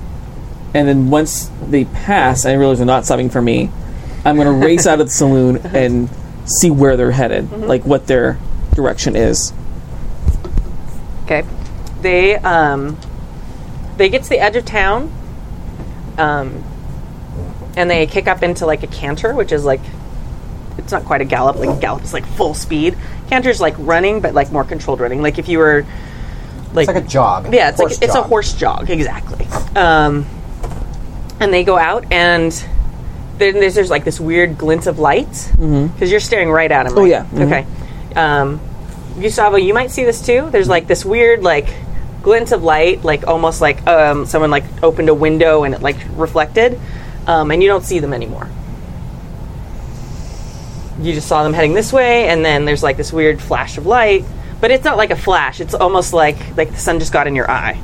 and then once they pass, I realize they're not stopping for me. I'm going to race out of the saloon and see where they're headed, like what their direction is. Okay. They um they get to the edge of town. Um and they kick up into like a canter, which is like it's not quite a gallop, like a gallop is like full speed. Canter's like running, but like more controlled running. Like if you were like, It's like a jog. yeah, it's Horse like it's a horse jog, exactly. Um, and they go out, and then there's, there's like this weird glint of light because you're staring right at him. Oh, right? yeah. Mhm. Okay. Um, Gustavo, you might see this too. There's like this weird like glint of light, like almost like um, someone like opened a window and it like reflected, um, and you don't see them anymore. You just saw them heading this way, and then there's like this weird flash of light, but it's not like a flash. It's almost like like the sun just got in your eye,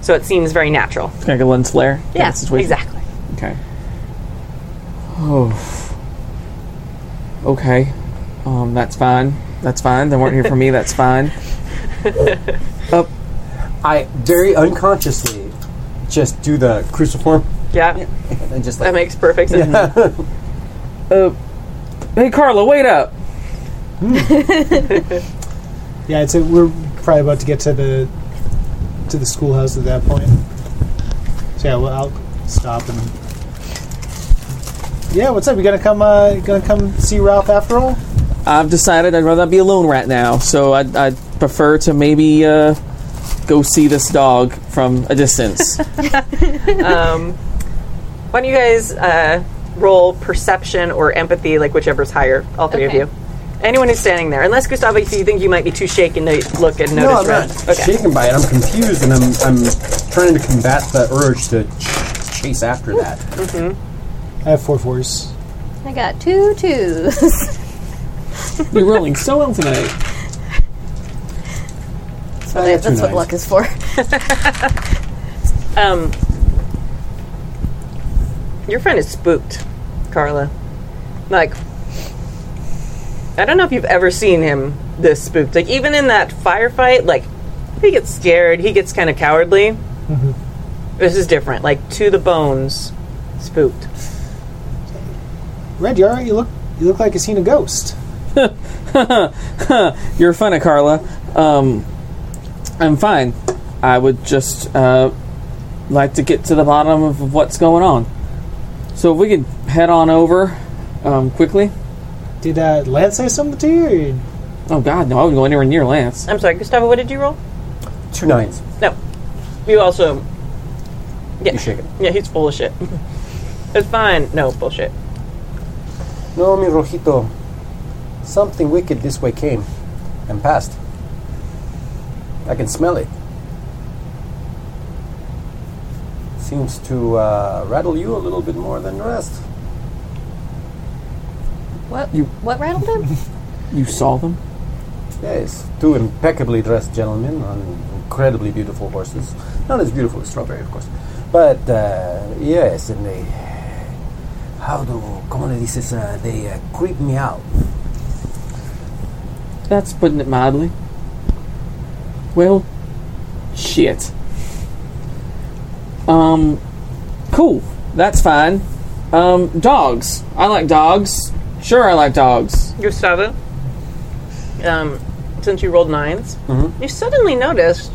so it seems very natural. Kind of like a lens flare. kind of Yeah, exactly. Okay. Oh. Okay. Um, that's fine. That's fine. They weren't here for me. That's fine. Up. I very unconsciously just do the cruciform Yeah, and just that makes perfect sense. Uh, hey, Carla, wait up. Yeah, it's a, we're probably about to get to the to the schoolhouse at that point. So yeah, well, I'll stop and. Yeah, what's up? You gonna come? Uh, gonna come see Ralph after all? I've decided I'd rather not be alone right now, so I'd, I'd prefer to maybe uh, go see this dog from a distance. Um, why don't you guys uh, roll perception or empathy, like whichever's higher, all three Okay. of you. Anyone who's standing there, unless Gustavo, you think you might be too shaken to look and notice No, I'm red. not Okay. shaken by it. I'm confused, and I'm I'm trying to combat the urge to ch- chase after that. I have four fours. I got two twos. You're rolling so well tonight. it's what, I that's what luck is for. Um, your friend is spooked, Carla. Like, I don't know if you've ever seen him this spooked. Like, even in that firefight, like, he gets scared, he gets kind of cowardly. This is different. Like, to the bones, spooked. Red, you alright? You look you look like you've seen a ghost. You're funny, Carla. Um, I'm fine. I would just uh, like to get to the bottom of what's going on. So if we could head on over um, quickly. Did uh, Lance say something to you? Or Oh God, no! I wouldn't go anywhere near Lance. I'm sorry, Gustavo, what did you roll? Two nines. No. You also. Yeah. You shake it. Yeah, he's full of shit. it's fine. No, bullshit. No, mi rojito. Something wicked this way came and passed. I can smell it. Seems to uh, rattle you a little bit more than the rest. What? You- What rattled him? You saw them? Yes, two impeccably dressed gentlemen on incredibly beautiful horses. Not as beautiful as Strawberry, of course. But, uh, yes, and they. How do. Como le dices? Uh, they uh, creep me out. That's putting it mildly. Well, shit. Um, cool. That's fine. Um, dogs. I like dogs. Sure, I like dogs. Gustavo, um, since you rolled 9s you suddenly noticed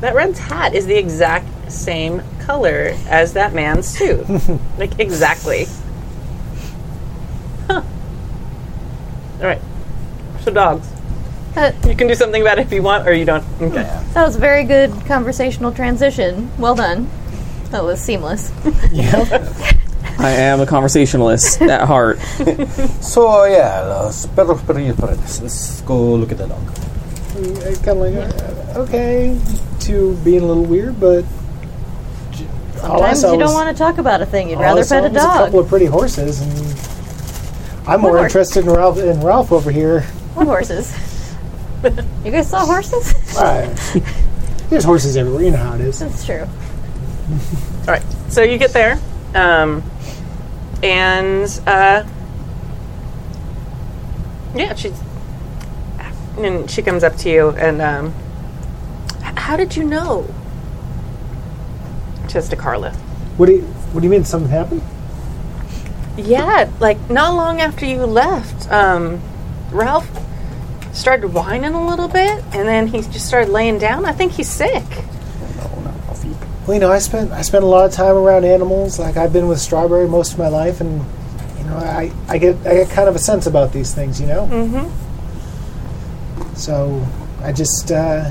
that Red's hat is the exact same color as that man's suit. like, exactly. Huh. All right. So, dogs. That, You can do something about it if you want, or you don't. Okay. that was a very good conversational transition. Well done. That was seamless. yeah. I am a conversationalist at heart. So, yeah, los perros perrillos perretes. Let's go look at the dog. kind of like, uh, okay, to being a little weird, but I Sometimes you don't was- want to talk about a thing. You'd rather pet a dog. A couple of pretty horses, and I'm more What horse? interested in Ralph in Ralph over here. What horses? you guys saw horses? Uh, there's horses everywhere. You know how it is. That's true. All right. So you get there, um, and uh, yeah, she's and she comes up to you and um, how did you know? Just to Carla. What do you What do you mean? Something happened? Yeah, like not long after you left, um, Ralph started whining a little bit, and then he just started laying down. I think he's sick. No, not coffee. Well, you know, I spent I spent a lot of time around animals. Like I've been with Strawberry most of my life, and you know, I, I get I get kind of a sense about these things. You know. Mm-hmm. So I just uh,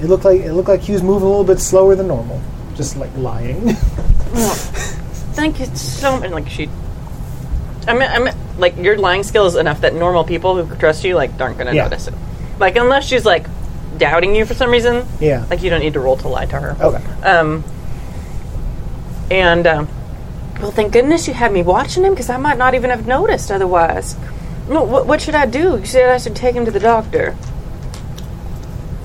it looked like it looked like he was moving a little bit slower than normal, just like lying. Thank you so much. Like she, I mean, I mean, like your lying skill is enough that normal people who trust you like aren't gonna Yeah. notice it. Like unless she's like doubting you for some reason. yeah. Like you don't need to roll to lie to her. Okay. Um. And um, well, thank goodness you had me watching him because I might not even have noticed otherwise. No, what, what should I do? You said I should take him to the doctor.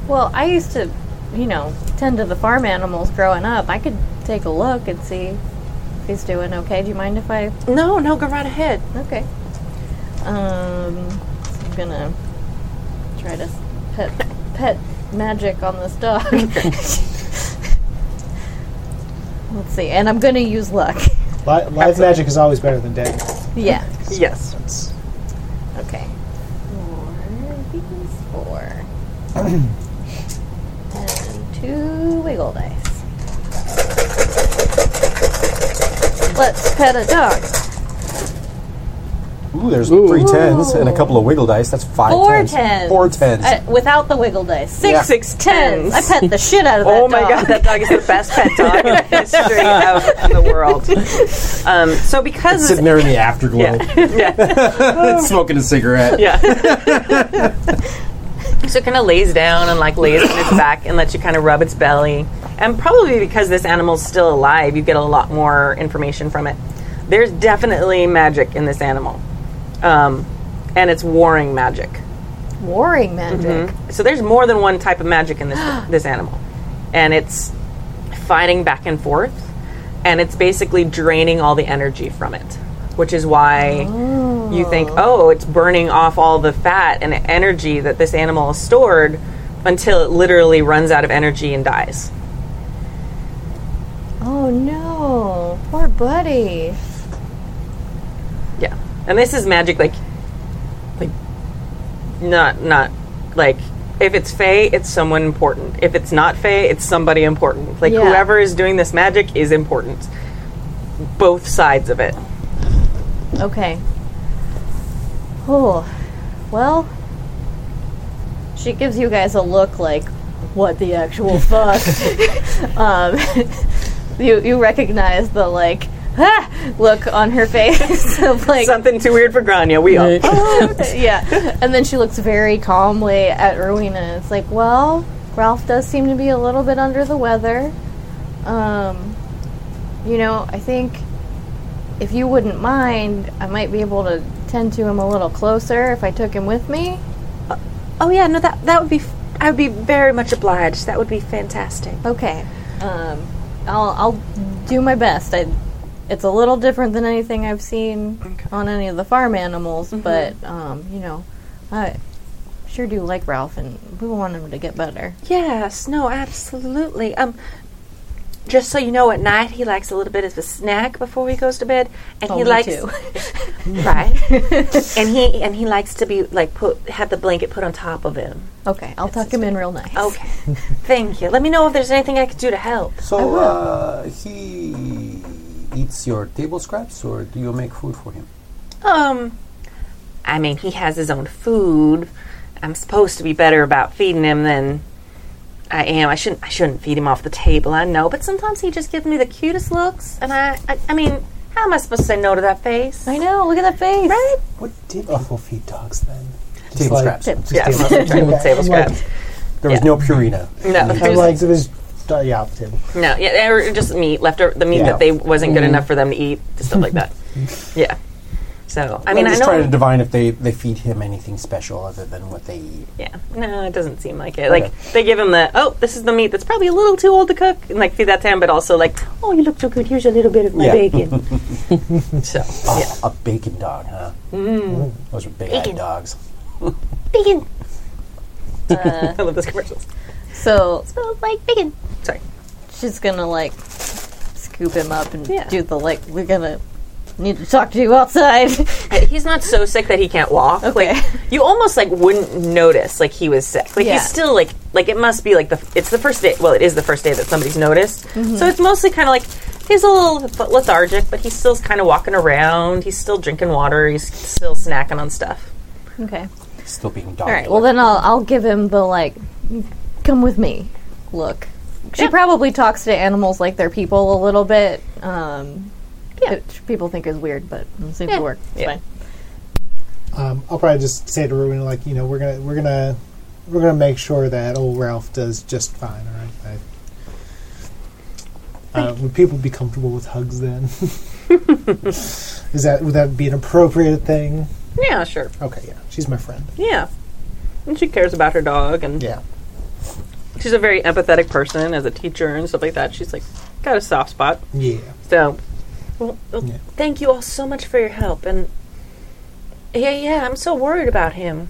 Well, I used to, you know, tend to the farm animals growing up. I could take a look and see if he's doing okay. Do you mind if I? No, no, go right ahead. Okay. Um, so I'm gonna try to pet pet magic on this dog. Let's see, and I'm gonna use luck. Li- live magic is always better than dead. Yeah. Yes. That's- Okay. Four these four. and two wiggle dice. Let's pet a dog. Ooh, there's Ooh. three tens and a couple of wiggle dice. That's five Four tens. tens. Four tens. Uh, without the wiggle dice. Six Yeah. Six tens. tens. I pet the shit out of that dog. Oh my dog. god, that dog is the best pet dog in the history of the world. Um, so because Sitting there in the afterglow, yeah, yeah, smoking a cigarette. yeah. so it kind of lays down and like lays on its back and lets you kind of rub its belly. And probably because this animal's still alive, you get a lot more information from it. There's definitely magic in this animal, um, and it's warring magic. Warring magic. So there's more than one type of magic in this this animal, and it's fighting back and forth, and it's basically draining all the energy from it, which is why you think, oh, it's burning off all the fat and energy that this animal has stored until it literally runs out of energy and dies. Oh no, poor buddy. And this is magic like, like, not not like if it's Fey, it's someone important. If it's not Fey, it's somebody important. Like Yeah. whoever is doing this magic is important. Both sides of it. Okay. Oh, well, she gives you guys a look like, what the actual fuck? um, you you recognize the like, ah, look on her face of like, Something too weird for Grania. We all. yeah. And then she looks very calmly at Rowena. It's like, well, Ralph does seem to be a little bit under the weather. Um, you know, I think if you wouldn't mind, I might be able to tend to him a little closer if I took him with me. Oh yeah, no, that that would be. F- I would be very much obliged. That would be fantastic. Okay. Um, I'll I'll do my best. I, it's a little different than anything I've seen on any of the farm animals, but um, you know, I sure do like Ralph, and we want him to get better. Yes, no, absolutely. Um, just so you know, at night he likes a little bit of a snack before he goes to bed, and Oh, he me likes too. right, and he and he likes to be like put have the blanket put on top of him. Okay, I'll tuck him in real nice. Okay, thank you. Let me know if there's anything I could do to help. So uh, he eats your table scraps, or do you make food for him? Um, I mean, he has his own food. I'm supposed to be better about feeding him than I am. I shouldn't. I shouldn't feed him off the table. I know, but sometimes he just gives me the cutest looks, and I. I, I mean, how am I supposed to say no to that face? I know. Look at that face. Right? What did people feed dogs then? Just Table like- scraps. Tips. Yeah, table mostly trying scraps. table like- There was Yeah. no Purina. No, I'm like, there's, uh, yeah, off the table. No, yeah, or just meat leftover the meat Yeah. that they wasn't good mm-hmm. enough for them to eat, stuff like that. Yeah. So I mean, I'm I just know. trying to divine if they, they feed him anything special other than what they eat. yeah, no, it doesn't seem like it. Like they give him the oh, this is the meat that's probably a little too old to cook, and like feed that to him, but also like oh, you look so good. Here's a little bit of my Yeah. bacon. so Oh, yeah, a bacon dog, huh? Mm. Those are big-eyed dogs. Bacon uh, I love those commercials. So smells like bacon. Sorry. she's gonna like scoop him up and Yeah. do the like. We're gonna need to talk to you outside. He's not so sick that he can't walk. Okay. Like you almost like wouldn't notice like he was sick. Like Yeah. he's still like like it must be like the it's the first day. Well, it is the first day that somebody's noticed. Mm-hmm. So it's mostly kind of like he's a little lethargic, but he's still kind of walking around. He's still drinking water. He's still snacking on stuff. okay. Still being dog. All right. Well, then I'll I'll give him the like, come with me. Look. She Yeah. probably talks to animals like they're people a little bit. Um, Yeah. which people think is weird, but it seems Yeah. to work. It's Yeah. fine. Um, I'll probably just say to Ruben, like, you know, we're gonna we're gonna we're gonna make sure that old Ralph does just fine. All right. I, uh, would people be comfortable with hugs then? Is that would that be an appropriate thing? Yeah, sure. Okay, yeah, she's my friend. Yeah, and she cares about her dog, and Yeah, she's a very empathetic person as a teacher and stuff like that. She's like got a soft spot. yeah. So, well, well, Yeah. thank you all so much for your help. And yeah, yeah, I'm so worried about him.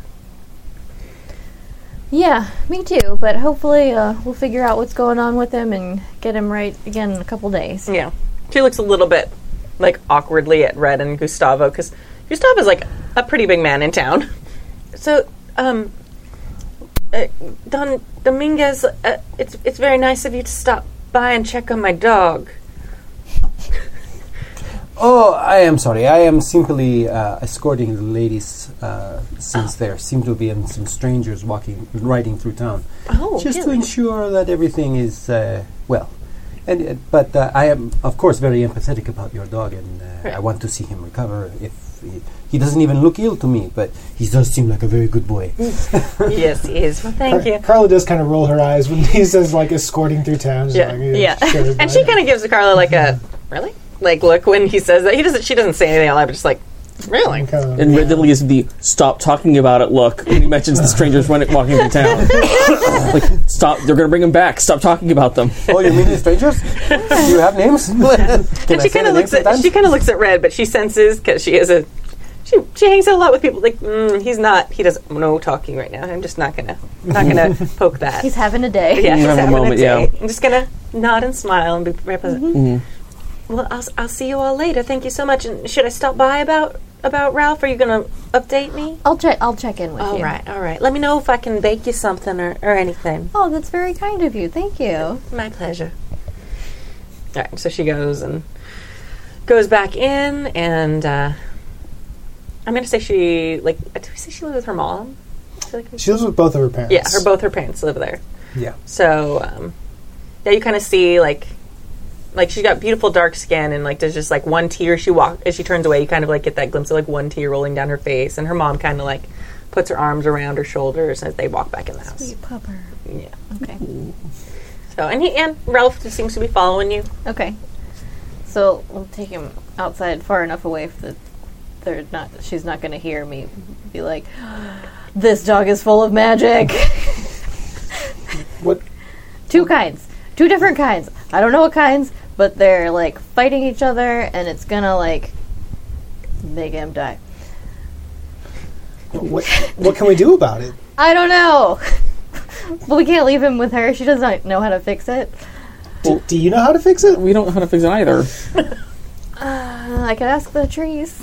Yeah, me too. But hopefully, uh, we'll figure out what's going on with him and get him right again in a couple days. Yeah, she looks a little bit like awkwardly at Red and Gustavo because Gustavo's like a pretty big man in town. So, um, uh, Don Dominguez, uh, it's it's very nice of you to stop by and check on my dog. Oh, I am sorry. I am simply uh, escorting the ladies uh, since there seem to be some strangers walking, riding through town, Oh, just to ensure that everything is uh, well. And uh, but uh, I am, of course, very empathetic about your dog, and uh, Right. I want to see him recover. If he, he doesn't even look ill to me, but he does seem like a very good boy. yes, he is. Well, thank Car- you. Carla does kind of roll her eyes when he says like escorting through town. Yeah, like, yeah. sure, And she kind of gives Carla like a really like look when he says that. He doesn't. She doesn't say anything out loud, but just like Really? Kind of- And Red Lily is the stop talking about it look when he mentions the strangers running, walking through town. like, stop, they're going to bring him back. Stop talking about them. Oh, you mean the strangers? Do you have names? Can I And she kind of looks at sometimes? she kind of looks at Red, but she senses because she is a she she hangs out a lot with people. Like mm, he's not he doesn't no talking right now. I'm just not gonna not gonna poke that. He's having a day. yeah, he's having a moment, a day. yeah. I'm just gonna nod and smile and be very pleasant. Well, I'll I'll see you all later. Thank you so much. And should I stop by about about Ralph? Are you gonna update me? I'll check. I'll check in with All you. All right. All right. Let me know if I can bake you something or, or anything. Oh, that's very kind of you. Thank you. My pleasure. All right, so she goes and goes back in, and uh, I'm gonna say she like. Did we say she lives with her mom? I feel like we- She lives with both of her parents. yeah, her both her parents live there. Yeah. So um, yeah, you kind of see like like she's got beautiful dark skin, and like there's just like one tear she walk as she turns away. You kind of like get that glimpse of like one tear rolling down her face, and her mom kind of like puts her arms around her shoulders as they walk back in the house. Sweet pupper. Yeah. Okay. So and he and Ralph just seems to be following you. Okay. So we'll take him outside far enough away that they're not. She's not going to hear me be like, "This dog is full of magic." What? Two kinds, two different kinds. I don't know what kinds, but they're like fighting each other, and it's gonna like make him die. What? What can we do about it? I don't know. but we can't leave him with her. She doesn't know how to fix it. Do, do you know how to fix it? We don't know how to fix it either. Uh, I could ask the trees.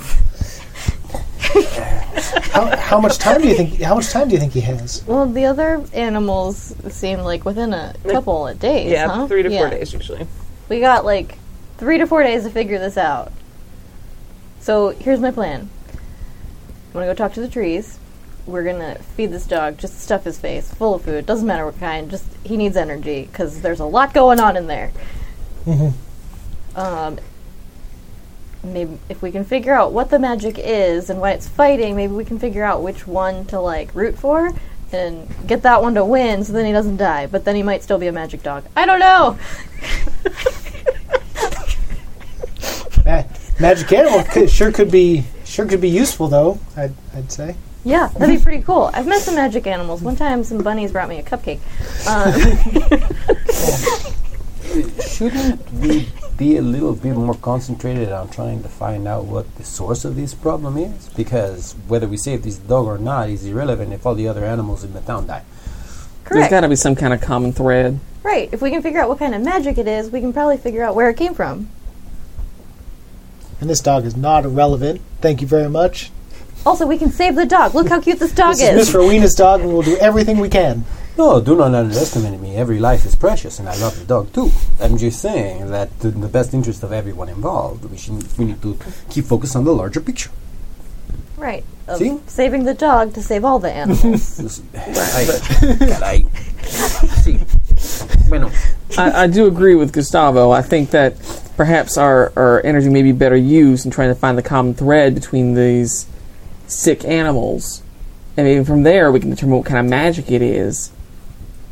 How, how much time do you think? How much time do you think he has? Well, the other animals seem like within a couple of days. Yeah, huh? three to four Yeah. days usually. We got like three to four days to figure this out. So here's my plan. I'm gonna go talk to the trees. We're gonna feed this dog, just stuff his face full of food. Doesn't matter what kind. Just he needs energy because there's a lot going on in there. Um, maybe if we can figure out what the magic is and why it's fighting, maybe we can figure out which one to like root for and get that one to win, so then he doesn't die. But then he might still be a magic dog. I don't know. Ma- magic animal could, sure could be sure could be useful though. I'd, I'd say. Yeah, that'd be pretty cool. I've met some magic animals. One time, some bunnies brought me a cupcake. Um, Shouldn't we be a little bit more concentrated on trying to find out what the source of this problem is? Because whether we save this dog or not is irrelevant if all the other animals in the town die. Correct. There's got to be some kind of common thread. right. If we can figure out what kind of magic it is, we can probably figure out where it came from. And this dog is not irrelevant. Thank you very much. Also, we can save the dog. Look how cute this dog This is is. Miss Rowena's dog, and we'll do everything we can. No, do not underestimate me. Every life is precious, and I love the dog too. I'm just saying that in the best interest of everyone involved, we should we need to keep focus on the larger picture. Right. Of See? Saving the dog to save all the animals. This- I, caray. Bueno, I, I do agree with Gustavo. I think that perhaps our, our energy may be better used in trying to find the common thread between these sick animals. And maybe from there we can determine what kind of magic it is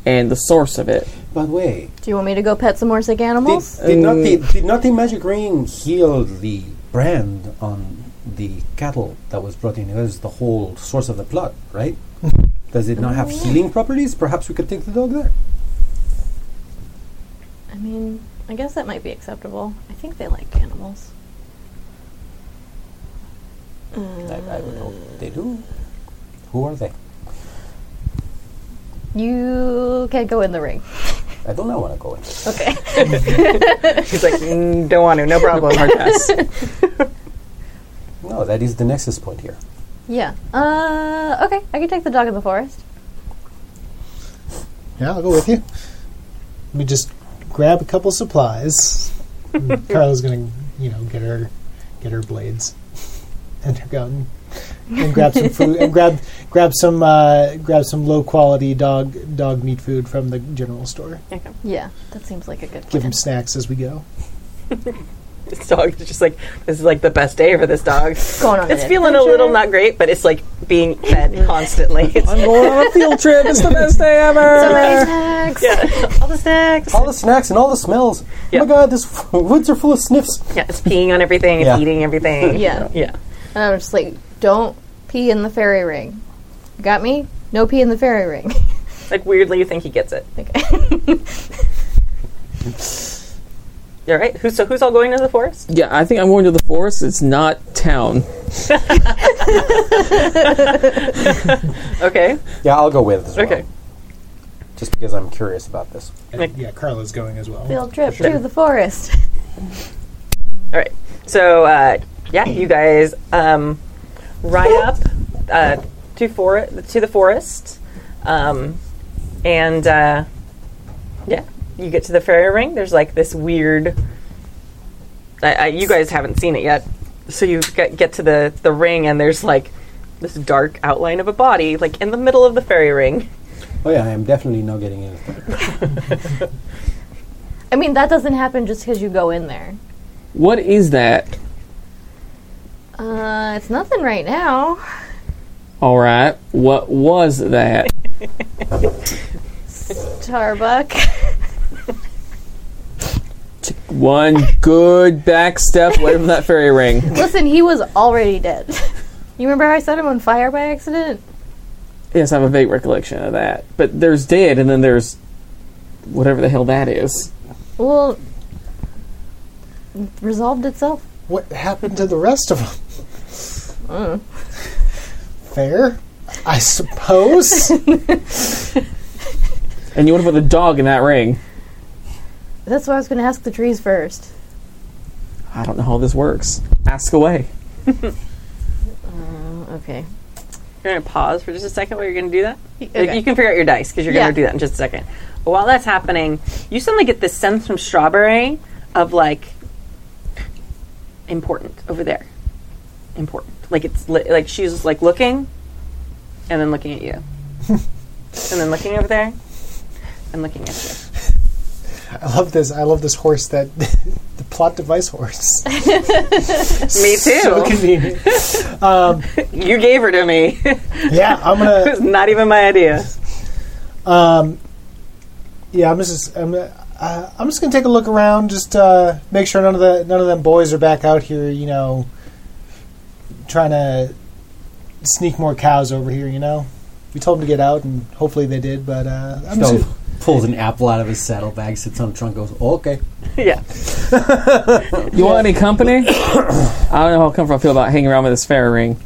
and the source of it. but wait. Do you want me to go pet some more sick Did, animals? did, not the, did not the magic ring heal the brand on the cattle that was brought in? It was the whole source of the plot, right? Does it not have healing properties? Perhaps we could take the dog there. I mean, I guess that might be acceptable. I think they like animals. I, I would hope they do. Who are they? You can't go in the ring. I don't know want to go in. Okay. She's like, mm, don't want to, no problem. Hard pass. No, that is the nexus point here. yeah. Uh. Okay. I can take the dog in the forest. Yeah, I'll go with you. Let me just grab a couple supplies. Carla's gonna, you know, get her get her blades and her gun, and grab some food and grab grab some uh, grab some low quality dog dog meat food from the general store. Yeah, that seems like a good Give plan. them snacks as we go. This dog is just like this is like the best day for this dog. Going on It's an feeling a little not great, but it's like being fed constantly. It's, I'm going on a field trip. It's the best day ever. So many snacks. yeah, all the snacks. All the snacks and all the smells. Yeah. Oh my god, this woods are full of sniffs. Yeah, it's peeing on everything. It's Yeah. eating everything. Yeah. yeah. And I'm just like, don't pee in the fairy ring. Got me? No pee in the fairy ring. Like weirdly, you think he gets it. All right. Who's so who's all going to the forest? Yeah, I think I'm going to the forest. It's not town. Okay. Yeah, I'll go with as well. Okay. Just because I'm curious about this. And, yeah, Carla's going as well. Field trip to the forest. All right. So uh, yeah, you guys um, ride up uh, to for to the forest, um, and uh, yeah, you get to the fairy ring. There's like this weird. I, I, you guys haven't seen it yet, so you get, get to the the ring, and there's like this dark outline of a body, like in the middle of the fairy ring. Oh yeah, I am definitely not getting in. I mean, that doesn't happen just because you go in there. What is that? Uh, it's nothing right now. All right. What was that? Starbuck. One good back step away from that fairy ring. Listen, he was already dead. You remember how I set him on fire by accident? Yes, I have a vague recollection of that. But there's dead, and then there's whatever the hell that is. Well, resolved itself. What happened to the rest of them? Mm. Fair, I suppose. And you want to put a dog in that ring. That's why I was going to ask the trees first. I don't know how this works. Ask away. Uh, okay. You're gonna pause for just a second while you're gonna do that. Okay. You can figure out your dice because you're Yeah. gonna do that in just a second. But while that's happening, you suddenly get this sense from Strawberry of like important over there. Important. Like it's li- like she's like looking, and then looking at you, and then looking over there, and looking at you. I love this. I love this horse that the plot device horse. Me too. so convenient. you gave her to me. Yeah, I'm gonna. not even my idea. Um, yeah, I'm just. I'm. Uh, I'm just gonna take a look around. Just uh, make sure none of the none of them boys are back out here. You know, trying to sneak more cows over here. You know, we told them to get out, and hopefully they did. But uh, I'm just. Pulls an apple out of his saddlebag, sits on the trunk, goes, "Okay." yeah. You want any company? I don't know how comfortable I feel about hanging around with this fair ring.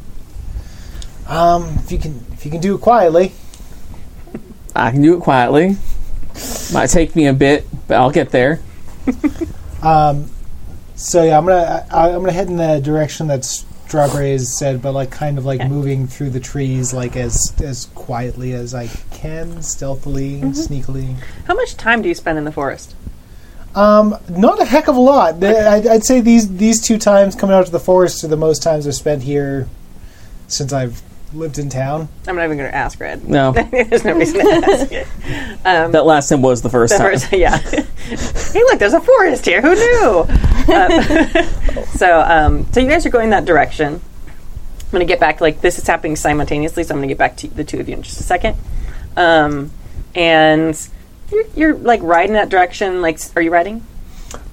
Um, if you can, if you can do it quietly. I can do it quietly. Might take me a bit, but I'll get there. Um, so yeah, I'm gonna I, I'm gonna head in the direction that Strawberry has said, but like kind of like Okay. moving through the trees, like as as quietly as I can, stealthily, sneakily. How much time do you spend in the forest? Um, not a heck of a lot. I'd, I'd say these these two times coming out to the forest are the most times I've spent here since I've lived in town. I'm not even going to ask Red. No, There's no reason to ask it. Um, that last time was the first the time. first, yeah. hey, look, there's a forest here. Who knew? Uh, so, um, so you guys are going that direction. I'm going to get back. Like this is happening simultaneously, so I'm going to get back to the two of you in just a second. Um, and you're, you're like riding that direction. Like, are you riding?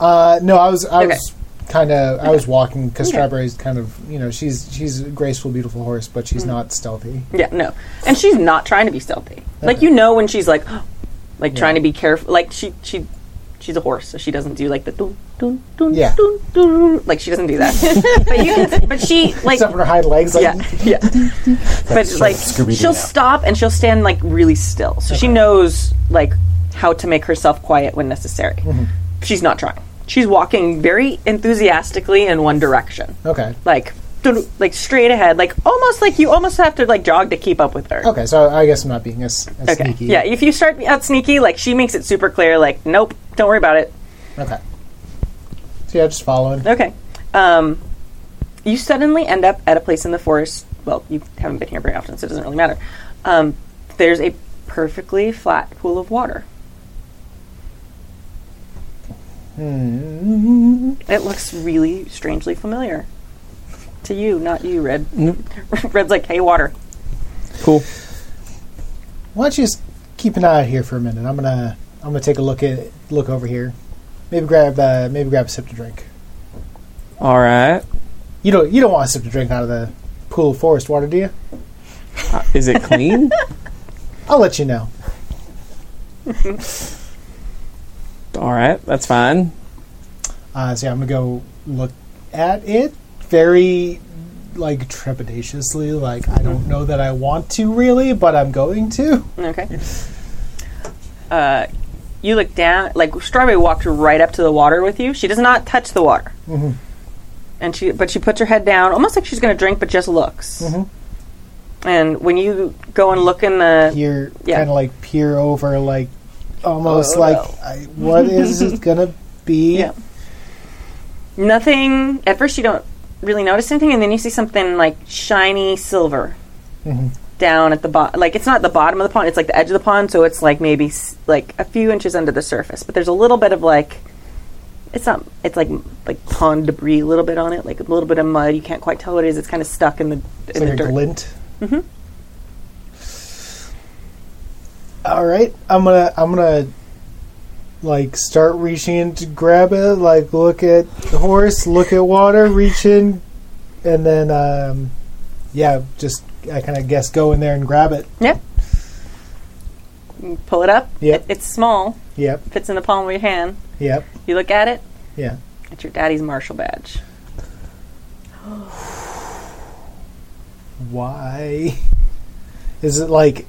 Uh, no, I was I Okay. was kind of I was walking because Okay. Strawberry's kind of you know she's she's a graceful, beautiful horse, but she's mm-hmm. not stealthy. Yeah, no. And she's not trying to be stealthy. Like you know when she's like, like trying to be careful. Like she she she's a horse, so she doesn't do like the dun dun dun Yeah. dun dun. Like she doesn't do that. but you can. But she like. Except for her hind legs, like Yeah, yeah. but like she'll now. stop and she'll stand like really still, so she knows like how to make herself quiet when necessary. Mm-hmm. She's not trying. She's walking very enthusiastically in one direction, okay. like like straight ahead, like almost like you almost have to like jog to keep up with her. Okay, so I guess I'm not being as, as Okay. sneaky. Yeah, if you start out sneaky, like she makes it super clear, like, nope, don't worry about it. Okay. So yeah, just following. Okay. Um, you suddenly end up at a place in the forest. Well, you haven't been here very often, so it doesn't really matter. Um, there's a perfectly flat pool of water. Hmm. It looks really strangely familiar to you, not you, Red. Red's like, hey, water. Cool. Why don't you just keep an eye out here for a minute? I'm gonna I'm gonna take a look at look over here. Maybe grab uh, maybe grab a sip to drink. All right. You don't you don't want a sip to drink out of the pool of forest water, do you? Is it clean? I'll let you know. All right, that's fine. Uh, so yeah, I'm gonna go look at it very like trepidatiously. Like I don't know that I want to really, but I'm going to. Okay. Uh, you look down. Like Strawberry walked right up to the water with you. She does not touch the water, and she but she puts her head down, almost like she's going to drink, but just looks. And when you go and look in the Peer, Yeah. kind of like peer over, like almost Oh, like no. I, what is it gonna be? Yeah. nothing. At first, you don't really notice anything, and then you see something like shiny silver down at the bottom. Like it's not the bottom of the pond; it's like the edge of the pond. So it's like maybe s- like a few inches under the surface. But there's a little bit of like it's not. It's like like pond debris, a little bit on it, like a little bit of mud. You can't quite tell what it is. It's kind of stuck in the It's in like the a dirt. glint. Mm-hmm. All right, I'm gonna I'm gonna like start reaching in to grab it. Like look at the horse, look at water, reach in, and then um, yeah, just I kind of guess go in there and grab it. Yep. You pull it up. Yep. It, it's small. Yep, Fits in the palm of your hand. yep, You look at it. yeah. It's your daddy's marshal badge. Why is it like?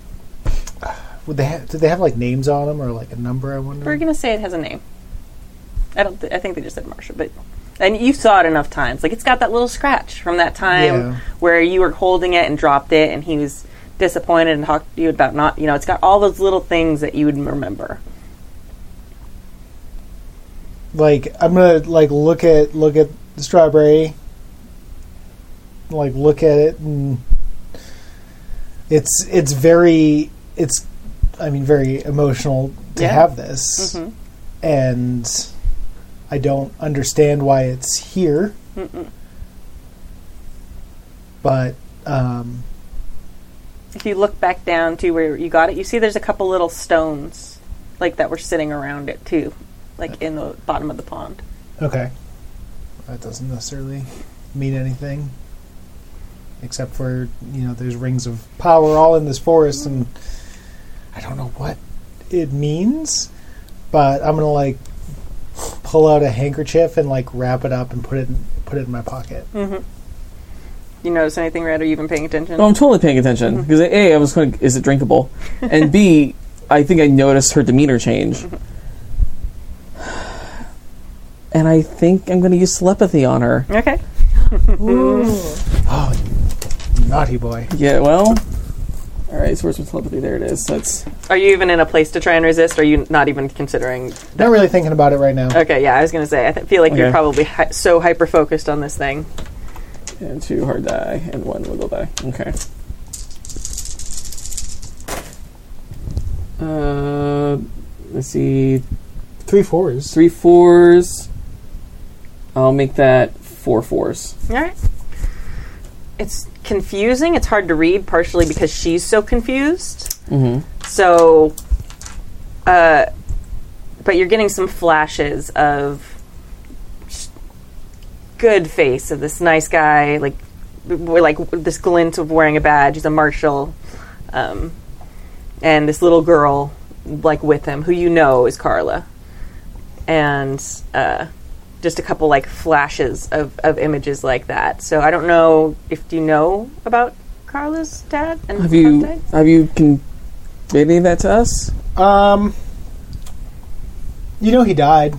Would they have, did they have like names on them or like a number? I wonder. We're gonna say it has a name. I don't. Th- I think they just said Marshal, but and you saw it enough times. Like it's got that little scratch from that time Yeah. where you were holding it and dropped it, and he was disappointed and talked to you about not. You know, it's got all those little things that you would remember. like I'm gonna like look at look at the strawberry, like look at it, and it's it's very it's I mean very emotional to Yeah. have this, Mhm. and I don't understand why it's here, but um, If you look back down to where you got it, you see there's a couple little stones like that were sitting around it too, like in the bottom of the pond. okay, that doesn't necessarily mean anything. Except for you know, there's rings of power all in this forest, and I don't know what it means, but I'm gonna like pull out a handkerchief and like wrap it up and put it in, put it in my pocket. Mm-hmm. You notice anything, Red? Are you even paying attention? No, I'm totally paying attention mm-hmm. because a, I was going, is it drinkable, and b, I think I noticed her demeanor change, mm-hmm. and I think I'm going to use telepathy on her. Okay. Oh, naughty boy! Yeah, well, all right. So where's my telepathy? There it is. That's Are you even in a place to try and resist? Or are you not even considering Not really thinking about it right now. Okay, yeah, I was gonna say. I th- feel like you're Okay. probably hi- so hyper focused on this thing. and two hard die and one wiggle die. Okay. Uh, let's see, Three fours. three fours. I'll make that four fours. All right. It's confusing. It's hard to read, partially because she's so confused. Mm-hmm. So, uh, but you're getting some flashes of sh- good face of this nice guy, like, like this glint of wearing a badge. He's a marshal, um, and this little girl, like with him, who you know is Carla, and uh, just a couple like flashes of, of images like that. So I don't know if you know about Carla's dad and Have you Carla's dad? have you conveyed any of that to us? Um, you know he died.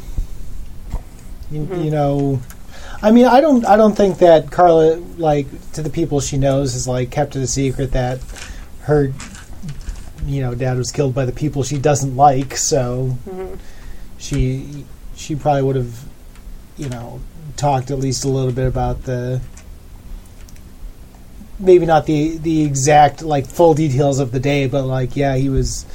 You, you know, I mean, I don't, I don't think that Carla, like, to the people she knows, has like kept it a secret that her, you know, dad was killed by the people she doesn't like. So she, she probably would have, you know, talked at least a little bit about the. Maybe not the the exact like full details of the day, but like yeah, he was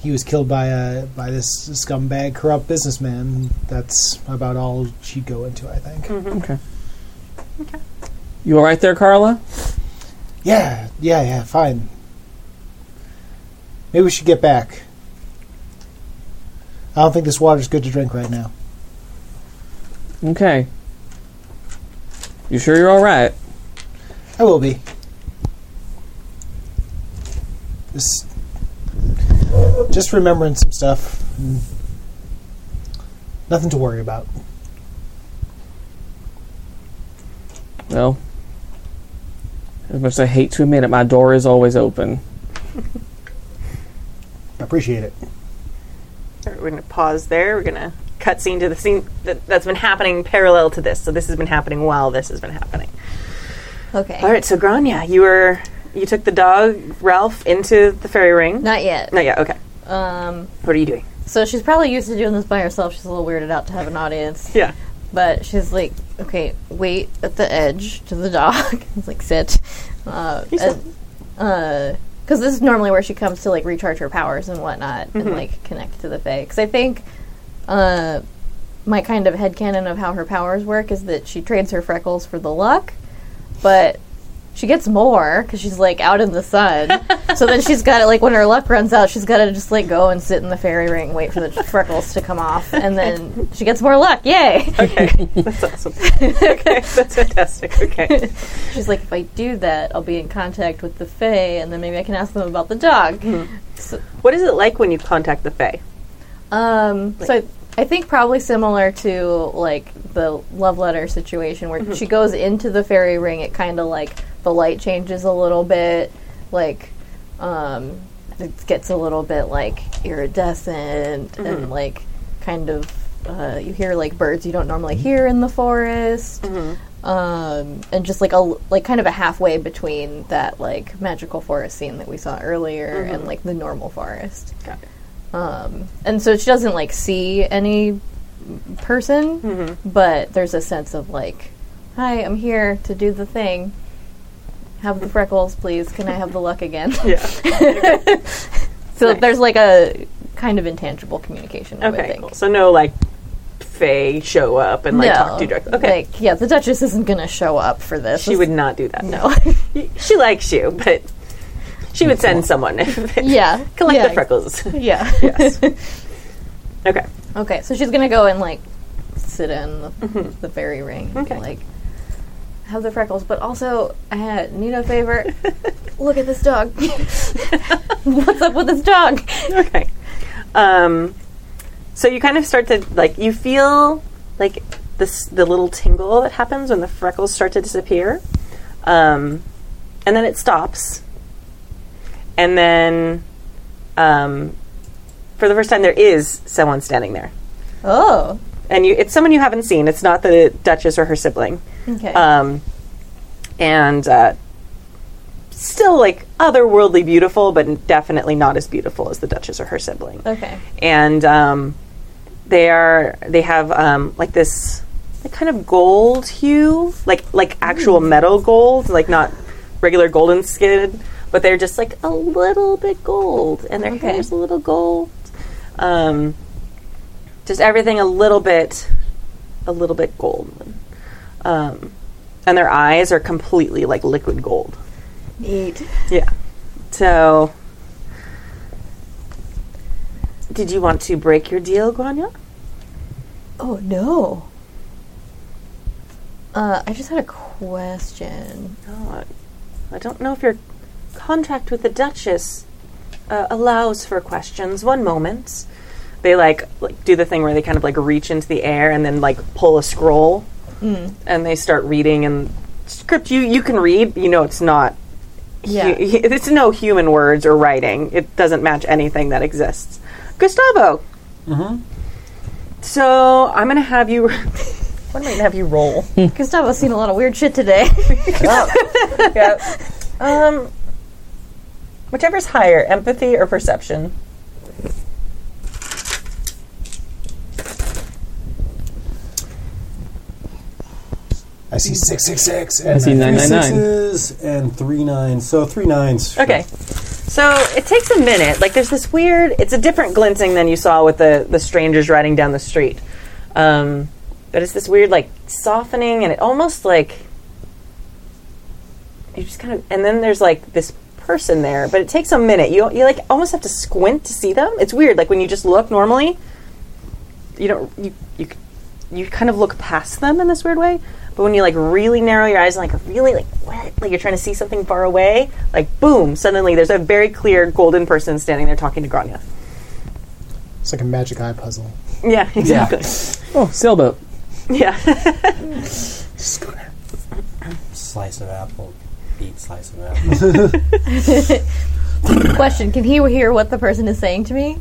he was killed by a by this scumbag, corrupt businessman. That's about all she'd go into, I think. Mm-hmm. Okay. Okay. You all right there, Carla? Yeah, yeah, yeah, fine. Maybe we should get back. I don't think this water's good to drink right now. Okay. You sure you're all right? I will be. Just, just remembering some stuff. Nothing to worry about. Well, as much as I hate to admit it, my door is always open. I appreciate it. All right, we're going to pause there. We're going to cut scene to the scene that, that's been happening parallel to this. So this has been happening while this has been happening. Okay. All right, so Grania, you were you took the dog Ralph into the fairy ring. Not yet. Not yet. Okay. Um, What are you doing? so she's probably used to doing this by herself. She's a little weirded out to have an audience. Yeah. But she's like, okay, wait at the edge to the dog. it's like, sit. Uh, and, uh, because this is normally where she comes to like recharge her powers and whatnot Mm-hmm. and like connect to the Fae. Because I think, uh, my kind of headcanon of how her powers work is that she trades her freckles for the luck, but she gets more because she's like out in the sun. so then she's got to like when her luck runs out, she's got to just like go and sit in the fairy ring, wait for the freckles to come off, and then she gets more luck. Yay! Okay, that's awesome. okay, that's fantastic. Okay. She's like, if I do that, I'll be in contact with the Fae, and then maybe I can ask them about the dog. So, What is it like when you contact the Fae? Um, so I, think probably similar to like the love letter situation where she goes into the fairy ring. It kind of like the light changes a little bit, like um, it gets a little bit like iridescent and like kind of uh, you hear like birds you don't normally hear in the forest. Um, and just like a like kind of a halfway between that like magical forest scene that we saw earlier and like the normal forest. Got it. Um, and so she doesn't like see any person, but there's a sense of like, hi, I'm here to do the thing. Have the freckles, please. Can I have the luck again? Yeah. so Nice. there's like a kind of intangible communication. I Okay. think. Cool. So no like Fae show up and like no, talk to you directly. Okay. Like, yeah, the Duchess isn't gonna show up for this. she would not do that. no. She likes you, but she would send someone. yeah, Collect yeah, the freckles. Yeah. yes. Okay. Okay, so she's gonna go and like sit in the, the fairy ring, and, like have the freckles, but also I had need a favor. Look at this dog. What's up with this dog? Okay. Um, so you kind of start to like you feel like this the little tingle that happens when the freckles start to disappear, um, and then it stops, and then um, for the first time there is someone standing there, Oh, and you it's someone you haven't seen. It's not the Duchess or her sibling, okay. um, and uh, still like otherworldly beautiful, but definitely not as beautiful as the Duchess or her sibling okay. and um, they are they have um, like this like kind of gold hue, like like actual metal gold, like not regular golden skin, but they're just like a little bit gold, and their Okay. hair's a little gold. Um, just everything a little bit, a little bit gold, um, and their eyes are completely like liquid gold. Neat. Yeah. So, did you want to break your deal, Grania? Oh no. Uh, I just had a question. No, I, I don't know if your contract with the Duchess uh, allows for questions. One moment. They like like do the thing where they kind of like reach into the air and then like pull a scroll, and they start reading and script you you can read. You know it's not. Yeah. hu- it's no human words or writing. It doesn't match anything that exists. Gustavo. Mm-hmm. So I'm gonna have you. I'm gonna have you roll. Gustavo's seen a lot of weird shit today. yeah. Um, whichever's higher, empathy or perception. I see six six six. I see and nine Three nine nine. sixes and three nines. So three nines. Okay. So it takes a minute. Like there's this weird. It's a different glinting than you saw with the the strangers riding down the street. Um, but it's this weird like softening, and it almost like you just kind of. And then there's like this person there, but it takes a minute. You you like almost have to squint to see them. It's weird. Like when you just look normally, you don't you you you kind of look past them in this weird way. But when you like really narrow your eyes and like really like what? Like you're trying to see something far away, like boom, suddenly there's a very clear golden person standing there talking to Grania. It's like a magic eye puzzle. Yeah, exactly. Oh, sailboat. Yeah. Slice of apple, beat slice of apple. Question: Can he hear what the person is saying to me,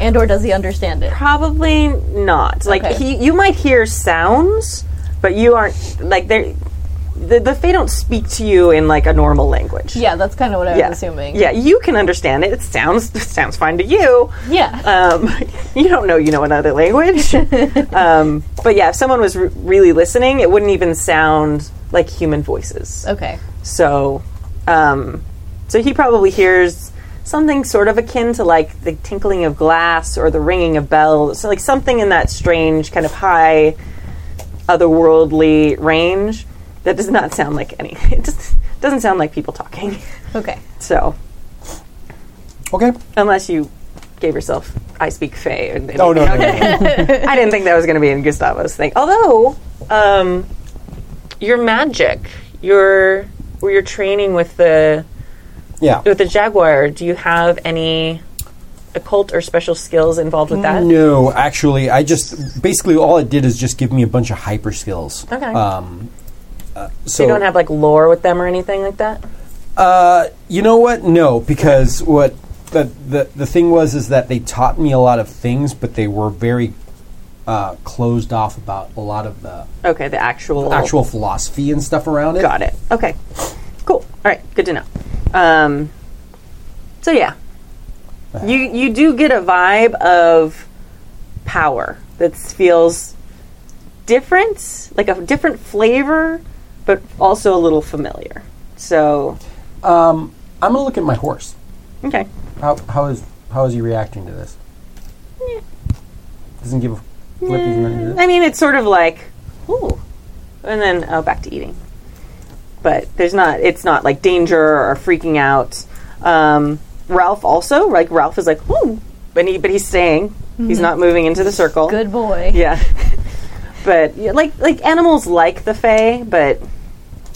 and or does he understand it? Probably not. Like Okay. he, you might hear sounds, but you aren't like they. The, the Fae don't speak to you in like a normal language. Yeah, that's kind of what I was assuming. Yeah, you can understand it. It sounds it sounds fine to you. Yeah. Um, you don't know you know another language. um, but yeah, if someone was r- really listening, it wouldn't even sound like human voices. okay. So, um, so he probably hears something sort of akin to like the tinkling of glass or the ringing of bells, so like something in that strange kind of high, otherworldly range that does not sound like any. It just doesn't sound like people talking. Okay. So, Okay. unless you gave yourself I speak Fey. And Oh, no, no, no. I didn't think that was going to be in Gustavo's thing. Although, um, your magic, your where you're training with the Yeah. with the jaguar. Do you have any occult or special skills involved with that? No, actually, I just basically all it did is just give me a bunch of hyper skills. Okay. Um, uh, so you don't have like lore with them or anything like that. Uh, you know what? No, because what the, the the thing was is that they taught me a lot of things, but they were very uh, closed off about a lot of the Okay, the actual actual philosophy and stuff around it. Got it. Okay. Cool. All right. Good to know. Um, so yeah, you you do get a vibe of power that feels different, like a different flavor, but also a little familiar. So Um, I'm gonna look at my horse. okay. How how is how is he reacting to this? Doesn't give a flip. he's not into this? I mean, it's sort of like, ooh, and then oh, back to eating. But there's not. It's not like danger or freaking out. Um, Ralph also like Ralph is like, ooh, but he but he's staying. He's not moving into the circle. Good boy. Yeah. but yeah, like like animals like the Fae, but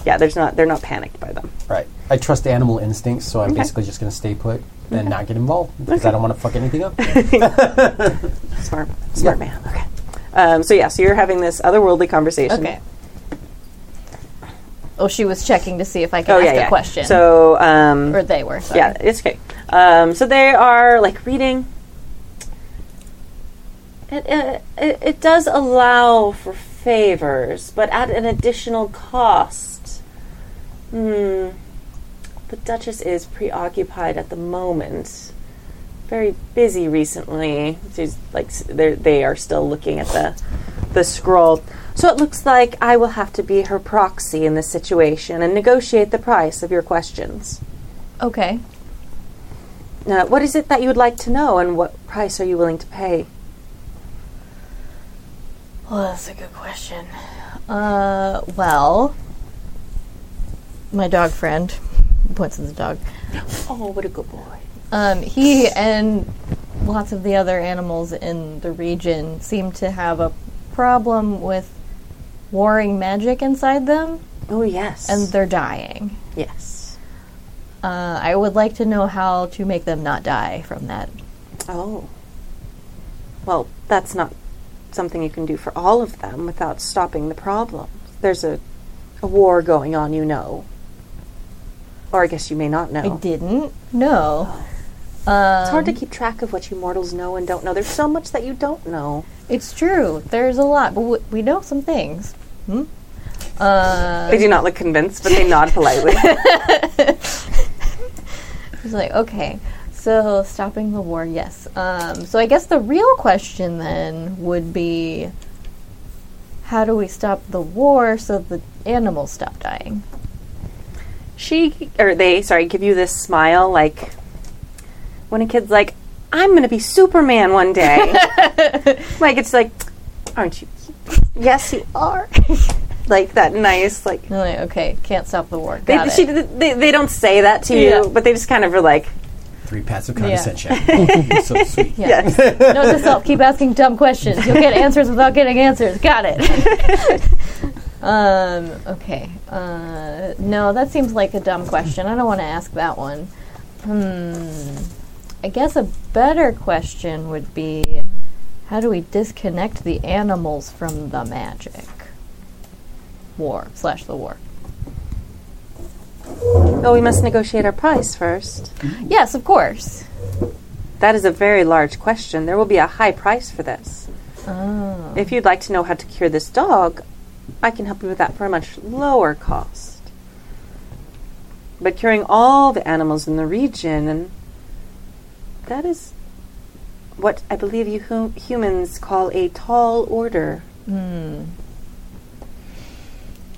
yeah, there's not. They're not panicked by them. Right. I trust animal instincts, so I'm basically just gonna stay put and not get involved because I don't want to fuck anything up. Smart, smart man. Okay. Um, so yeah, so you're having this otherworldly conversation. Okay. Oh, she was checking to see if I could Oh ask yeah, a yeah. question. So um, or they were. Sorry. Yeah, it's okay. Um, so they are like reading. It, uh, it, it does allow for favors, but at an additional cost. Hmm. The Duchess is preoccupied at the moment. Very busy recently. She's like they are still looking at the the scroll. So it looks like I will have to be her proxy in this situation and negotiate the price of your questions. Okay. Now, what is it that you would like to know, and what price are you willing to pay? Well, that's a good question. Uh, well, my dog friend points at the dog. Oh, what a good boy! Um, he and lots of the other animals in the region seem to have a problem with warring magic inside them, Oh, yes, and they're dying. yes. Uh, I would like to know how to make them not die from that. Oh, well, that's not something you can do for all of them without stopping the problem. There's a a war going on, you know, or I guess you may not know. I didn't know. It's hard to Um, keep track of what you mortals know and don't know. There's so much that you don't know. It's true. There's a lot, but w- we know some things. Hmm? Uh, They do not look convinced, but they nod politely. He's like, okay, so stopping the war, yes. Um, so I guess the real question then would be, how do we stop the war so the animals stop dying? she or they sorry give you this smile like when a kid's like i'm gonna be superman one day like it's like aren't you yes you are like that nice like like, okay, can't stop the war. they, Got she, they, they don't say that to Yeah. you but they just kind of are like Three pats of condescension. so sweet. Yeah. Note to self: keep asking dumb questions. You'll get answers without getting answers. Got it. Um, okay. Uh, no, that seems like a dumb question. I don't want to ask that one. Hmm. I guess a better question would be how do we disconnect the animals from the magic? War slash the war. Well, we must negotiate our price first. Mm-hmm. Yes, of course. That is a very large question. There will be a high price for this. Oh. If you'd like to know how to cure this dog, I can help you with that for a much lower cost. But curing all the animals in the region, and that is what I believe you hu- humans call a tall order. Hmm.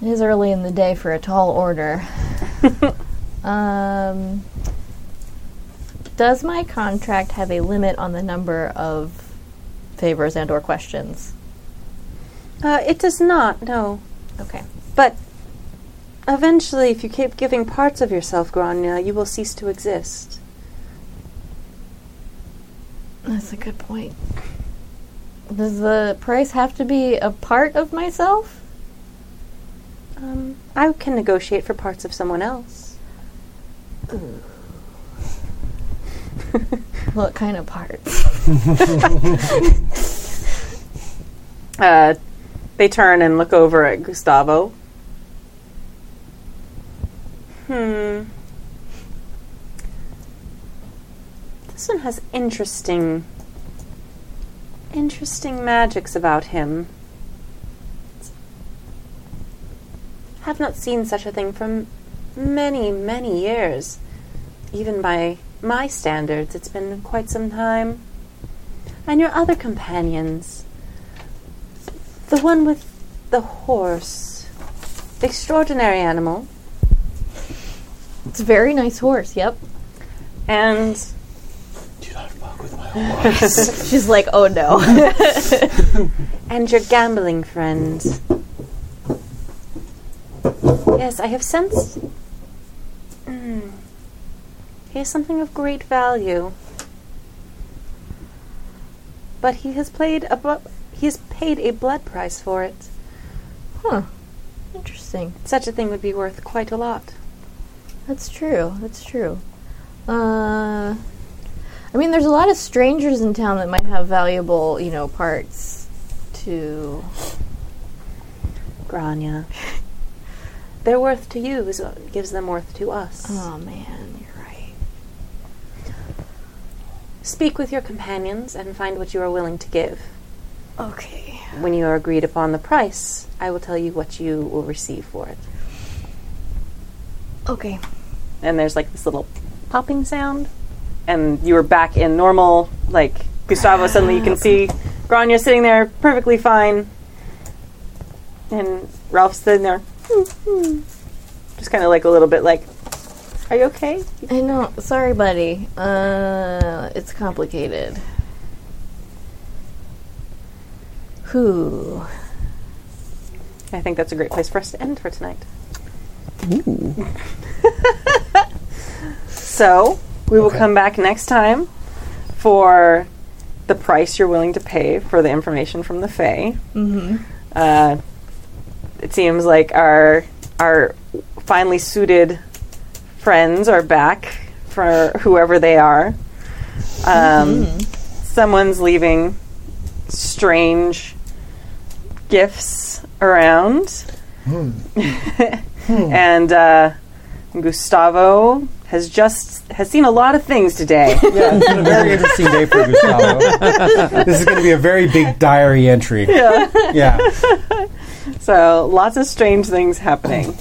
It is early in the day for a tall order. um, does my contract have a limit on the number of favors and or questions? Uh, it does not, no. Okay. But eventually, if you keep giving parts of yourself, Grania, you will cease to exist. That's a good point. Does the price have to be a part of myself? Um, I can negotiate for parts of someone else. What kind of parts? Uh, they turn and look over at Gustavo. Hmm. This one has interesting, interesting magics about him. Have not seen such a thing from many, many years. Even by my standards, it's been quite some time. And your other companions. The one with the horse. Extraordinary animal. It's a very nice horse, yep. And fuck with my horse. She's like, oh no. and your gambling friend. Yes, I have sensed. Mm. He has something of great value. But he has played a bu- he has paid a blood price for it. huh. Interesting. Such a thing would be worth quite a lot. That's true. That's true. Uh, I mean, there's a lot of strangers in town that might have valuable, you know, parts to. Grania. Their worth to you is what gives them worth to us. Oh man, you're right. Speak with your companions and find what you are willing to give. Okay. When you are agreed upon the price, I will tell you what you will receive for it. Okay. And there's like this little popping sound, and you are back in normal. Like Gustavo, suddenly you can see Grania sitting there perfectly fine, and Ralph's sitting there, just kind of like a little bit like, "Are you okay?" I know. Sorry, buddy. Uh, it's complicated. Who? I think that's a great place for us to end for tonight. so we will Okay. come back next time for the price you're willing to pay for the information from the Fae. Mm-hmm. Uh, it seems like our our finely suited friends are back for whoever they are. Um, Someone's leaving strange gifts around, and uh, Gustavo has just has seen a lot of things today. yeah, it's been a very interesting day for Gustavo. this is going to be a very big diary entry. yeah. Yeah. So lots of strange things happening.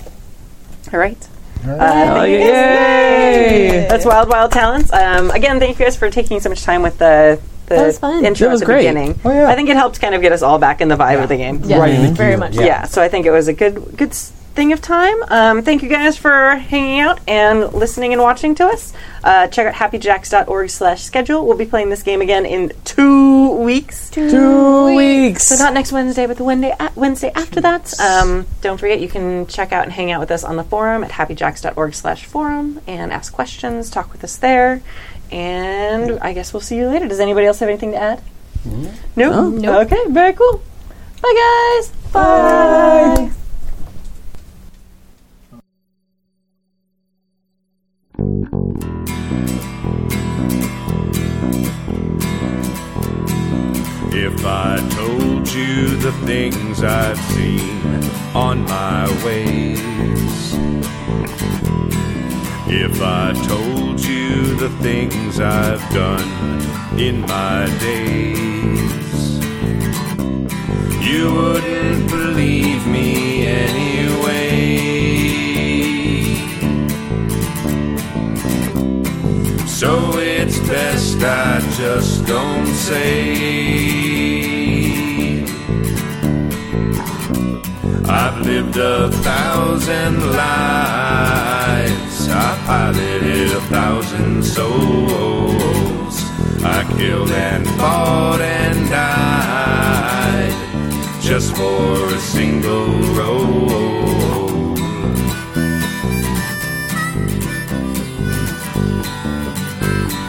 All right. Uh, Oh, thank yay! That's Wild Wild Talents. Um, again, thank you guys for taking so much time with the the That was fun. intro That was at the great. beginning. Oh, yeah. I think it helped kind of get us all back in the vibe of the game. Yeah, Right in the very much. yeah. Yeah, so I think it was a good good s- thing of time. Um, thank you guys for hanging out and listening and watching to us. Uh, check out happyjacks.org slash schedule. We'll be playing this game again in two weeks. Two weeks. So not next Wednesday, but the Wednesday, a- Wednesday after that. Um, don't forget, you can check out and hang out with us on the forum at happyjacks.org slash forum and ask questions, talk with us there. And I guess we'll see you later. Does anybody else have anything to add? No? Nope. Okay, very cool. Bye, guys. Bye. If I told you the things I've seen on my ways, if I told you the things I've done in my days, you wouldn't believe So it's best I just don't say. I've lived a thousand lives. I piloted a thousand souls. I killed and fought and died just for a single role.